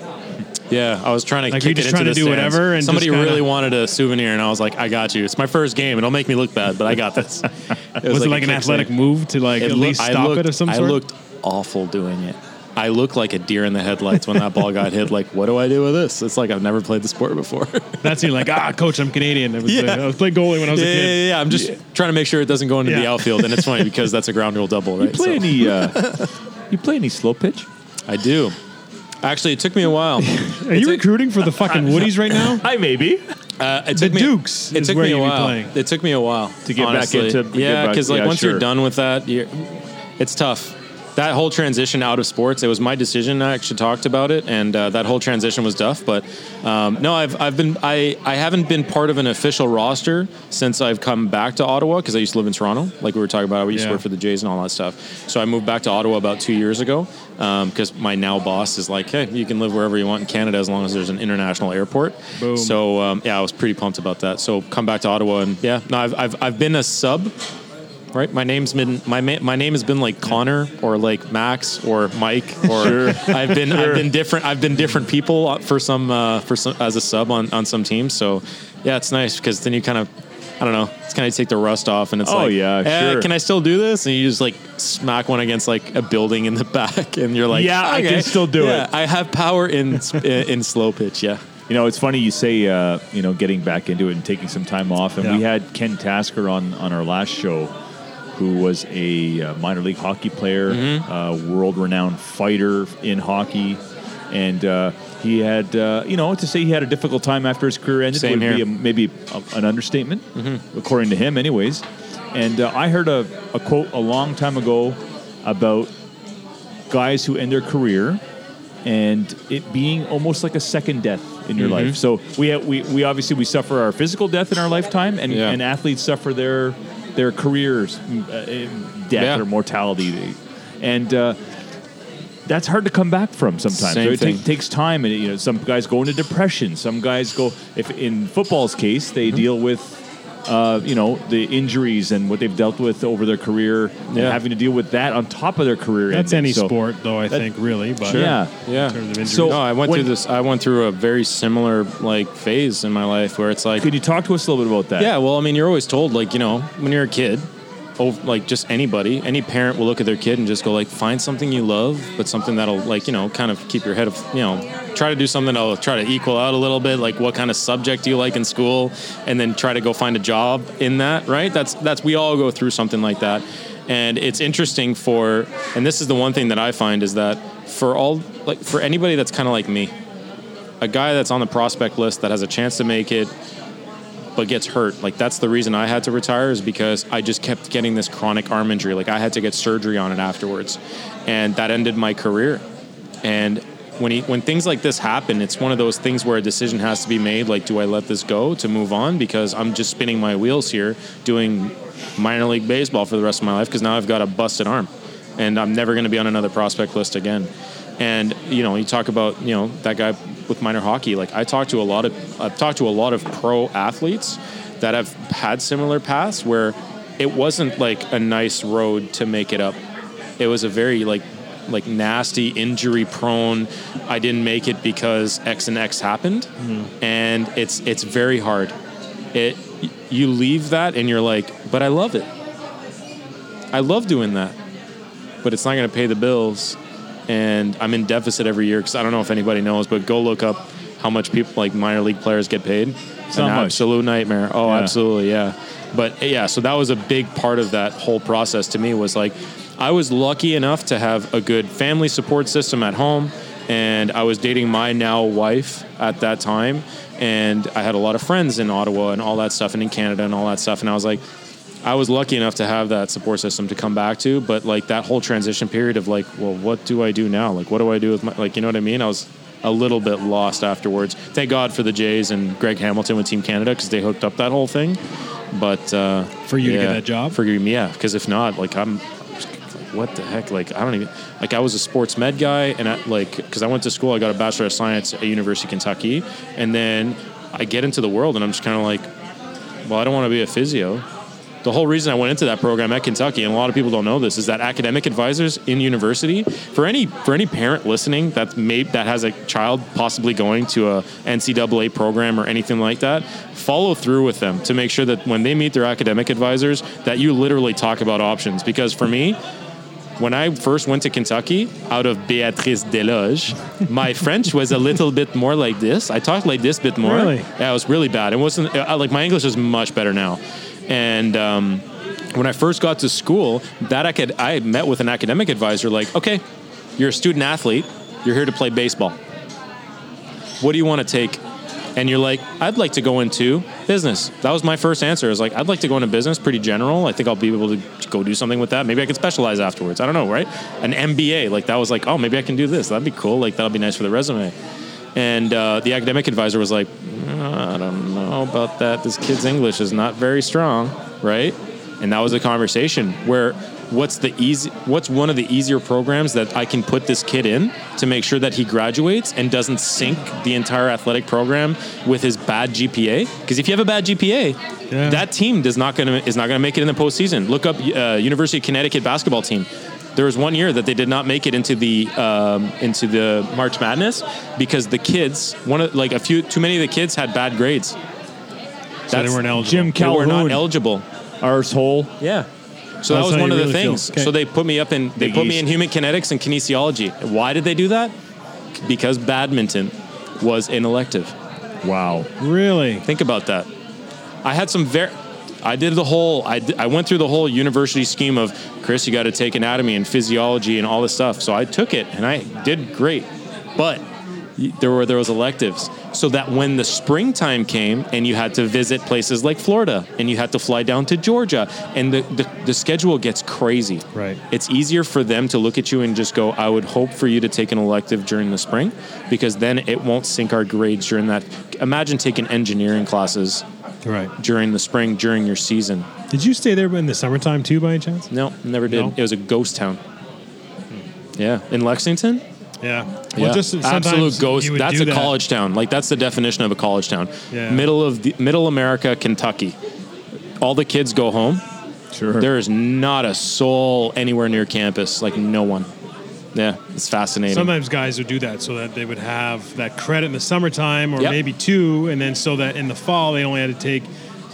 Yeah, I was trying to Like, kick it just into trying to the do stands. whatever and Somebody kinda- really wanted a souvenir, and I was like, "I got you. It's my first game. It'll make me look bad, but I got this." It Was, it a like an athletic save. move to like It at loo- least I stop looked, it of some I sort? looked awful doing it. I looked like a deer in the headlights when that ball got hit. Like, what do I do with this? It's like I've never played the sport before. That's you like ah, coach, I'm Canadian. It was, Yeah. uh, I was playing goalie when I was yeah, a yeah, kid. yeah, I'm just trying to make sure it doesn't go into the outfield, and it's funny because that's a ground rule double, right? You play So- any? Uh, you play any slow pitch? I do. Actually, it took me a while. Are you recruiting for the fucking Woodies right now? I maybe. Uh, it The took me, Dukes It is took where me a you'd be while. playing. It took me a while To get back honestly. into- get yeah, back- because like yeah, once sure. you're done with that, you're, it's tough. That whole transition out of sports, it was my decision. I actually talked about it, and uh, that whole transition was tough. But um, no, I've, I've been I, I haven't been part of an official roster since I've come back to Ottawa because I used to live in Toronto, like we were talking about. I used Yeah. to work for the Jays and all that stuff. So I moved back to Ottawa about two years ago because my now boss is like, hey, you can live wherever you want in Canada as long as there's an international airport. Boom. So um, yeah, I was pretty pumped about that. So come back to Ottawa and yeah, no, I've I've, I've been a sub. Right, my name's been my ma- my name has been like Connor or like Max or Mike or I've been I've been different I've been different people for some uh, for some as a sub on, on some teams. So yeah, it's nice because then you kind of I don't know it's kind of take the rust off and it's Oh, like yeah, eh, sure. can I still do this? And you just like smack one against like a building in the back and you're like Yeah, I can still do yeah, it. I have power in in, in slow pitch. Yeah. You know, it's funny you say, uh, you know, getting back into it and taking some time off. And we had Ken Tasker on, on our last show, who was a uh, minor league hockey player, Mm-hmm. uh, world renowned fighter in hockey. And uh, he had, uh, you know, to say he had a difficult time after his career ended Same would be a, maybe a, an understatement, according to him, anyways. And uh, I heard a, a quote a long time ago about guys who end their career and it being almost like a second death in your Mm-hmm. life. So we, we we obviously we suffer our physical death in our lifetime, and, Yeah. and athletes suffer their their careers mm, uh, death Yeah. or mortality, and. Uh, that's hard to come back from sometimes. So it take- takes time, and you know, some guys go into depression. Some guys go. If in football's case, Mm-hmm. they deal with, uh, you know, the injuries and what they've dealt with over their career, and Yeah. having to deal with that on top of their career. That's ending. any So- sport, though. I that- think really, but Yeah. Yeah. in terms of injuries. So- No, I went when- through this. I went through a very similar like phase in my life where it's like, Could you talk to us a little bit about that? yeah. Well, I mean, you're always told like you know when you're a kid, oh, like just anybody, any parent will look at their kid and just go like, find something you love, but something that'll like you know kind of keep your head of you know try to do something that'll try to equal out a little bit. Like what kind of subject do you like in school, and then try to go find a job in that. Right? That's that's we all go through something like that. And it's interesting for, and this is the one thing that I find is that for all, like for anybody that's kind of like me, a guy that's on the prospect list that has a chance to make it but gets hurt like that's the reason i had to retire is because i just kept getting this chronic arm injury like i had to get surgery on it afterwards and that ended my career and when he, when things like this happen it's one of those things where a decision has to be made like do i let this go to move on because i'm just spinning my wheels here doing minor league baseball for the rest of my life because now i've got a busted arm and i'm never going to be on another prospect list again and you know, you talk about you know that guy with minor hockey. Like I talked to a lot of I've talked to a lot of pro athletes that have had similar paths where it wasn't like a nice road to make it up. It was a very like like nasty, injury prone. I didn't make it because X and X happened, hmm. and it's it's very hard. It you leave that and you're like, but I love it. I love doing that, but it's not going to pay the bills, and I'm in deficit every year because I don't know if anybody knows, but go look up how much people like minor league players get paid. It's an much. absolute nightmare. Oh, Yeah. absolutely, yeah. But yeah, so that was a big part of that whole process to me was like I was lucky enough to have a good family support system at home and I was dating my now wife at that time and I had a lot of friends in Ottawa and all that stuff and in Canada and all that stuff and I was like I was lucky enough to have that support system to come back to, but like that whole transition period of like, well, what do I do now? Like, what do I do with my, like, you know what I mean? I was a little bit lost afterwards. Thank God for the Jays and Greg Hamilton with Team Canada because they hooked up that whole thing. But uh, For you to get that job? for me, yeah. Because if not, like, I'm what the heck? Like, I don't even like. I was a sports med guy, and I like because I went to school. I got a bachelor of science at University of Kentucky, and then I get into the world, and I'm just kind of like, well, I don't want to be a physio. The whole reason I went into that program at Kentucky, and a lot of people don't know this, is that academic advisors in university, for any for any parent listening that may that has a child possibly going to a NCAA program or anything like that, follow through with them to make sure that when they meet their academic advisors, that you literally talk about options. Because for me, when I first went to Kentucky out of Beatrice Desloges, my French was a little bit more like this. I talked like this a bit more. Really? Yeah, it was really bad. It wasn't like my English is much better now. And um, when I first got to school, that I could I met with an academic advisor. Like, okay, you're a student athlete. You're here to play baseball. What do you want to take? And you're like, I'd like to go into business. That was my first answer. I was like, I'd like to go into business, pretty general. I think I'll be able to go do something with that. Maybe I could specialize afterwards. I don't know, right? An MBA, like that was like, oh, maybe I can do this. That'd be cool. Like that'll be nice for the resume. And uh, the academic advisor was like, "Uh, I don't know about that. This kid's English is not very strong, right? And that was a conversation where what's the easy what's one of the easier programs that I can put this kid in to make sure that he graduates and doesn't sink the entire athletic program with his bad GPA? Because if you have a bad GPA, Yeah. that team does not gonna is not gonna make it in the postseason. Look up uh, University of Connecticut basketball team. There was one year that they did not make it into the um, into the March Madness because the kids one of like a few too many of the kids had bad grades. So they weren't eligible. Jim they were not Calhoun, eligible. arsehole. Yeah. So that was one of the really things. Okay. So they put me up in they Big put me in human kinetics and kinesiology. Why did they do that? Because badminton was an elective. Wow. Really? Think about that. I had some very. I did the whole. I, I went through the whole university scheme of Chris. You got to take anatomy and physiology and all this stuff. So I took it and I did great, but y- there were there was electives. So that when the springtime came and you had to visit places like Florida and you had to fly down to Georgia and the, the, the schedule gets crazy. Right. It's easier for them to look at you and just go, I would hope for you to take an elective during the spring because then it won't sink our grades during that. Imagine taking engineering classes Right. during the spring during your season. Did you stay there in the summertime too, by any chance? No, never did. No? It was a ghost town. Yeah, in Lexington. Yeah. yeah, just sometimes absolute ghost. That's a that. college town. Like that's the definition of a college town. Yeah. Middle of the middle America, Kentucky. All the kids go home. Sure. There is not a soul anywhere near campus. Like no one. Yeah, it's fascinating. Sometimes guys would do that so that they would have that credit in the summertime or Yep. maybe two, and then so that in the fall they only had to take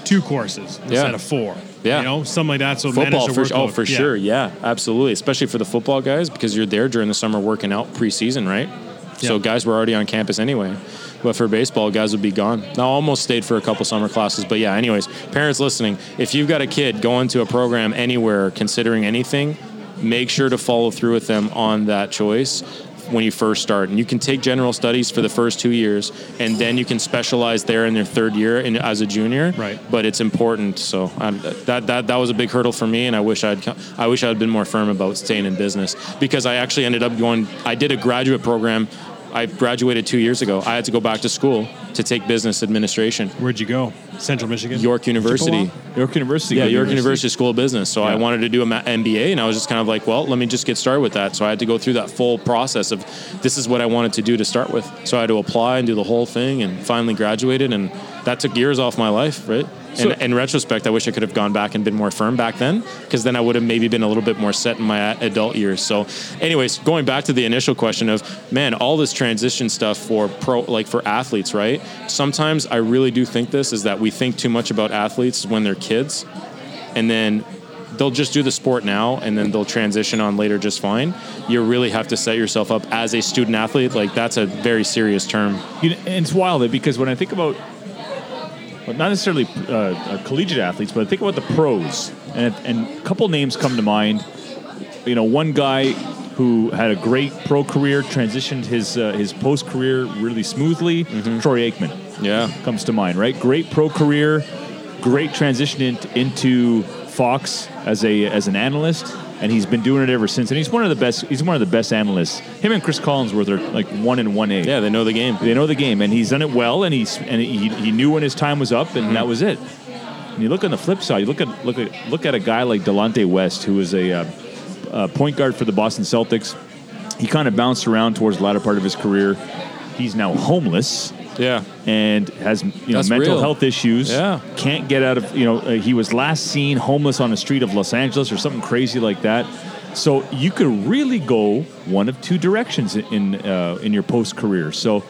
two courses instead of four. Yeah. You know, something like that. So football for oh for Yeah. sure yeah absolutely especially for the football guys because you're there during the summer working out preseason right so Yeah. guys were already on campus anyway but for baseball guys would be gone now I almost stayed for a couple summer classes but yeah anyways parents listening if you've got a kid going to a program anywhere considering anything make sure to follow through with them on that choice when you first start and you can take general studies for the first two years and then you can specialize there in your third year in, as a junior Right. but it's important. So um, that that that was a big hurdle for me, and I wish I'd I wish I'd been more firm about staying in business because I actually ended up going. I did a graduate program. I graduated two years ago. I had to go back to school to take business administration. Where'd you go? Central Michigan. York University. York University. Yeah, York University School of Business. So I wanted to do an MBA, and I was just kind of like, well, let me just get started with that. So I had to go through that full process of this is what I wanted to do to start with. So I had to apply and do the whole thing, and finally graduated. And that took years off my life, right? So- and in retrospect, I wish I could have gone back and been more firm back then, because then I would have maybe been a little bit more set in my adult years. So, anyways, going back to the initial question of man, all this transition stuff for pro, like for athletes, right? Sometimes I really do think this is that we think too much about athletes when they're kids, and then they'll just do the sport now and then they'll transition on later just fine. You really have to set yourself up as a student athlete. Like that's a very serious term. You know, and it's wild eh, because when I think about, well, not necessarily uh, uh, collegiate athletes, but think about the pros, and, and a couple names come to mind. You know, one guy who had a great pro career, transitioned his uh, his post career really smoothly. Troy Aikman Yeah. comes to mind, right? Great pro career, great transition in, into Fox as a as an analyst, and he's been doing it ever since. And he's one of the best. He's one of the best analysts. Him and Cris Collinsworth are like one and one A. Yeah, they know the game. They know the game, and he's done it well, and he's and he, he knew when his time was up, and Mm-hmm. that was it. And you look on the flip side, you look at look at look at a guy like Delonte West, who was a uh, uh, point guard for the Boston Celtics. He kind of bounced around towards the latter part of his career. He's now homeless Yeah. and has you know That's mental real. health issues. Yeah. can't get out of you know. Uh, he was last seen homeless on a street of Los Angeles or something crazy like that. So you could really go one of two directions in in, uh, in your post career. So,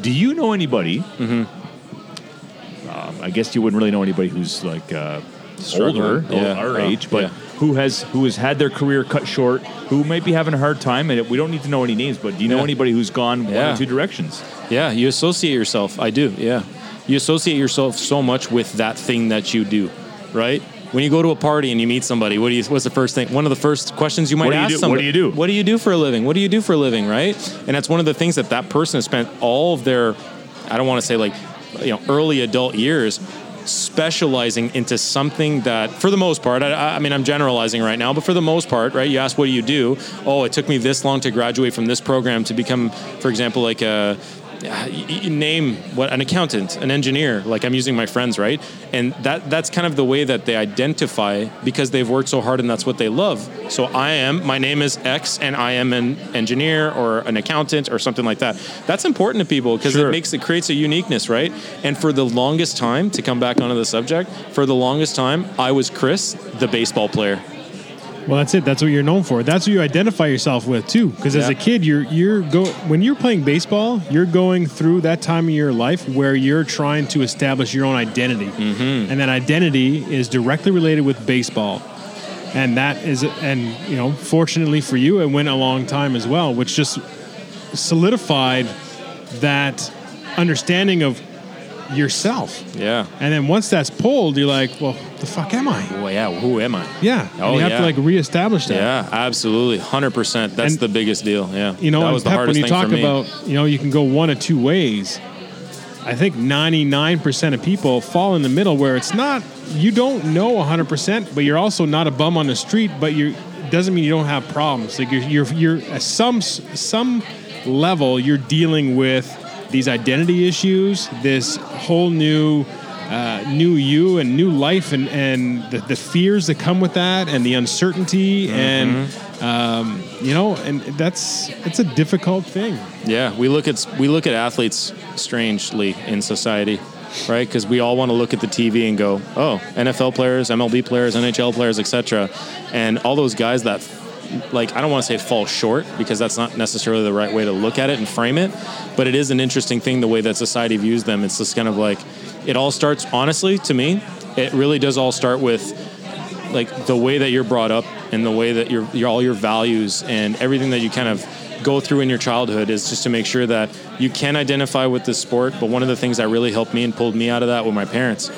do you know anybody? Mm-hmm. Um, I guess you wouldn't really know anybody who's like uh, older, Yeah. our Oh, age, but yeah. Who has who has had their career cut short, who might be having a hard time, and we don't need to know any names. But do you know Yeah. anybody who's gone one Yeah. or two directions? Yeah, you associate yourself. I do. Yeah, you associate yourself so much with that thing that you do, right? When you go to a party and you meet somebody, what do you? What's the first thing? One of the first questions you might What do ask do? What somebody. do you do? What do you do for a living? What do you do for a living? Right? And that's one of the things that that person has spent all of their, I don't want to say like, you know, early adult years specializing into something that for the most part I, I mean i'm generalizing right now but for the most part right you ask what do you do? Oh it took me this long to graduate from this program to become for example like a name what an accountant, an engineer. Like I'm using my friends, right? And that that's kind of the way that they identify because they've worked so hard and that's what they love. So I am. My name is X, and I am an engineer or an accountant or something like that. That's important to people because Sure. it makes it creates a uniqueness, right? And for the longest time, to come back onto the subject, for the longest time, I was Chris, the baseball player. Well, that's it. That's what you're known for. That's what you identify yourself with too. Because as a kid, you're you're go when you're playing baseball, you're going through that time of your life where you're trying to establish your own identity, mm-hmm. and that identity is directly related with baseball. And that is, and you know, fortunately for you, it went a long time as well, which just solidified that understanding of yourself. Yeah. And then once that's pulled, you're like, well, the fuck am I? Well, yeah. Who am I? Yeah. And Oh, you have yeah. to like reestablish that. Yeah, absolutely, hundred percent. That's And- the biggest deal. Yeah, You know, that and was the Pep, hardest when you talk about, you know, you can go one of two ways. I think 99% of people fall in the middle where it's not, you don't know 100%, but you're also not a bum on the street, but you doesn't mean you don't have problems. Like you're, you're, you're at some, some level, you're dealing with these identity issues, this whole new, uh, new you and new life and, and the, the fears that come with that and the uncertainty Mm-hmm. and, um, you know, and that's, it's a difficult thing. Yeah, we look at we look at athletes strangely in society, right? Because we all want to look at the TV and go, "Oh, NFL players, MLB players, NHL players, etc." And all those guys that, like, I don't want to say fall short because that's not necessarily the right way to look at it and frame it, but it is an interesting thing the way that society views them. It's just kind of like, it all starts honestly to me. It really does all start with like the way that you're brought up and the way that your, your all your values and everything that you kind of go through in your childhood is just to make sure that you can identify with this sport. But one of the things that really helped me and pulled me out of that were my parents,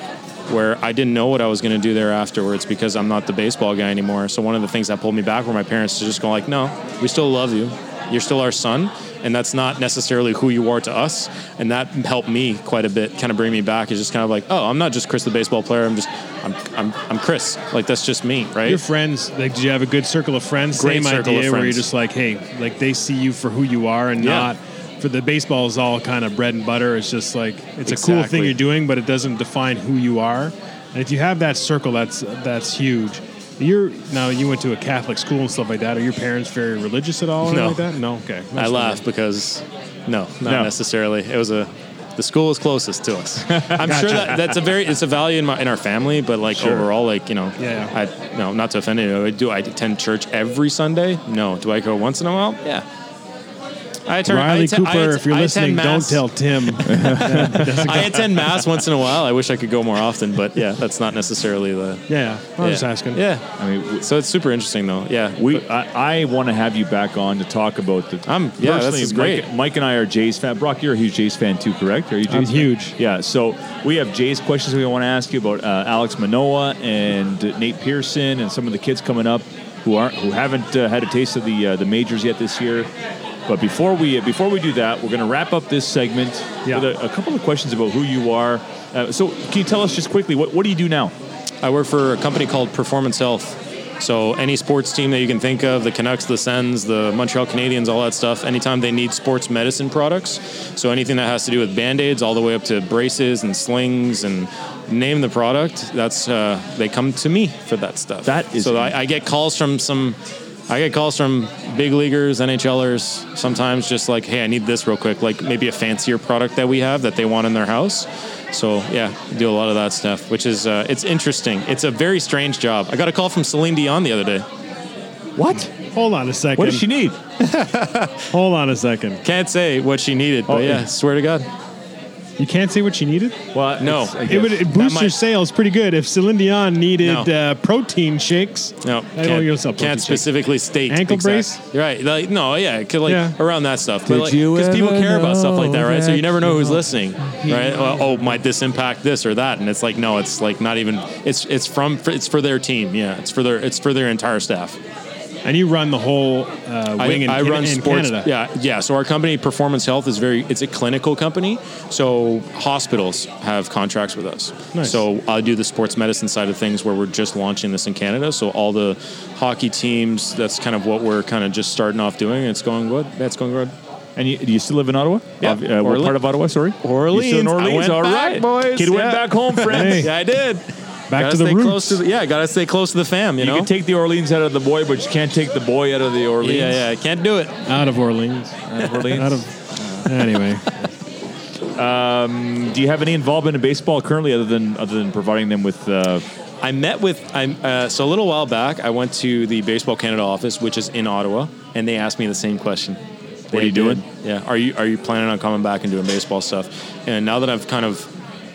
where I didn't know what I was going to do there afterwards because I'm not the baseball guy anymore. So one of the things that pulled me back were my parents to just go like, no, we still love you. You're still our son. And that's not necessarily who you are to us. And that helped me quite a bit, kind of bring me back. It's just kind of like, oh, I'm not just Chris the baseball player. I'm just, I'm, I'm, I'm Chris. Like, that's just me, right? Your friends, like, did you have a good circle of friends? Great Same circle of idea, where you're just like, hey, like they see you for who you are, and Yeah. not for the baseball is all kind of bread and butter. It's just like it's a cool thing you're doing, but it doesn't define who you are. And if you have that circle, that's that's huge. You're now you went to a Catholic school and stuff like that. Are your parents very religious at all? Or No. like that? No. Okay. I laugh because, no, not No. necessarily. It was a The school is closest to us. I'm sure that that's a very it's a value in my in our family, but like overall, like you know, Yeah, yeah. I no, not to offend anyone. Do I attend church every Sunday? No. Do I go once in a while? Yeah. I attend, I Riley attend- I Cooper, if you're I listening, attend don't mass. tell Tim. I attend mass once in a while. I wish I could go more often, but yeah, that's not necessarily the. yeah, I was yeah. just asking. Yeah. I mean, w- So it's super interesting, though. Yeah. we I, I want to have you back on to talk about the. I'm- yeah, this personally, is great. Mike, Mike and I are Jays fan. Brock, you're a huge Jays fan too, correct? Are you? Jays I'm fan? huge. Yeah. So we have Jays questions we want to ask you about uh, Alek Manoah and Nate Pearson and some of the kids coming up who aren't who haven't uh, had a taste of the uh, the majors yet this year. But before we before we do that, we're going to wrap up this segment Yeah. with a, a couple of questions about who you are. Uh, so can you tell us just quickly what what do you do now? I work for a company called Performance Health. So any sports team that you can think of, the Canucks, the Sens, the Montreal Canadiens, all that stuff, anytime they need sports medicine products, so anything that has to do with band-aids all the way up to braces and slings and name the product, that's uh, they come to me for that stuff. That is- so I, I get calls from some I get calls from big leaguers, NHLers, sometimes just like, hey, I need this real quick, like maybe a fancier product that we have that they want in their house. So yeah, do a lot of that stuff, which is uh, it's interesting. It's a very strange job. I got a call from Celine Dion the other day. What? Hold on a second. What does she need? Hold on a second. Can't say what she needed, but Oh, yeah, yeah. swear to God. You can't say what she needed? Well, No. It would it boost might- your sales pretty good if Celine Dion needed No. uh, protein shakes. No, I don't can't, know you'll protein can't shakes. specifically state Ankle exact- Right? Like no, yeah, it could like Yeah. around that stuff. Did but like, you because people ever care about stuff like that, right? So know you never know who's listening, right? Well, oh, might this impact this or that? And it's like no, it's like not even. It's it's from it's for their team. Yeah, it's for their it's for their entire staff. And you run the whole uh, I, wing in, I run in sports. Canada. Yeah, yeah. So our company, Performance Health, is very. It's a clinical company. So hospitals have contracts with us. Nice. So I do the sports medicine side of things, where we're just launching this in Canada. So all the hockey teams, that's kind of what we're kind of just starting off doing. It's going good. That's going good. And you, do you still live in Ottawa? Yeah. Uh, what Orleans. part of Ottawa? Sorry, Orleans. You still in I Orleans. went All back, right, boys. Kid went back home, friends. Hey. Yeah, I did. Back gotta to the stay roots. close to the, yeah, gotta stay close to the fam. You, You know. can take the Orleans out of the boy, but you can't take the boy out of the Orleans. yeah, yeah. Can't do it. Out of Orleans. Out of Orleans. Out of anyway. Do you have any involvement in baseball currently, other than other than providing them with? Uh, I met with I'm uh, so a little while back. I went to the Baseball Canada office, which is in Ottawa, and they asked me the same question. What are you did. doing? Yeah, are you are you planning on coming back and doing baseball stuff? And now that I've kind of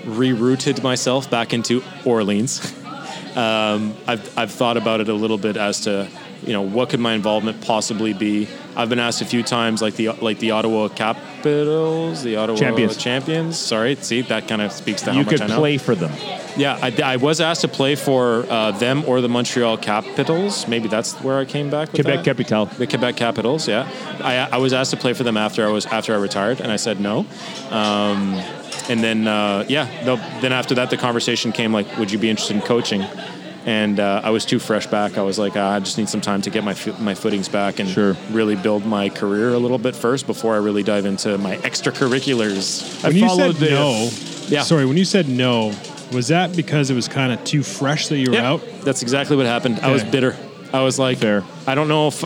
rerouted myself back into Orleans, um, I've I've thought about it a little bit as to you know what could my involvement possibly be. I've been asked a few times, like the like the Ottawa Capitals, the Ottawa Champions. Champions. Sorry, see that kind of speaks to how you much could I know. play for them. Yeah, I, I was asked to play for uh, them or the Montreal Capitals. Maybe that's where I came back. With Quebec that. Capital. The Quebec Capitals. Yeah, I, I was asked to play for them after I was after I retired, and I said no. Um, and then uh, yeah, then after that, the conversation came like, would you be interested in coaching? And uh, I was too fresh back. I was like, ah, I just need some time to get my fo- my footings back and Sure. really build my career a little bit first before I really dive into my extracurriculars. When you said the- no, Yeah. sorry, when you said no, was that because it was kind of too fresh that you were Yeah, out? That's exactly what happened. I was bitter. I was like, Fair. I don't know if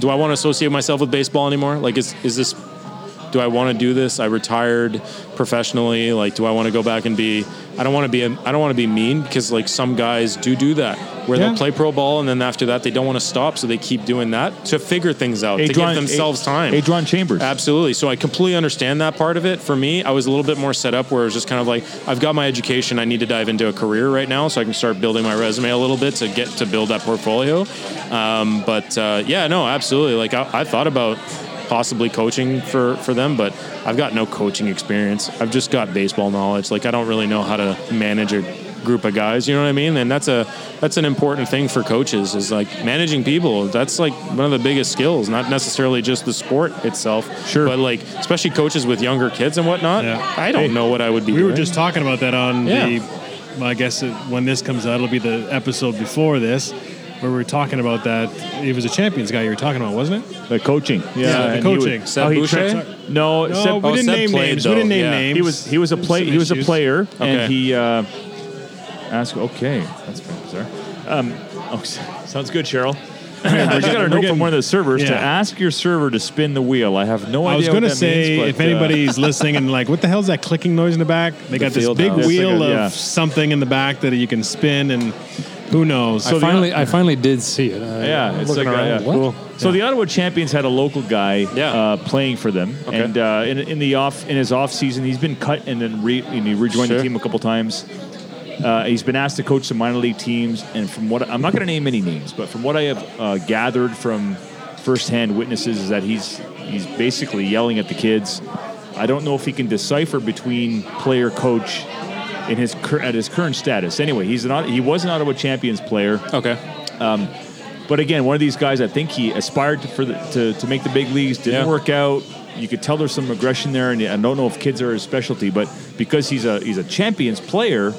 do I want to associate myself with baseball anymore? Like, is is this? Do I want to do this? I retired professionally. Like, do I want to go back and be? I don't want to be. I don't want to be mean because like some guys do do that where Yeah. they'll play pro ball and then after that they don't want to stop, so they keep doing that to figure things out to Adron- give themselves time. Adron Chambers. Absolutely. So I completely understand that part of it. For me, I was a little bit more set up where it was just kind of like, I've got my education. I need to dive into a career right now so I can start building my resume a little bit to get to build that portfolio. Um, but uh, yeah, no, absolutely. Like I, I thought about possibly coaching for, for them, but I've got no coaching experience. I've just got baseball knowledge. Like I don't really know how to manage a group of guys. You know what I mean? And that's a that's an important thing for coaches is like managing people. That's like one of the biggest skills, not necessarily just the sport itself. Sure. But like especially coaches with younger kids and whatnot. Yeah. I don't Hey, know what I would be We doing. were just talking about that on Yeah. the. I guess it, when this comes out, it'll be the episode before this, where we were talking about that. It was a champions guy you were talking about, wasn't it? The coaching. Yeah, Yeah, the and he coaching. would- Seb how he Boucher? tra- No, No, Seb- we oh, didn't Seb name played, names. though. We didn't name Yeah. names. he was he was a play Some he was a issues. player Okay. and he uh, asked okay that's very bizarre um, oh, sounds good Cheryl I just got a note from one of the servers to Yeah. ask your server to spin the wheel. I have no idea. I was what going to that say, means, but, if uh, anybody's listening and like, what the hell is that clicking noise in the back? They got this field big house. wheel It's like a- of yeah. something in the back that you can spin, and who knows? I finally, I finally did see it. I, Yeah, it's like a- around. yeah. Cool. So the Ottawa Champions had a local guy Yeah. uh, playing for them, Okay. and uh, in, in the off in his off season, he's been cut and then re, and he rejoined Sure. the team a couple times. Uh, he's been asked to coach some minor league teams, and from what I'm not going to name any names, but from what I have uh, gathered from firsthand witnesses, is that he's he's basically yelling at the kids. I don't know if he can decipher between player coach in his at his current status. Anyway, he's an he was an Ottawa Champions player. Okay. Um, but again, one of these guys, I think he aspired to, for the, to, to make the big leagues, didn't Yeah. work out. You could tell there's some aggression there, and I don't know if kids are his specialty, but because he's a he's a champions player,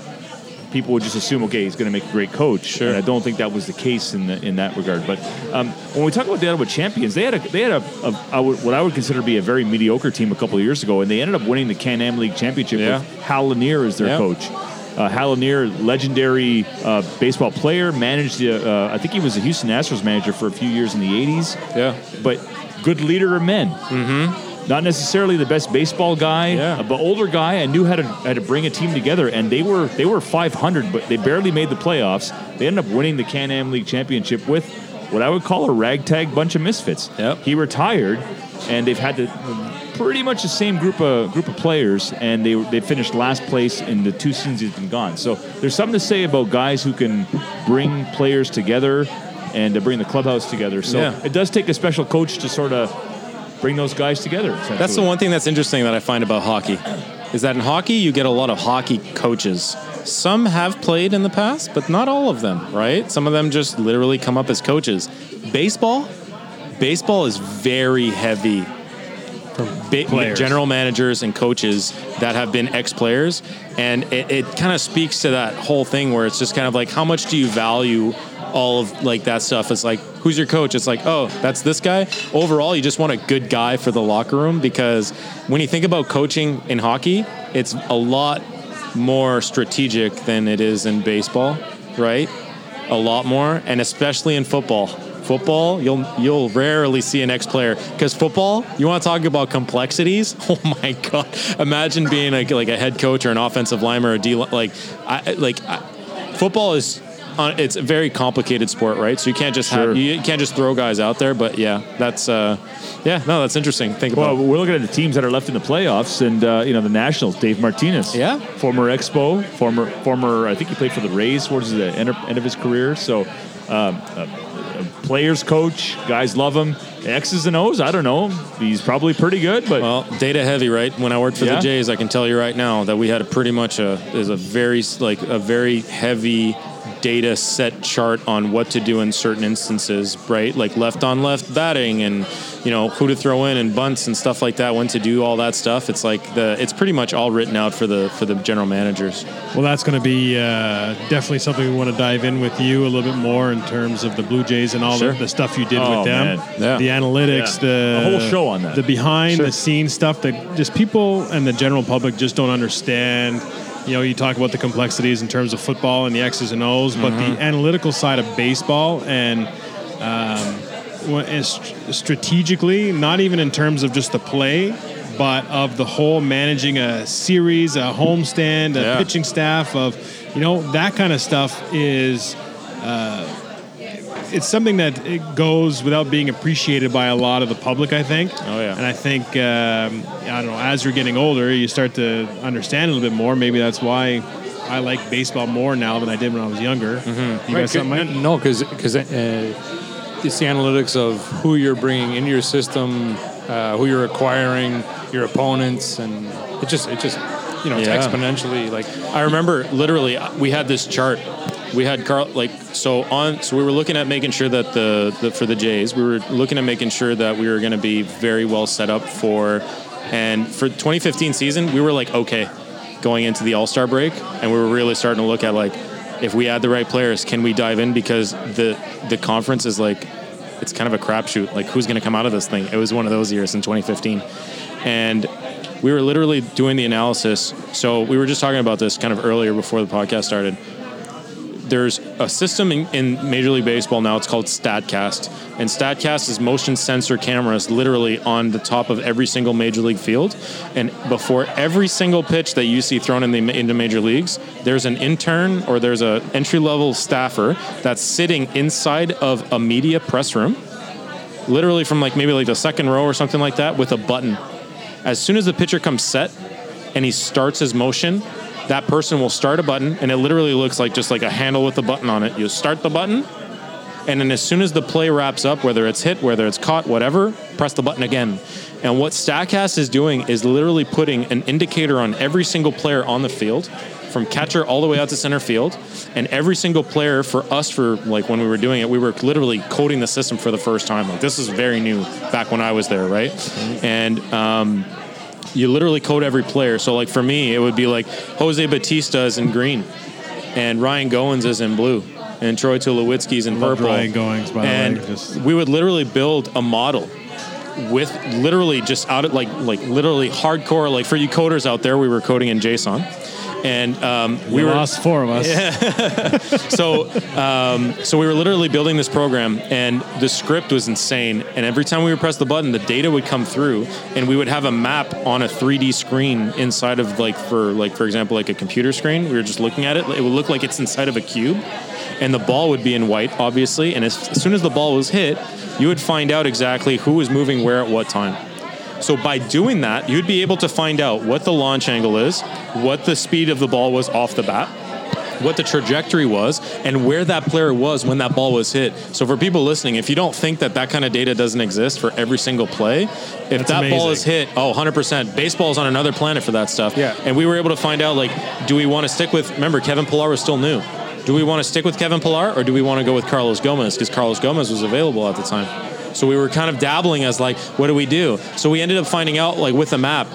people would just assume, okay, he's going to make a great coach. Sure. And I don't think that was the case in the, in that regard. But um, when we talk about the Ottawa champions, they had a they had a, a I would, what I would consider to be a very mediocre team a couple of years ago, and they ended up winning the Can Am League championship Yeah. with Hal Lanier as their Yeah. coach. Uh, Hal Lanier, legendary uh, baseball player, managed. the, Uh, I think he was a Houston Astros manager for a few years in the '80s. Yeah. But good leader of men. Mm-hmm. Not necessarily the best baseball guy, Yeah. uh, but older guy and knew how to how to bring a team together. And they were they were 500, but they barely made the playoffs. They ended up winning the Can Am League championship with what I would call a ragtag bunch of misfits. Yep. He retired, and they've had the pretty much the same group of group of players, and they they finished last place in the two seasons he's been gone. So there's something to say about guys who can bring players together and to bring the clubhouse together. So Yeah. it does take a special coach to sort of bring those guys together. That's the one thing that's interesting that I find about hockey is that in hockey you get a lot of hockey coaches. Some have played in the past, but not all of them, right? Some of them just literally come up as coaches. Baseball, baseball is very heavy ba- general managers and coaches that have been ex-players and it, it kind of speaks to that whole thing where it's just kind of like how much do you value all of like that stuff it's like who's your coach it's like oh that's this guy overall you just want a good guy for the locker room because when you think about coaching in hockey it's a lot more strategic than it is in baseball right a lot more, and especially in football. Football, you'll you'll rarely see an ex-player because football. You want to talk about complexities? Oh my god! Imagine being like like a head coach or an offensive lineman or a D like I like I, football is. Uh, it's a very complicated sport, right? So you can't just Sure. have you can't just throw guys out there. But yeah, that's uh, yeah, no, that's interesting. Think Well, about. we're looking at the teams that are left in the playoffs, and uh, you know the Nationals. Dave Martinez, Yeah. former Expo, former former. I think he played for the Rays towards the end of, end of his career. So, um, a, a players coach, guys love him. X's and O's, I don't know. He's probably pretty good, but Well, data heavy, right? When I worked for Yeah. the Jays, I can tell you right now that we had a pretty much a is a very like a very heavy data set chart on what to do in certain instances, right? Like left on left batting and you know who to throw in and bunts and stuff like that. When to do all that stuff. It's like the it's pretty much all written out for the for the general managers. Well, that's going to be uh, definitely something we want to dive in with you a little bit more in terms of the Blue Jays and all Sure. the, the stuff you did Oh, with them. Yeah. The analytics, Yeah. the A whole show on that. the behind Sure. the scenes stuff that just people and the general public just don't understand. You know, you talk about the complexities in terms of football and the X's and O's, but Mm-hmm. the analytical side of baseball and um, strategically, not even in terms of just the play, but of the whole managing a series, a homestand, a Yeah. pitching staff of, you know, that kind of stuff is. Uh, it's something that it goes without being appreciated by a lot of the public, I think. Oh, yeah. And I think um, I don't know. As you're getting older, you start to understand a little bit more. Maybe that's why I like baseball more now than I did when I was younger. Mm-hmm. You got something? Mike? No, because because uh, it's the analytics of who you're bringing into your system, uh, who you're acquiring, your opponents, and it just it just you know it's Yeah. exponentially like I remember literally uh, we had this chart. We had Carl like so on. So we were looking at making sure that the, the for the Jays, we were looking at making sure that we were going to be very well set up for. And for 2015 season, we were like okay, going into the All Star break, and we were really starting to look at like if we add the right players, can we dive in because the the conference is like it's kind of a crapshoot. Like who's going to come out of this thing? It was one of those years in 2015, and we were literally doing the analysis. So we were just talking about this kind of earlier before the podcast started. There's a system in, in Major League Baseball now. It's called Statcast, and Statcast is motion sensor cameras literally on the top of every single Major League field. And before every single pitch that you see thrown in the into Major Leagues, there's an intern or there's a entry level staffer that's sitting inside of a media press room, literally from like maybe like the second row or something like that, with a button. As soon as the pitcher comes set and he starts his motion, that person will start a button, and it literally looks like just like a handle with a button on it. You start the button, and then as soon as the play wraps up, whether it's hit, whether it's caught, whatever, press the button again. And what Statcast is doing is literally putting an indicator on every single player on the field, from catcher all the way out to center field, and every single player for us for like when we were doing it, we were literally coding the system for the first time. Like this is very new back when I was there, right? And um, you literally code every player. So like for me, it would be like Jose Bautista is in green, and Ryan Goins is in blue, and Troy Tulowitzki's in purple. Ryan Goins, by the and way, just- we would literally build a model with literally just out of like like literally hardcore like for you coders out there, we were coding in JSON. And um, we We were lost four of us. Yeah. so um, so we were literally building this program and the script was insane. And every time we would press the button the data would come through and we would have a map on a 3d screen inside of like for like for example like a computer screen. We were just looking at it. It would look like it's inside of a cube and the ball would be in white obviously. And as, as soon as the ball was hit you would find out exactly who was moving where at what time so by doing that, you'd be able to find out what the launch angle is, what the speed of the ball was off the bat, what the trajectory was, and where that player was when that ball was hit. So for people listening, if you don't think that that kind of data doesn't exist for every single play, if That's that ball is hit, oh, 100%. Baseball's on another planet for that stuff. Yeah. And we were able to find out, like, do we want to stick with, remember, Kevin Pillar was still new. Do we want to stick with Kevin Pillar or do we want to go with Carlos Gomez? Because Carlos Gomez was available at the time. So we were kind of dabbling as like, what do we do? So we ended up finding out like with the map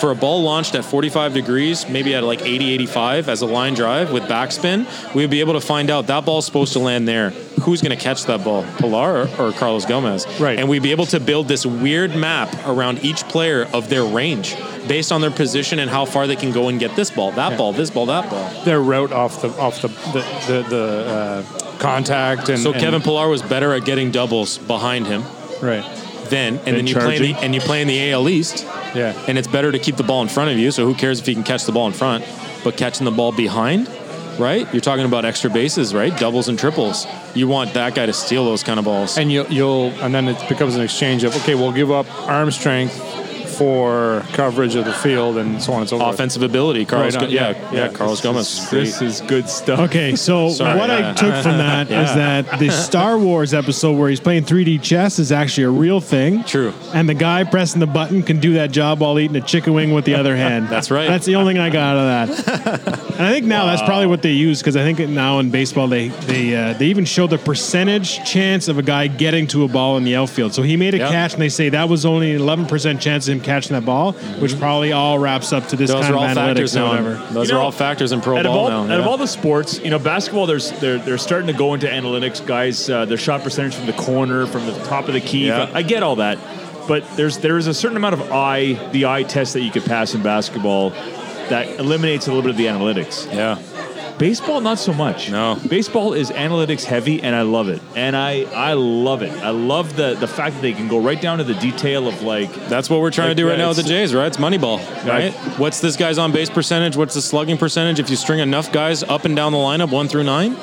for a ball launched at 45 degrees, maybe at like 80, 85 as a line drive with backspin, we would be able to find out that ball's supposed to land there. Who's going to catch that ball, Pillar or, or Carlos Gomez? Right. And we'd be able to build this weird map around each player of their range based on their position and how far they can go and get this ball, that ball, this ball, that ball. Their route off the off the the the, the uh, contact and So and- Kevin Pillar was better at getting doubles behind him right. Then, and then you play in the, charging. and you play in the AL East. Yeah. and it's better to keep the ball in front of you. So who cares if you can catch the ball in front, but catching the ball behind, right? You're talking about extra bases, right? Doubles and triples. You want that guy to steal those kind of balls. and you'll, you'll and then it becomes an exchange of okay we'll give up arm strength for coverage of the field and so on and so forth Offensive ability, Carlos. Right on, Go- yeah, yeah, yeah, yeah. Carlos Gomez. is. This is good stuff. Okay, so Sorry, what I took from that is Yeah. that the Star Wars episode where he's playing 3D chess is actually a real thing. True. And the guy pressing the button can do that job while eating a chicken wing with the other hand. That's right. That's the only thing I got out of that. And I think now that's probably what they use because I think now in baseball they they uh, they even show the percentage chance of a guy getting to a ball in the outfield. So he made a Yep. catch and they say that was only an 11% chance of him catching that ball, which probably all wraps up to this Those kind are of all factors analytics or now. whatever. Those You are all factors in pro out of ball all, now. out of all the sports, you know, basketball, there's they're they're starting to go into analytics. Guys, uh, their shot percentage from the corner, from the top of the key. Yeah. I get all that, but there's there is a certain amount of eye, the eye test that you could pass in basketball that eliminates a little bit of the analytics. yeah. Baseball, not so much. No. baseball is analytics heavy, and I love it. And I I love it. I love the the fact that they can go right down to the detail of like That's what we're trying Like, to do right yeah, now with the Jays, right? It's Moneyball, right? What's this guy's on base percentage? What's the slugging percentage? If you string enough guys up and down the lineup, one through nine,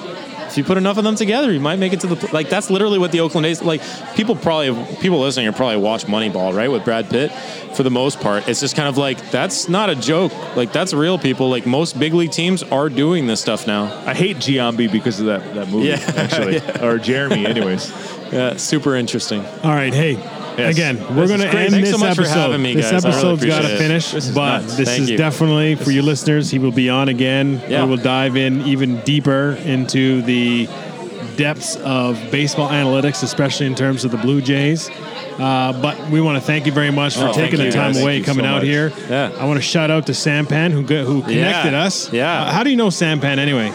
if you put enough of them together, you might make it to the like. That's literally what the Oakland A's like. People probably people listening are probably watch Moneyball, right? With Brad Pitt, for the most part, it's just kind of like that's not a joke. Like that's real people. Like most big league teams are doing this stuff now. I hate Giambi because of that that movie Yeah. actually, or Jeremy, anyways. Yeah, super interesting. All right, hey. Yes. Again, we're going to end Thanks this so episode. me, this. I really episode's got to finish, This but nuts. this Thank is you. definitely for your listeners. He will be on again. Yeah. We will dive in even deeper into the depths of baseball analytics, especially in terms of the Blue Jays. Uh, but we want to thank you very much for Oh, taking the time guys. away, Thank coming so out much. here. Yeah. I want to shout out to Sampan who who connected us. Yeah. Uh, how do you know Sampan anyway?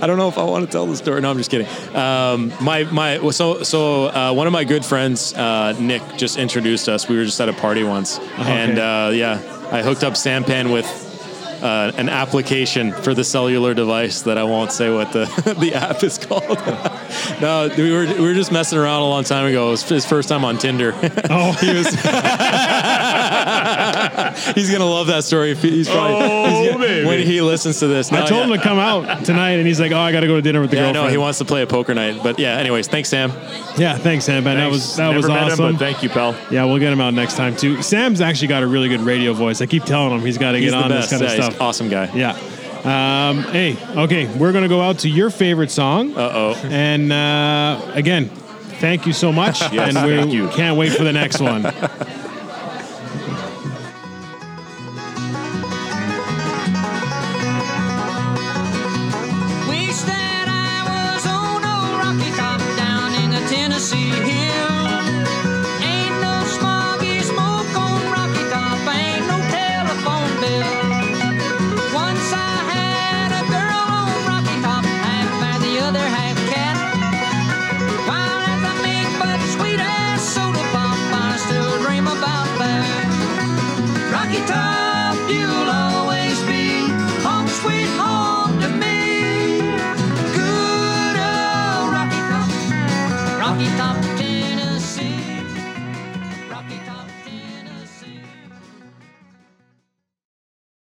I don't know if I want to tell the story. No, I'm just kidding. Um, my my so so uh, one of my good friends, uh, Nick, just introduced us. We were just at a party once, and uh, yeah, I hooked up Sampan with uh, an application for the cellular device that I won't say what the the app is called. no, we were we were just messing around a long time ago. It was his first time on Tinder. Oh, he was. he's gonna love that story. He's probably Oh, he's gonna- when he listens to this. I told yeah. him to come out tonight, and he's like, "Oh, I got to go to dinner with the Yeah, girlfriend." no, he wants to play a poker night. But yeah, anyways, thanks, Sam. yeah, thanks, Sam. Man, that was that Never was him, awesome. but thank you, pal. yeah, we'll get him out next time too. Sam's actually got a really good radio voice. I keep telling him he's got to get on best. this kind Yeah, of he's stuff. awesome guy. Yeah. Um, hey, okay, we're gonna go out to your favorite song. Uh oh. And uh, again, thank you so much, Yes, and we thank you. can't wait for the next one.